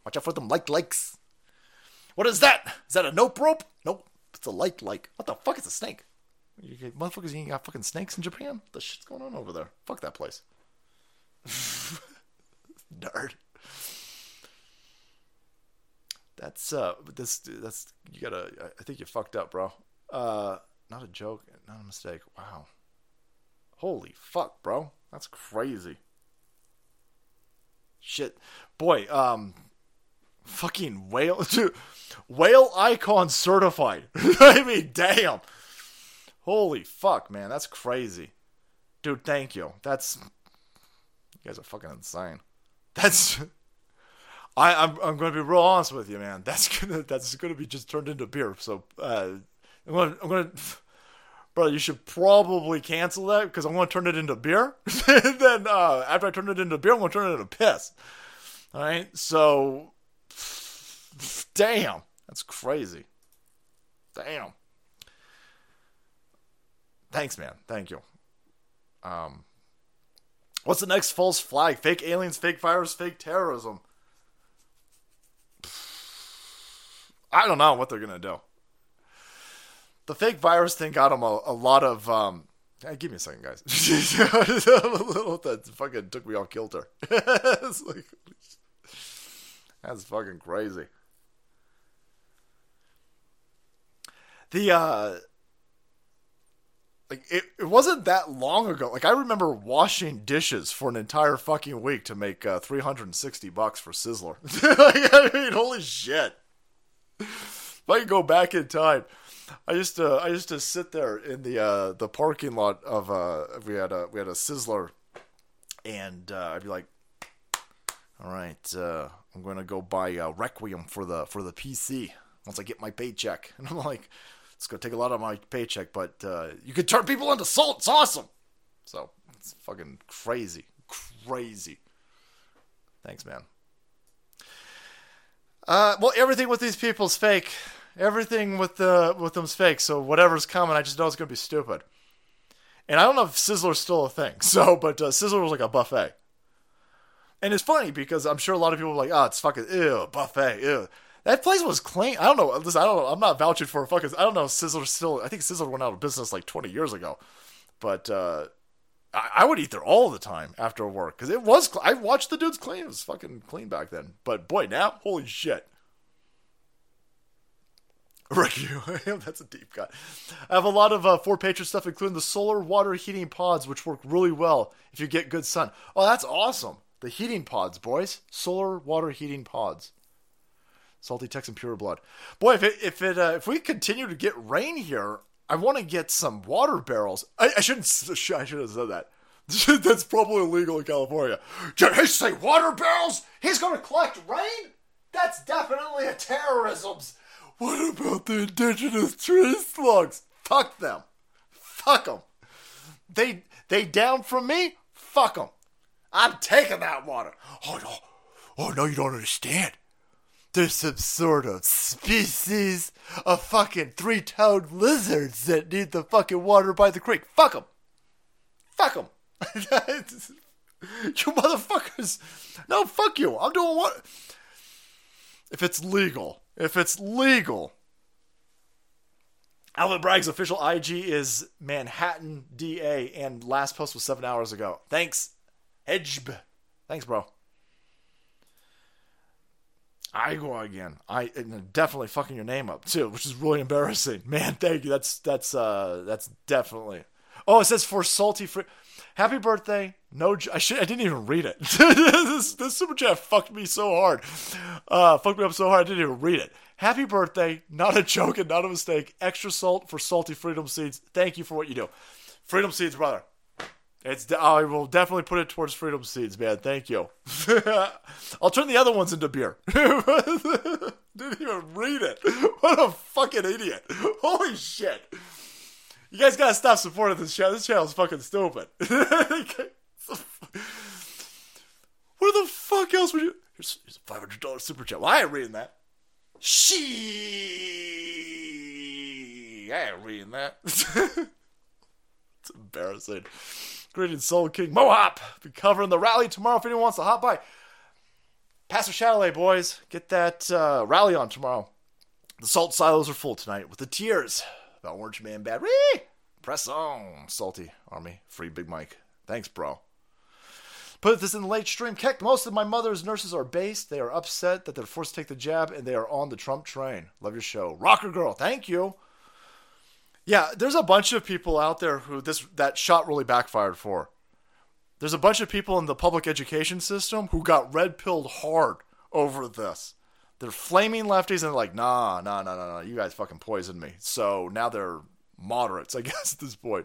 Watch out for them like likes. What is that? Is that a nope rope? Nope. It's a like like. What the fuck is a snake? You get, motherfuckers, you got fucking snakes in Japan? The shit's going on over there? Fuck that place. Nerd. That's uh, this that's you gotta. I think you fucked up, bro. Uh, not a joke, not a mistake. Wow. Holy fuck, bro. That's crazy. Shit, boy. Um, fucking whale, dude, whale icon certified. I mean, damn. Holy fuck, man, that's crazy. Dude, thank you. That's you guys are fucking insane. That's I I'm I'm going to be real honest with you, man. That's gonna that's gonna be just turned into beer. So uh, I'm gonna I'm gonna. Bro, you should probably cancel that because I'm to turn it into beer. and then uh, after I turn it into beer, I'm going to turn it into piss. All right, so damn, that's crazy. Damn. Thanks, man. Thank you. Um, what's the next false flag? Fake aliens, fake virus, fake terrorism. I don't know what they're gonna do. The fake virus thing got them a, a lot of. Um, hey, give me a second, guys. a little that fucking took me off kilter. like, that's fucking crazy. The uh like it, it wasn't that long ago. Like I remember washing dishes for an entire fucking week to make uh, 360 bucks for Sizzler. like, I mean, holy shit. If I could go back in time, I used to I used to sit there in the uh, the parking lot of uh we had a we had a Sizzler, and uh, I'd be like, all right, uh, I'm going to go buy uh, Requiem for the for the PC once I get my paycheck, and I'm like, it's going to take a lot of my paycheck, but uh, you can turn people into salt. It's awesome. So it's fucking crazy, crazy. Thanks, man. Uh, well, everything with these people is fake. Everything with the with them's fake. So whatever's coming, I just know it's gonna be stupid. And I don't know if Sizzler's still a thing. So, but uh, Sizzler was like a buffet. And it's funny because I'm sure a lot of people are like, oh, it's fucking ew, buffet, ew. That place was clean. I don't know. Listen, I don't. I'm not vouching for fucking. I don't know. Sizzler still. I think Sizzler went out of business like 20 years ago, but uh, I, I would eat there all the time after work because it was. I watched the dudes clean. It was fucking clean back then. But boy, now, holy shit. Rick, you. That's a deep cut. I have a lot of uh, Four Patriot stuff, including the solar water heating pods, which work really well if you get good sun. Oh, that's awesome. The heating pods, boys. Solar water heating pods. Salty Texan Pure Blood. Boy, if it, if it uh, if we continue to get rain here, I want to get some water barrels. I, I shouldn't. I should have said that. That's probably illegal in California. Did he say water barrels? He's going to collect rain? That's definitely a terrorism. What about the indigenous tree slugs? Fuck them. Fuck them. They they down from me? Fuck them. I'm taking that water. Oh no. Oh no, you don't understand. There's some sort of species of fucking three-toed lizards that need the fucking water by the creek. Fuck them. Fuck them. you motherfuckers. No, fuck you. I'm doing what? If it's legal. If it's legal. Alvin Bragg's official IG is Manhattan DA, and last post was seven hours ago. Thanks, Edgeb. Thanks, bro. I go again. I definitely fucking your name up too, which is really embarrassing. Man, thank you. That's that's uh that's definitely. Oh, it says for salty free. Happy birthday. No, I should. I didn't even read it. this, this super chat fucked me so hard. Uh, fucked me up so hard. I didn't even read it. Happy birthday. Not a joke and not a mistake. Extra salt for salty freedom seeds. Thank you for what you do. Freedom seeds, brother. It's. I will definitely put it towards freedom seeds, man. Thank you. I'll turn the other ones into beer. didn't even read it. What a fucking idiot. Holy shit. You guys gotta stop supporting this channel. This channel's fucking stupid. what the fuck else would you? Here's, here's a five hundred dollars super chat. Well, I ain't reading that. She. I ain't reading that. It's embarrassing. Greeting Soul King Mohop. Be covering the rally tomorrow if anyone wants to hop by. Pastor Chalet, boys, get that uh, rally on tomorrow. The salt silos are full tonight with the tears about Orange Man. Whee! Press on, Salty Army. Free Big Mike. Thanks, bro. Put this in the late stream. Keck, most of my mother's nurses are based. They are upset that they're forced to take the jab and they are on the Trump train. Love your show. Rocker Girl, thank you. Yeah, there's a bunch of people out there who this that shot really backfired for. There's a bunch of people in the public education system who got red pilled hard over this. They're flaming lefties and they're like, nah, nah, nah, nah, nah, you guys fucking poisoned me. So now they're moderates, I guess, at this point.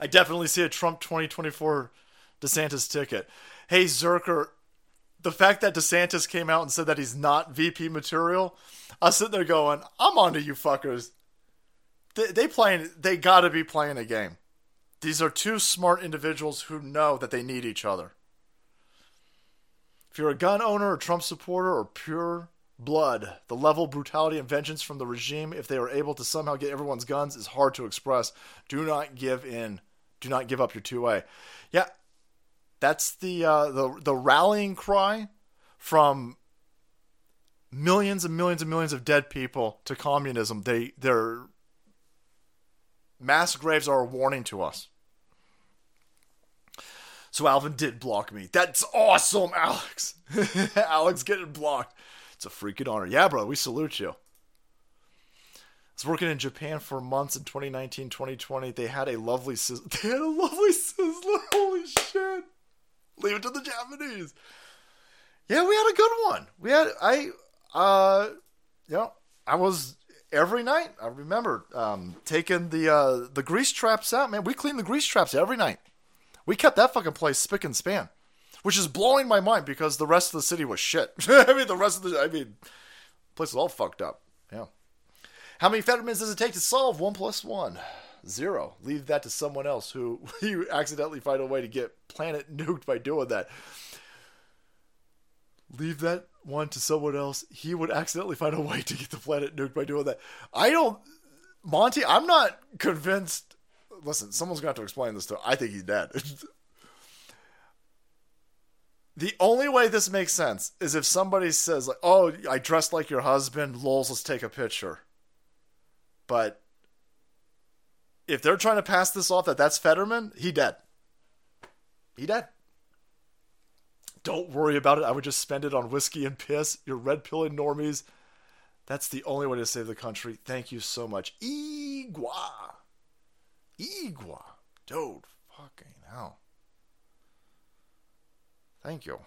I definitely see a Trump 2024 DeSantis ticket. Hey, Zerker, the fact that DeSantis came out and said that he's not VP material, I was sitting there going, I'm onto you fuckers. They, they playing, they gotta be playing a game. These are two smart individuals who know that they need each other. If you're a gun owner, a Trump supporter, or pure blood, the level of brutality and vengeance from the regime, if they are able to somehow get everyone's guns, is hard to express. Do not give in. Do not give up your two way. Yeah, that's the uh, the the rallying cry from millions and millions and millions of dead people to communism. They their mass graves are a warning to us. So Alvin did block me. That's awesome, Alex. Alex getting blocked. It's a freaking honor. Yeah, bro, we salute you. I was working in Japan for months in 2019, 2020. They had a lovely sizzler. They had a lovely sizzler. Holy shit. Leave it to the Japanese. Yeah, we had a good one. We had I uh you know, I was every night. I remember um taking the uh the grease traps out, man. We cleaned the grease traps every night. We kept that fucking place spick and span. Which is blowing my mind because the rest of the city was shit. I mean the rest of the I mean place was all fucked up. Yeah. How many Fettermans does it take to solve one plus one? Zero. Leave that to someone else who you accidentally find a way to get planet nuked by doing that. Leave that one to someone else. He would accidentally find a way to get the planet nuked by doing that. I don't, Monty. I'm not convinced. Listen, someone's have to explain this to. I think he's dead. the only way this makes sense is if somebody says like, "Oh, I dressed like your husband." Lols, let's take a picture. But if they're trying to pass this off that that's Fetterman, he dead. He dead. Don't worry about it. I would just spend it on whiskey and piss. Your red pilling normies. That's the only way to save the country. Thank you so much. Igua. Igua. Dude, fucking hell. Thank you.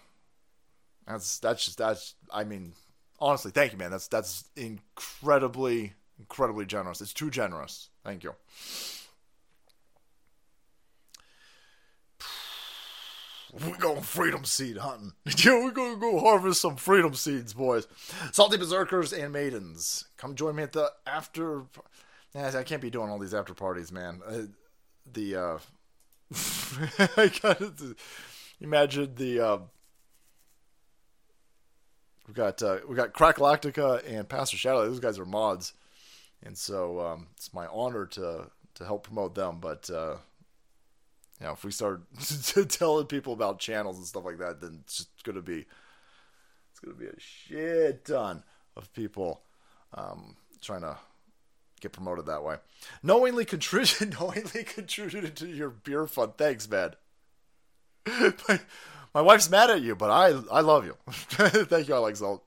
That's that's just that's I mean, honestly, thank you, man. That's that's incredibly incredibly generous. It's too generous. Thank you. We're going freedom seed hunting. Yeah, we're going to go harvest some freedom seeds, boys. Salty Berserkers and Maidens. Come join me at the after. I can't be doing all these after parties, man. Uh, the, uh. I kind of. Imagine the, uh. We got uh, we got Crack Lactica and Pastor Shadow. Those guys are mods, and so um, it's my honor to to help promote them. But uh, know, if we start telling people about channels and stuff like that, then it's just gonna be it's gonna be a shit ton of people um, trying to get promoted that way. Knowingly contributed, knowingly contributed to your beer fund. Thanks, man. my, my wife's mad at you, but I I love you. Thank you, like salt.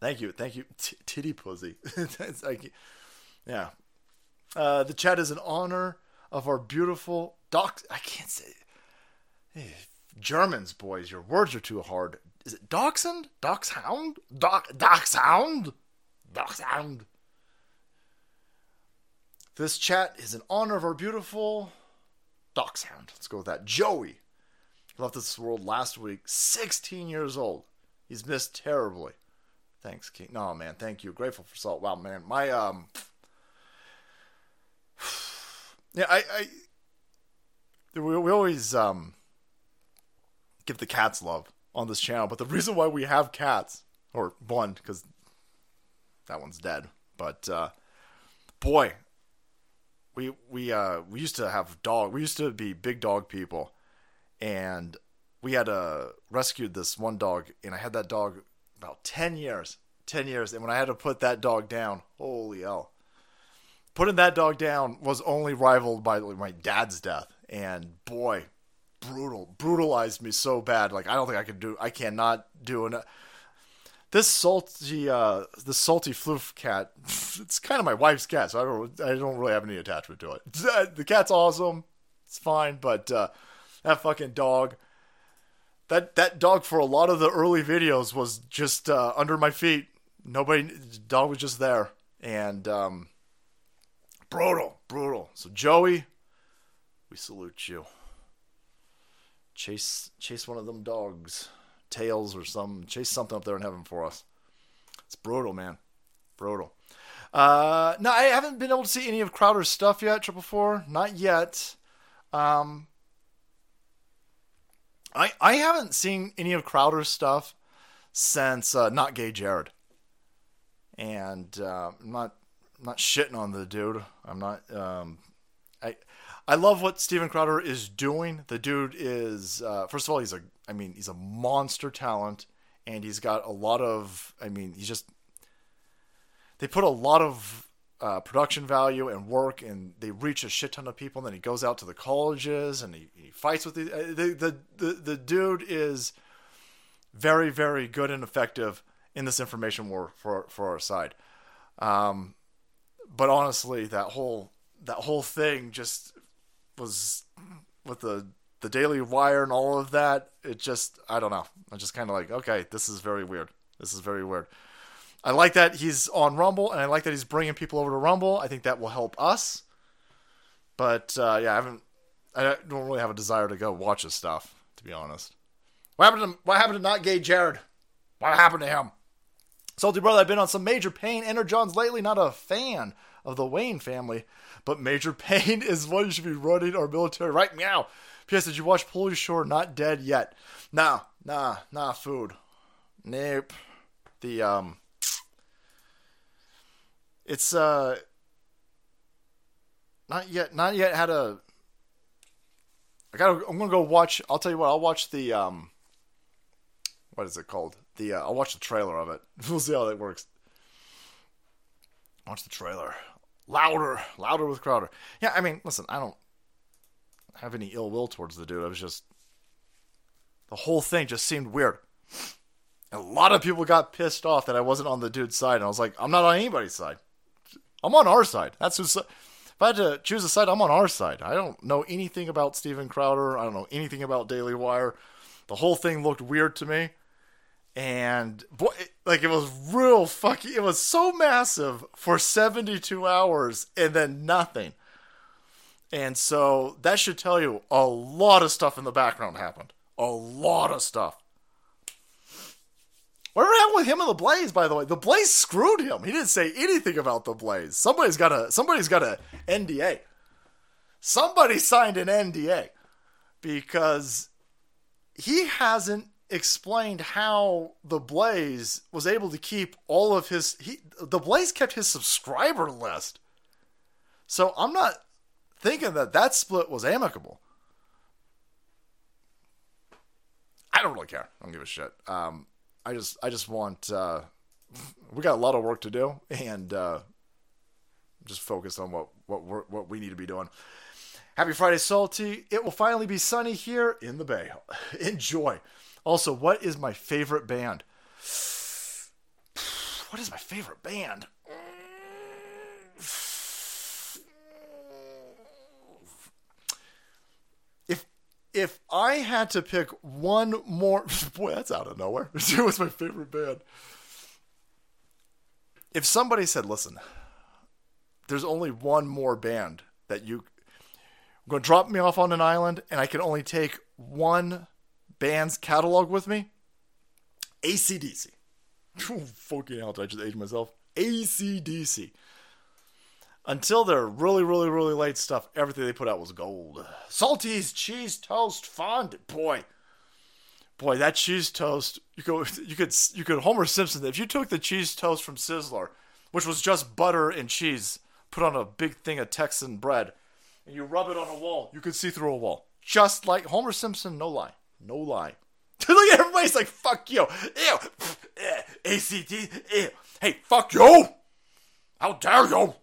Thank you, thank you, T- titty pussy. like, yeah, uh, the chat is an honor of our beautiful doc. I can't say hey, Germans, boys. Your words are too hard. Is it dachshund? Dachshund? Doc dachshund? Dachshund. This chat is in honor of our beautiful dachshund. Let's go with that. Joey left this world last week. 16 years old. He's missed terribly. Thanks, King. No, man. Thank you. Grateful for salt. Wow, man. My um yeah, I, I we, we always um give the cats love on this channel, but the reason why we have cats, or one, because that one's dead, but uh, boy, we we uh we used to have dog. We used to be big dog people, and we had uh rescued this one dog, and I had that dog about ten years, ten years, and when I had to put that dog down, holy hell putting that dog down was only rivaled by my dad's death, and boy, brutal, brutalized me so bad. Like I don't think I could do. I cannot do an. This salty, uh, the salty floof cat. It's kind of my wife's cat, so I don't. I don't really have any attachment to it. The cat's awesome. It's fine, but uh, that fucking dog. That that dog for a lot of the early videos was just uh, under my feet. Nobody, dog was just there, and um, brutal, brutal. So Joey, we salute you. Chase, chase one of them dogs, tails or some, chase something up there in heaven for us. It's brutal, man, brutal. Uh, no, I haven't been able to see any of Crowder's stuff yet. Triple Four, not yet. Um, I I haven't seen any of Crowder's stuff since uh, not gay Jared, and uh, I'm not I'm not shitting on the dude. I'm not. Um, I I love what Steven Crowder is doing. The dude is uh, first of all he's a I mean he's a monster talent, and he's got a lot of I mean he's just they put a lot of uh, production value and work, and they reach a shit ton of people. And then he goes out to the colleges and he, he fights with the, the the the the dude is very very good and effective in this information war for for our side. Um, but honestly, that whole that whole thing just was with the the Daily Wire and all of that. It just I don't know. I'm just kind of like, okay, this is very weird. This is very weird. I like that he's on Rumble, and I like that he's bringing people over to Rumble. I think that will help us. But uh, yeah, I haven't. I don't really have a desire to go watch his stuff, to be honest. What happened to What happened to not gay Jared? What happened to him? Salty brother, I've been on some major pain energons lately. Not a fan of the Wayne family, but major pain is what you should be running our military right meow. P.S. Did you watch Polish Shore? Not dead yet. Nah, nah, nah. Food. Nope. The um. It's uh. Not yet. Not yet. Had a. I gotta. I'm gonna go watch. I'll tell you what. I'll watch the um. What is it called? The uh, I'll watch the trailer of it. We'll see how that works. Watch the trailer. Louder, louder with Crowder. Yeah, I mean, listen, I don't have any ill will towards the dude. I was just the whole thing just seemed weird. A lot of people got pissed off that I wasn't on the dude's side, and I was like, I'm not on anybody's side. I'm on our side. That's who's. If I had to choose a side, I'm on our side. I don't know anything about Steven Crowder. I don't know anything about Daily Wire. The whole thing looked weird to me and boy, like it was real fucking. It was so massive for 72 hours and then nothing. And so that should tell you a lot of stuff in the background happened. A lot of stuff. Whatever happened with him and the Blaze, by the way? The Blaze screwed him. He didn't say anything about the Blaze. Somebody's got a somebody's got a NDA. Somebody signed an NDA because he hasn't explained how the Blaze was able to keep all of his he the Blaze kept his subscriber list. So I'm not thinking that that split was amicable. I don't really care. I don't give a shit. Um, I just I just want uh, we got a lot of work to do and uh, just focus on what what we're, what we need to be doing. Happy Friday, Salty. It will finally be sunny here in the Bay. Enjoy. Also, what is my favorite band? What is my favorite band? If if I had to pick one more, boy, that's out of nowhere. What's my favorite band? If somebody said, "Listen, there's only one more band that you going to drop me off on an island, and I can only take one band's catalog with me. ACDC. fucking hell, did I just age myself? ACDC. Until their really, really, really late stuff, everything they put out was gold. Salties, cheese toast fondant, boy, boy, that cheese toast. You could, you could, you could Homer Simpson. If you took the cheese toast from Sizzler, which was just butter and cheese put on a big thing of Texan bread, and you rub it on a wall, you could see through a wall, just like Homer Simpson. No lie. No lie. Look at everybody's like, fuck you. Ew. ACT. Eh. Ew. Hey, fuck you. How dare you?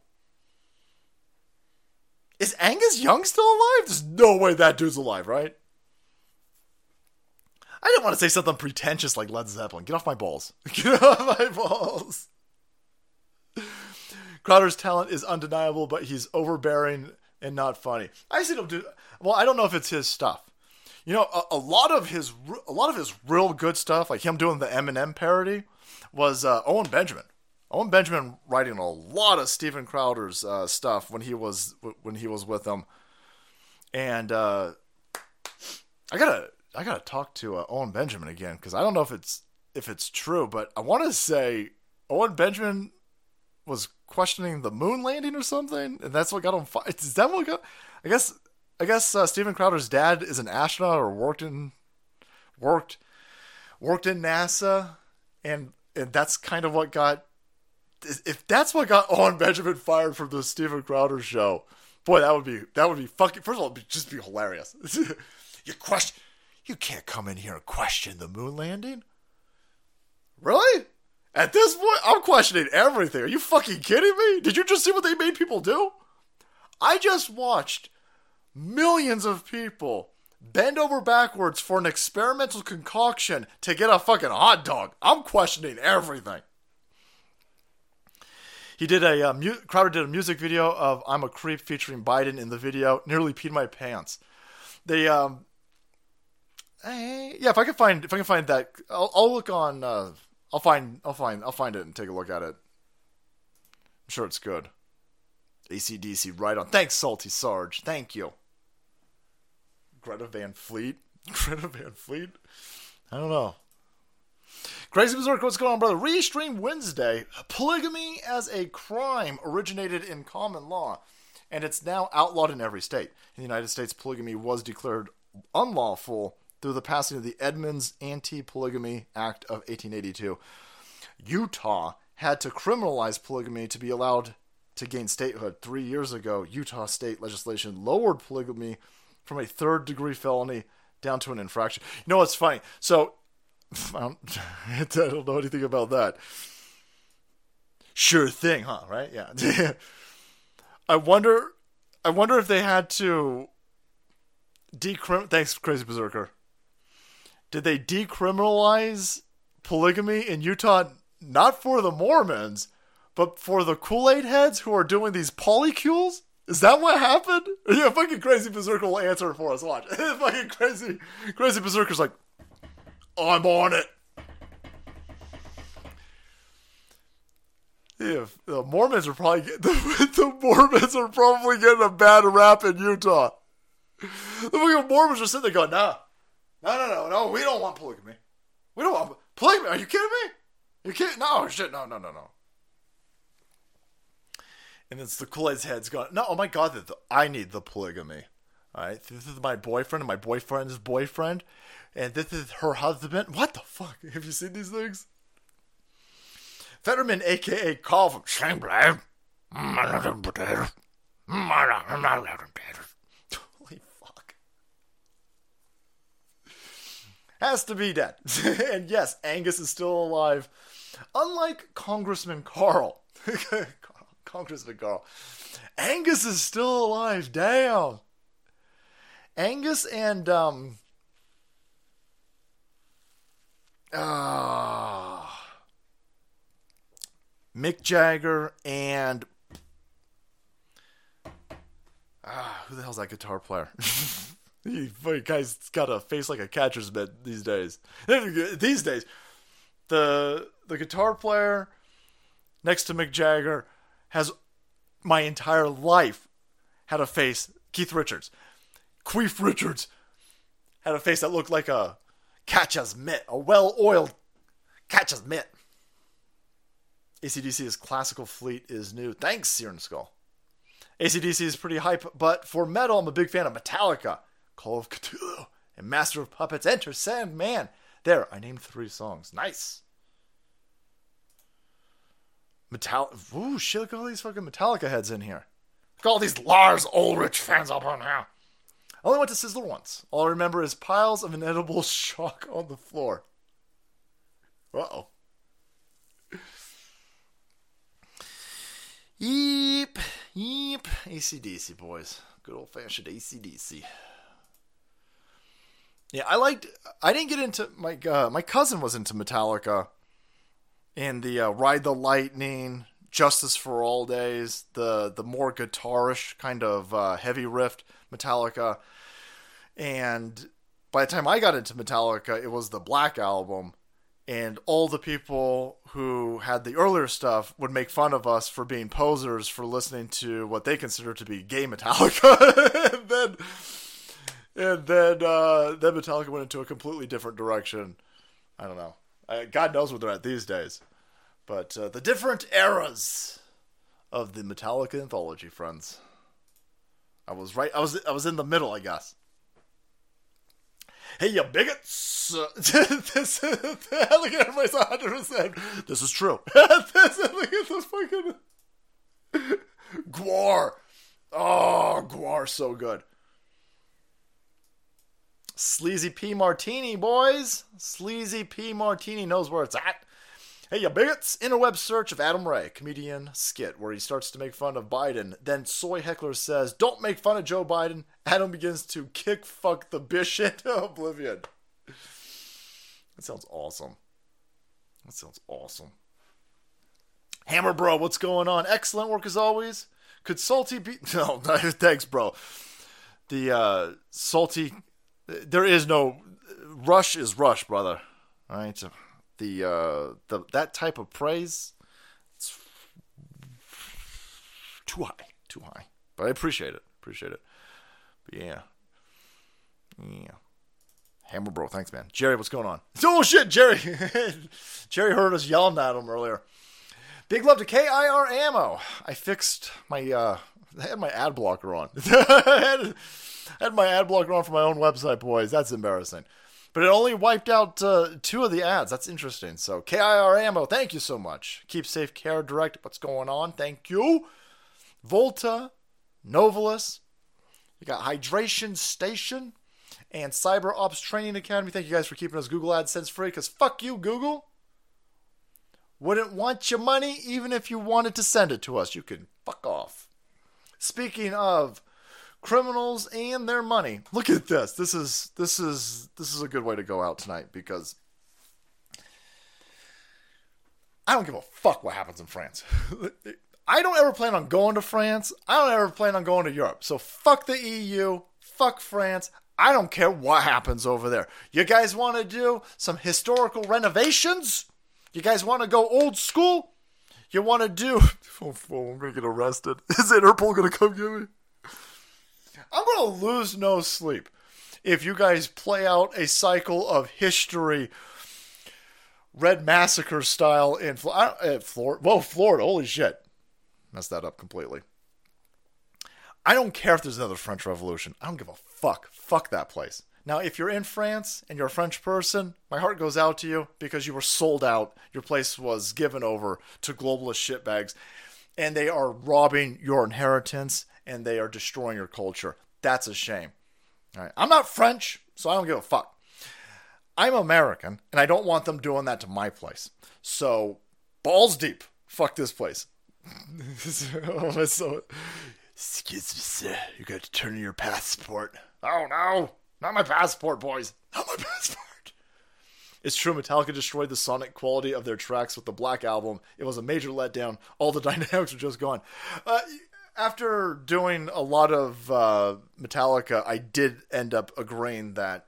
Is Angus Young still alive? There's no way that dude's alive, right? I didn't want to say something pretentious like Led Zeppelin. Get off my balls. Get off my balls. Crowder's talent is undeniable, but he's overbearing and not funny. I see him do. Well, I don't know if it's his stuff. You know, a, a, lot of his a lot of his real good stuff, like him doing the Eminem parody, was uh, Owen Benjamin. Owen Benjamin writing a lot of Steven Crowder's uh, stuff when he was when he was with him, and uh, I gotta I gotta talk to uh, Owen Benjamin again because I don't know if it's if it's true, but I want to say Owen Benjamin was questioning the moon landing or something, and that's what got him fired. Is that what got? I guess I guess uh, Steven Crowder's dad is an astronaut or worked in worked worked in NASA, and and that's kind of what got. If that's what got Owen Benjamin fired from the Steven Crowder show, boy, that would be that would be fucking. First of all, it'd be, just be hilarious. you question, you can't come in here and question the moon landing. Really? At this point, I'm questioning everything. Are you fucking kidding me? Did you just see what they made people do? I just watched millions of people bend over backwards for an experimental concoction to get a fucking hot dog. I'm questioning everything. He did a uh, mu- Crowder did a music video of "I'm a Creep" featuring Biden in the video. Nearly peed my pants. They um, eh, yeah. If I can find if I can find that, I'll, I'll look on. Uh, I'll find I'll find I'll find it and take a look at it. I'm sure it's good. ACDC right on. Thanks, Salty Sarge. Thank you. Greta Van Fleet. Greta Van Fleet. I don't know. Crazy Berserker, what's going on, brother? Restream Wednesday. Polygamy as a crime originated in common law, and it's now outlawed in every state. In the United States, polygamy was declared unlawful through the passing of the Edmunds Anti Polygamy Act of 1882. Utah had to criminalize polygamy to be allowed to gain statehood. Three years ago, Utah state legislation lowered polygamy from a third degree felony down to an infraction. You know what's funny? So I don't, um, I don't know anything about that. Sure thing, huh? Right? Yeah. I wonder. I wonder if they had to decrim. Thanks, Crazy Berserker. Did they decriminalize polygamy in Utah? Not for the Mormons, but for the Kool Aid heads who are doing these polycules. Is that what happened? Yeah, fucking Crazy Berserker will answer for us. Watch. fucking Crazy, Crazy Berserker's like, I'm on it. Yeah, the Mormons are probably getting, the, the Mormons are probably getting a bad rap in Utah. The fucking Mormons are sitting there going, "No, no, no, no, no, we don't want polygamy. We don't want polygamy. Are you kidding me? You kidding? No, shit, no, no, no, no." And it's the Kool heads going, "No, oh my god, the, I need the polygamy. All right, this is my boyfriend and my boyfriend's boyfriend, and this is her husband. What the fuck? Have you seen these things? Fetterman, aka not, I'm not. Holy fuck. Has to be dead. and yes, Angus is still alive. Unlike Congressman Carl. Congressman Carl. Angus is still alive. Damn. Angus and um uh, Mick Jagger and ah, who the hell's that guitar player? he guy's got a face like a catcher's mitt these days. these days, the the guitar player next to Mick Jagger has my entire life had a face. Keith Richards, Queef Richards had a face that looked like a catcher's mitt, a well-oiled catcher's mitt. ACDC's classical fleet is new. Thanks, Searing Skull. ACDC is pretty hype, but for metal, I'm a big fan of Metallica, Call of Cthulhu, and Master of Puppets. Enter Sandman. There, I named three songs. Nice. Metal. Ooh, shit! Look at all these fucking Metallica heads in here. Look at all these Lars Ulrich fans up on here. I only went to Sizzler once. All I remember is piles of inedible shock on the floor. Uh oh. Yeep, yeep. ACDC, boys. Good old fashioned ACDC. Yeah, I liked. I didn't get into my. Uh, my cousin was into Metallica, and the uh, Ride the Lightning, Justice for All days, the the more guitarish kind of uh, heavy riffed Metallica, and by the time I got into Metallica, it was the Black album, and all the people who had the earlier stuff would make fun of us for being posers for listening to what they consider to be gay Metallica, and then and then uh, then Metallica went into a completely different direction. I don't know. I, God knows where they're at these days, but uh, the different eras of the Metallica anthology, friends. I was right. I was I was in the middle, I guess. Hey, you bigots! Uh, this, look at everybody's 100. percent This is true. this, look at this fucking Gwar. Oh, Gwar, so good. Sleazy P Martini, boys. Sleazy P Martini knows where it's at. Hey, you bigots! Interweb search of Adam Ray, comedian skit, where he starts to make fun of Biden. Then Soy Heckler says, Don't make fun of Joe Biden. Adam begins to kick fuck the bitch into oblivion. That sounds awesome. That sounds awesome. Hammer Bro, what's going on? Excellent work as always. Could Salty be. No, thanks, bro. The uh, Salty. There is no. Rush is Rush, brother. All right? So the uh the that type of praise it's too high too high. But i appreciate it appreciate it. But yeah. Yeah. Hammer bro thanks man. Jerry what's going on? Oh shit jerry. Jerry heard us yelling at him earlier. Big love to kir ammo. I fixed my uh i had my ad blocker on I had, my ad blocker on for my own website boys that's embarrassing but it only wiped out uh, two of the ads. That's interesting. So, KIR Ammo, thank you so much. Keep Safe Care Direct, what's going on? Thank you. Volta, Novalis, you got Hydration Station, and Cyber Ops Training Academy. Thank you guys for keeping us Google AdSense free, because fuck you, Google. Wouldn't want your money even if you wanted to send it to us. You can fuck off. Speaking of criminals and their money. Look at this. This is this is this is a good way to go out tonight because I don't give a fuck what happens in France. I don't ever plan on going to France. I don't ever plan on going to Europe. So fuck the EU, fuck France. I don't care what happens over there. You guys want to do some historical renovations? You guys want to go old school? You want to do? Oh, I'm gonna get arrested. Is Interpol gonna come get me? I'm going to lose no sleep if you guys play out a cycle of history, Red Massacre style in Florida. Eh, Florida. Whoa, Florida. Holy shit. Messed that up completely. I don't care if there's another French Revolution. I don't give a fuck. Fuck that place. Now, if you're in France and you're a French person, my heart goes out to you because you were sold out. Your place was given over to globalist shitbags, and they are robbing your inheritance and they are destroying your culture. That's a shame. All right. I'm not French, so I don't give a fuck. I'm American, and I don't want them doing that to my place. So, balls deep. Fuck this place. oh, so, excuse me, sir. You got to turn in your passport. Oh, no. Not my passport, boys. Not my passport. It's true, Metallica destroyed the sonic quality of their tracks with the Black Album. It was a major letdown. All the dynamics are just gone. Uh, after doing a lot of uh, Metallica, I did end up agreeing that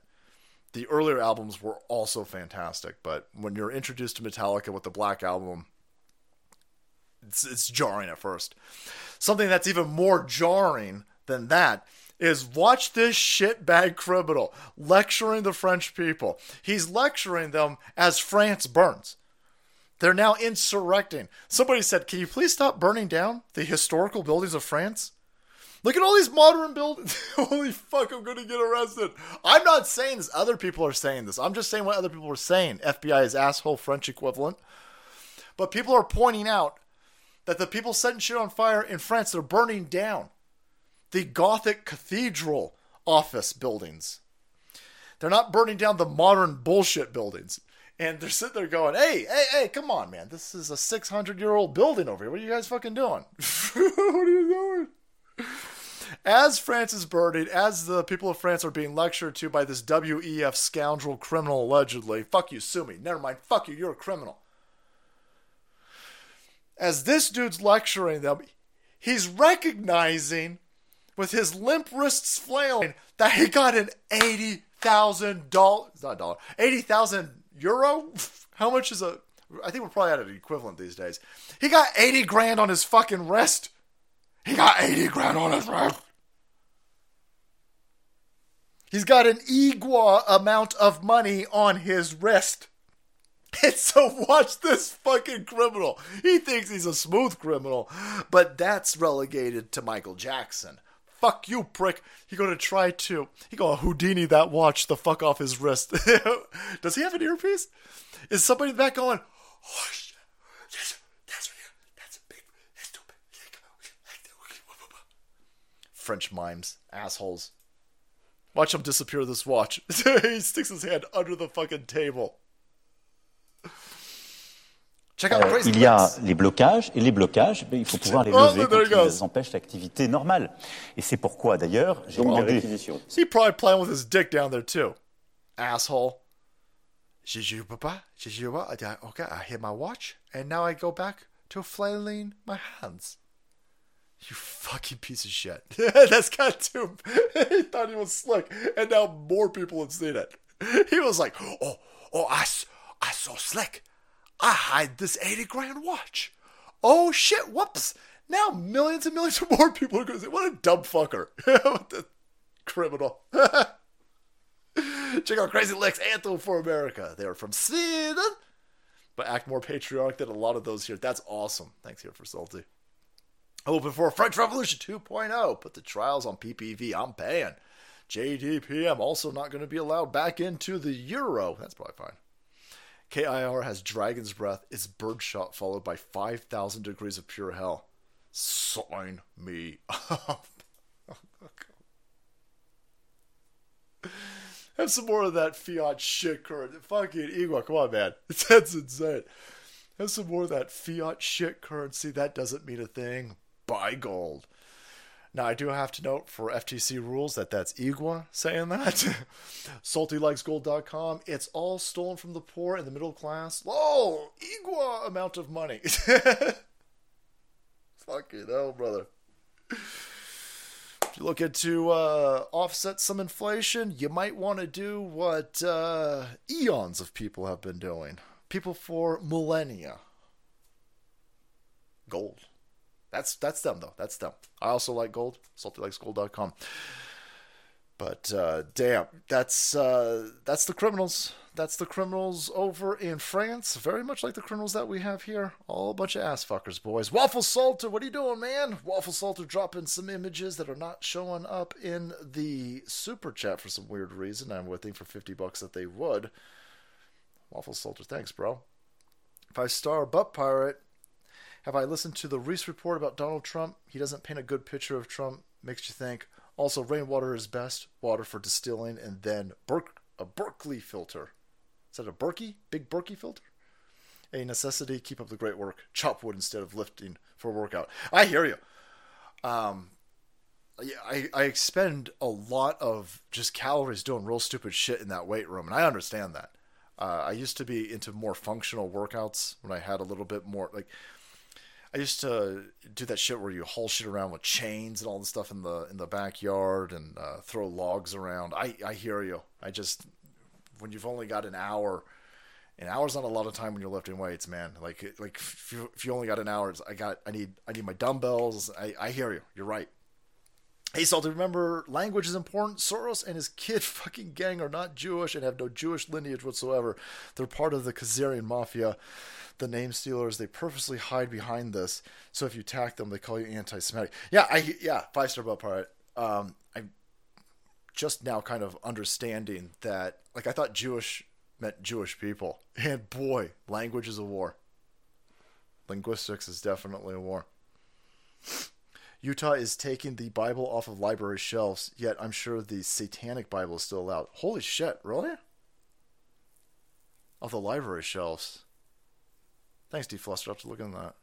the earlier albums were also fantastic. But when you're introduced to Metallica with the Black Album, it's, it's jarring at first. Something that's even more jarring than that is watch this shitbag criminal lecturing the French people. He's lecturing them as France burns. They're now insurrecting. Somebody said, Can you please stop burning down the historical buildings of France? Look at all these modern buildings. Holy fuck, I'm going to get arrested. I'm not saying this. Other people are saying this. I'm just saying what other people are saying. FBI is asshole French equivalent. But people are pointing out that the people setting shit on fire in France, they're burning down the Gothic cathedral office buildings. They're not burning down the modern bullshit buildings and they're sitting there going, "Hey, hey, hey, come on, man! This is a 600 year old building over here. What are you guys fucking doing? what are you doing?" As France is burning, as the people of France are being lectured to by this WEF scoundrel criminal allegedly, fuck you, sue me. Never mind, fuck you, you're a criminal. As this dude's lecturing them, he's recognizing with his limp wrists flailing that he got an eighty thousand dollar, not dollar, eighty thousand euro? How much is a? I think we're probably at an equivalent these days. He got 80 grand on his fucking wrist. He got 80 grand on his wrist. He's got an equal amount of money on his wrist. And so watch this fucking criminal. He thinks he's a smooth criminal, but that's relegated to Michael Jackson. Fuck you, prick. He gonna try to. He gonna Houdini that watch the fuck off his wrist. Does he have an earpiece? Is somebody back going, oh shit, that's, that's, that's a big, that's. French mimes, assholes. Watch him disappear this watch. he sticks his hand under the fucking table. Check out Euh, Crazy il y a les blocages, et les blocages, ben, il faut pouvoir les Oh, lever quand ils empêchent l'activité normale. Et c'est pourquoi, d'ailleurs, j'ai demandé... See, probably playing with his dick down there too. Asshole. J'ai joué, papa. J'ai. I did- Okay, I hit my watch, and now I go back to flailing my hands. You fucking piece of shit. That's got too. he thought he was slick, and now more people have seen it. He was like, "Oh, oh, I, I so slick. I hide this eighty grand watch. Oh shit! Whoops! Now millions and millions of more people are going to say, "What a dumb fucker! what the criminal." Check out Crazy Licks Anthem for America. They are from Sweden, but act more patriotic than a lot of those here. That's awesome. Thanks here for Salty. Oh, Open for French Revolution 2.0. Put the trials on PPV. I'm paying. JDPM also not going to be allowed back into the Euro. That's probably fine. KIR has Dragon's Breath. It's Birdshot followed by 5,000 degrees of pure hell. Sign me up. Have some more of that fiat shit current. Fucking Igor, come on, man. That's insane. Have some more of that fiat shit currency. That doesn't mean a thing. Buy gold. Now, I do have to note for FTC rules that that's Igua saying that. SaltyLikesGold.com. It's all stolen from the poor and the middle class. Oh, Igua amount of money. Fucking hell, brother. If you look into uh, offset some inflation, you might want to do what uh, eons of people have been doing. People for millennia. Gold. That's that's them though. That's them. I also like gold. SaltyLikesGold.com. But uh, damn, that's uh, that's the criminals. That's the criminals over in France. Very much like the criminals that we have here. All a bunch of ass fuckers, boys. Waffle Salter, what are you doing, man? Waffle Salter dropping some images that are not showing up in the super chat for some weird reason. I would think for fifty bucks that they would. Waffle Salter, thanks, bro. Five star butt pirate. Have I listened to the Reese report about Donald Trump? He doesn't paint a good picture of Trump. Makes you think. Also, rainwater is best water for distilling, and then Berk- a Berkeley filter. Is that a Berkey? Big Berkey filter? A necessity. Keep up the great work. Chop wood instead of lifting for workout. I hear you. Um, I, I expend a lot of just calories doing real stupid shit in that weight room, and I understand that. Uh, I used to be into more functional workouts when I had a little bit more like. I used to do that shit where you haul shit around with chains and all the stuff in the in the backyard and uh, throw logs around. I I hear you. I just when you've only got an hour, an hour's not a lot of time when you're lifting weights, man. Like like if you, if you only got an hour, I got I need I need my dumbbells. I I hear you. You're right. Hey, Salty, remember language is important. Soros and his kid fucking gang are not Jewish and have no Jewish lineage whatsoever. They're part of the Khazarian mafia, the name stealers. They purposely hide behind this. So if you attack them, they call you anti-Semitic. Yeah, I yeah, five star butt part. Um, I'm just now kind of understanding that. Like I thought Jewish meant Jewish people, and boy, language is a war. Linguistics is definitely a war. Utah is taking the Bible off of library shelves, yet I'm sure the Satanic Bible is still allowed. Holy shit, really? Off the library shelves. Thanks, D Fluster. I'll have to look into that.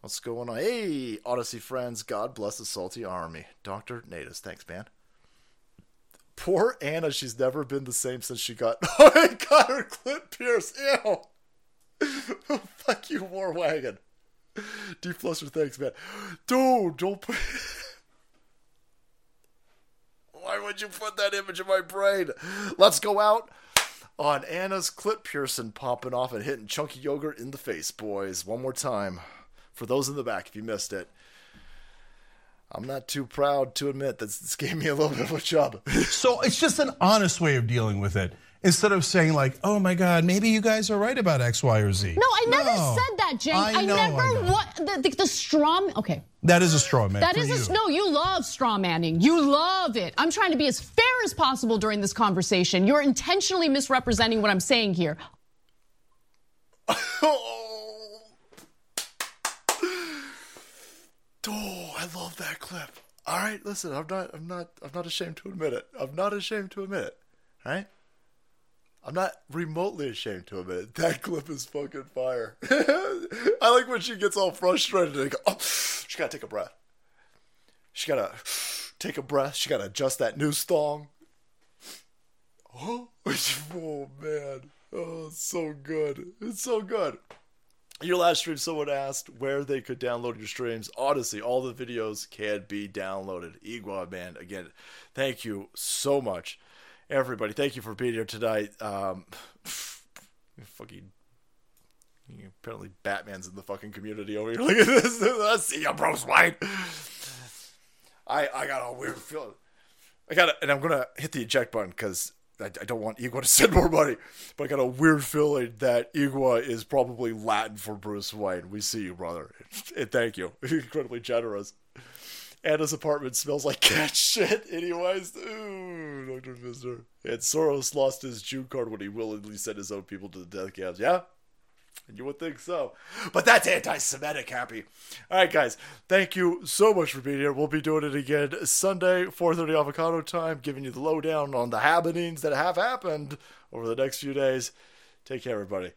What's going on? Hey, Odysee friends. God bless the salty army. Dr. Natus. Thanks, man. Poor Ana. She's never been the same since she got. Oh, got her clip pierced. Ew. Fuck you, War Wagon. D Fluster, thanks, man. Dude, don't put. Why would you put that image in my brain? Let's go out on Ana's clip piercing popping off and hitting chunky yogurt in the face, boys. One more time. For those in the back, if you missed it. I'm not too proud to admit that this gave me a little bit of a chub. So it's just an honest way of dealing with it. Instead of saying like, "Oh my God, maybe you guys are right about X, Y, or Z." No, I never No. said that, Jake. I I, know, I never know. what the, the, the straw. Okay, That is a straw man. that is a no. You love straw manning. You love it. I'm trying to be as fair as possible during this conversation. You're intentionally misrepresenting what I'm saying here. Oh, I love that clip. All right, listen, I'm not, I'm not, I'm not ashamed to admit it. I'm not ashamed to admit it. All right. I'm not remotely ashamed to admit it. That clip is fucking fire. I like when she gets all frustrated and go, oh, she gotta take a breath. She gotta take a breath. She gotta adjust that new thong. Oh, oh man. Oh, it's so good. It's so good. Your last stream, someone asked where they could download your streams. Odysee, all the videos can be downloaded. Igua, man, again, thank you so much, everybody. Thank you for being here tonight. Um, fucking, apparently Batman's in the fucking community over here. Look at this. I see you, Bruce Wayne. I I got a weird feeling. I got and I'm gonna hit the eject button because I, I don't want Igua to send more money, but I got a weird feeling that Igua is probably Latin for Bruce Wayne. We see you, brother. And thank you. Incredibly generous. Ana's apartment smells like cat shit, anyways. Ooh, Dr. Mister. And Soros lost his Jew card when he willingly sent his own people to the death camps. Yeah? And You would think so. But that's anti Semitic happy. All right, guys. Thank you so much for being here. We'll be doing it again Sunday, 4.30 avocado time, giving you the lowdown on the happenings that have happened over the next few days. Take care, everybody.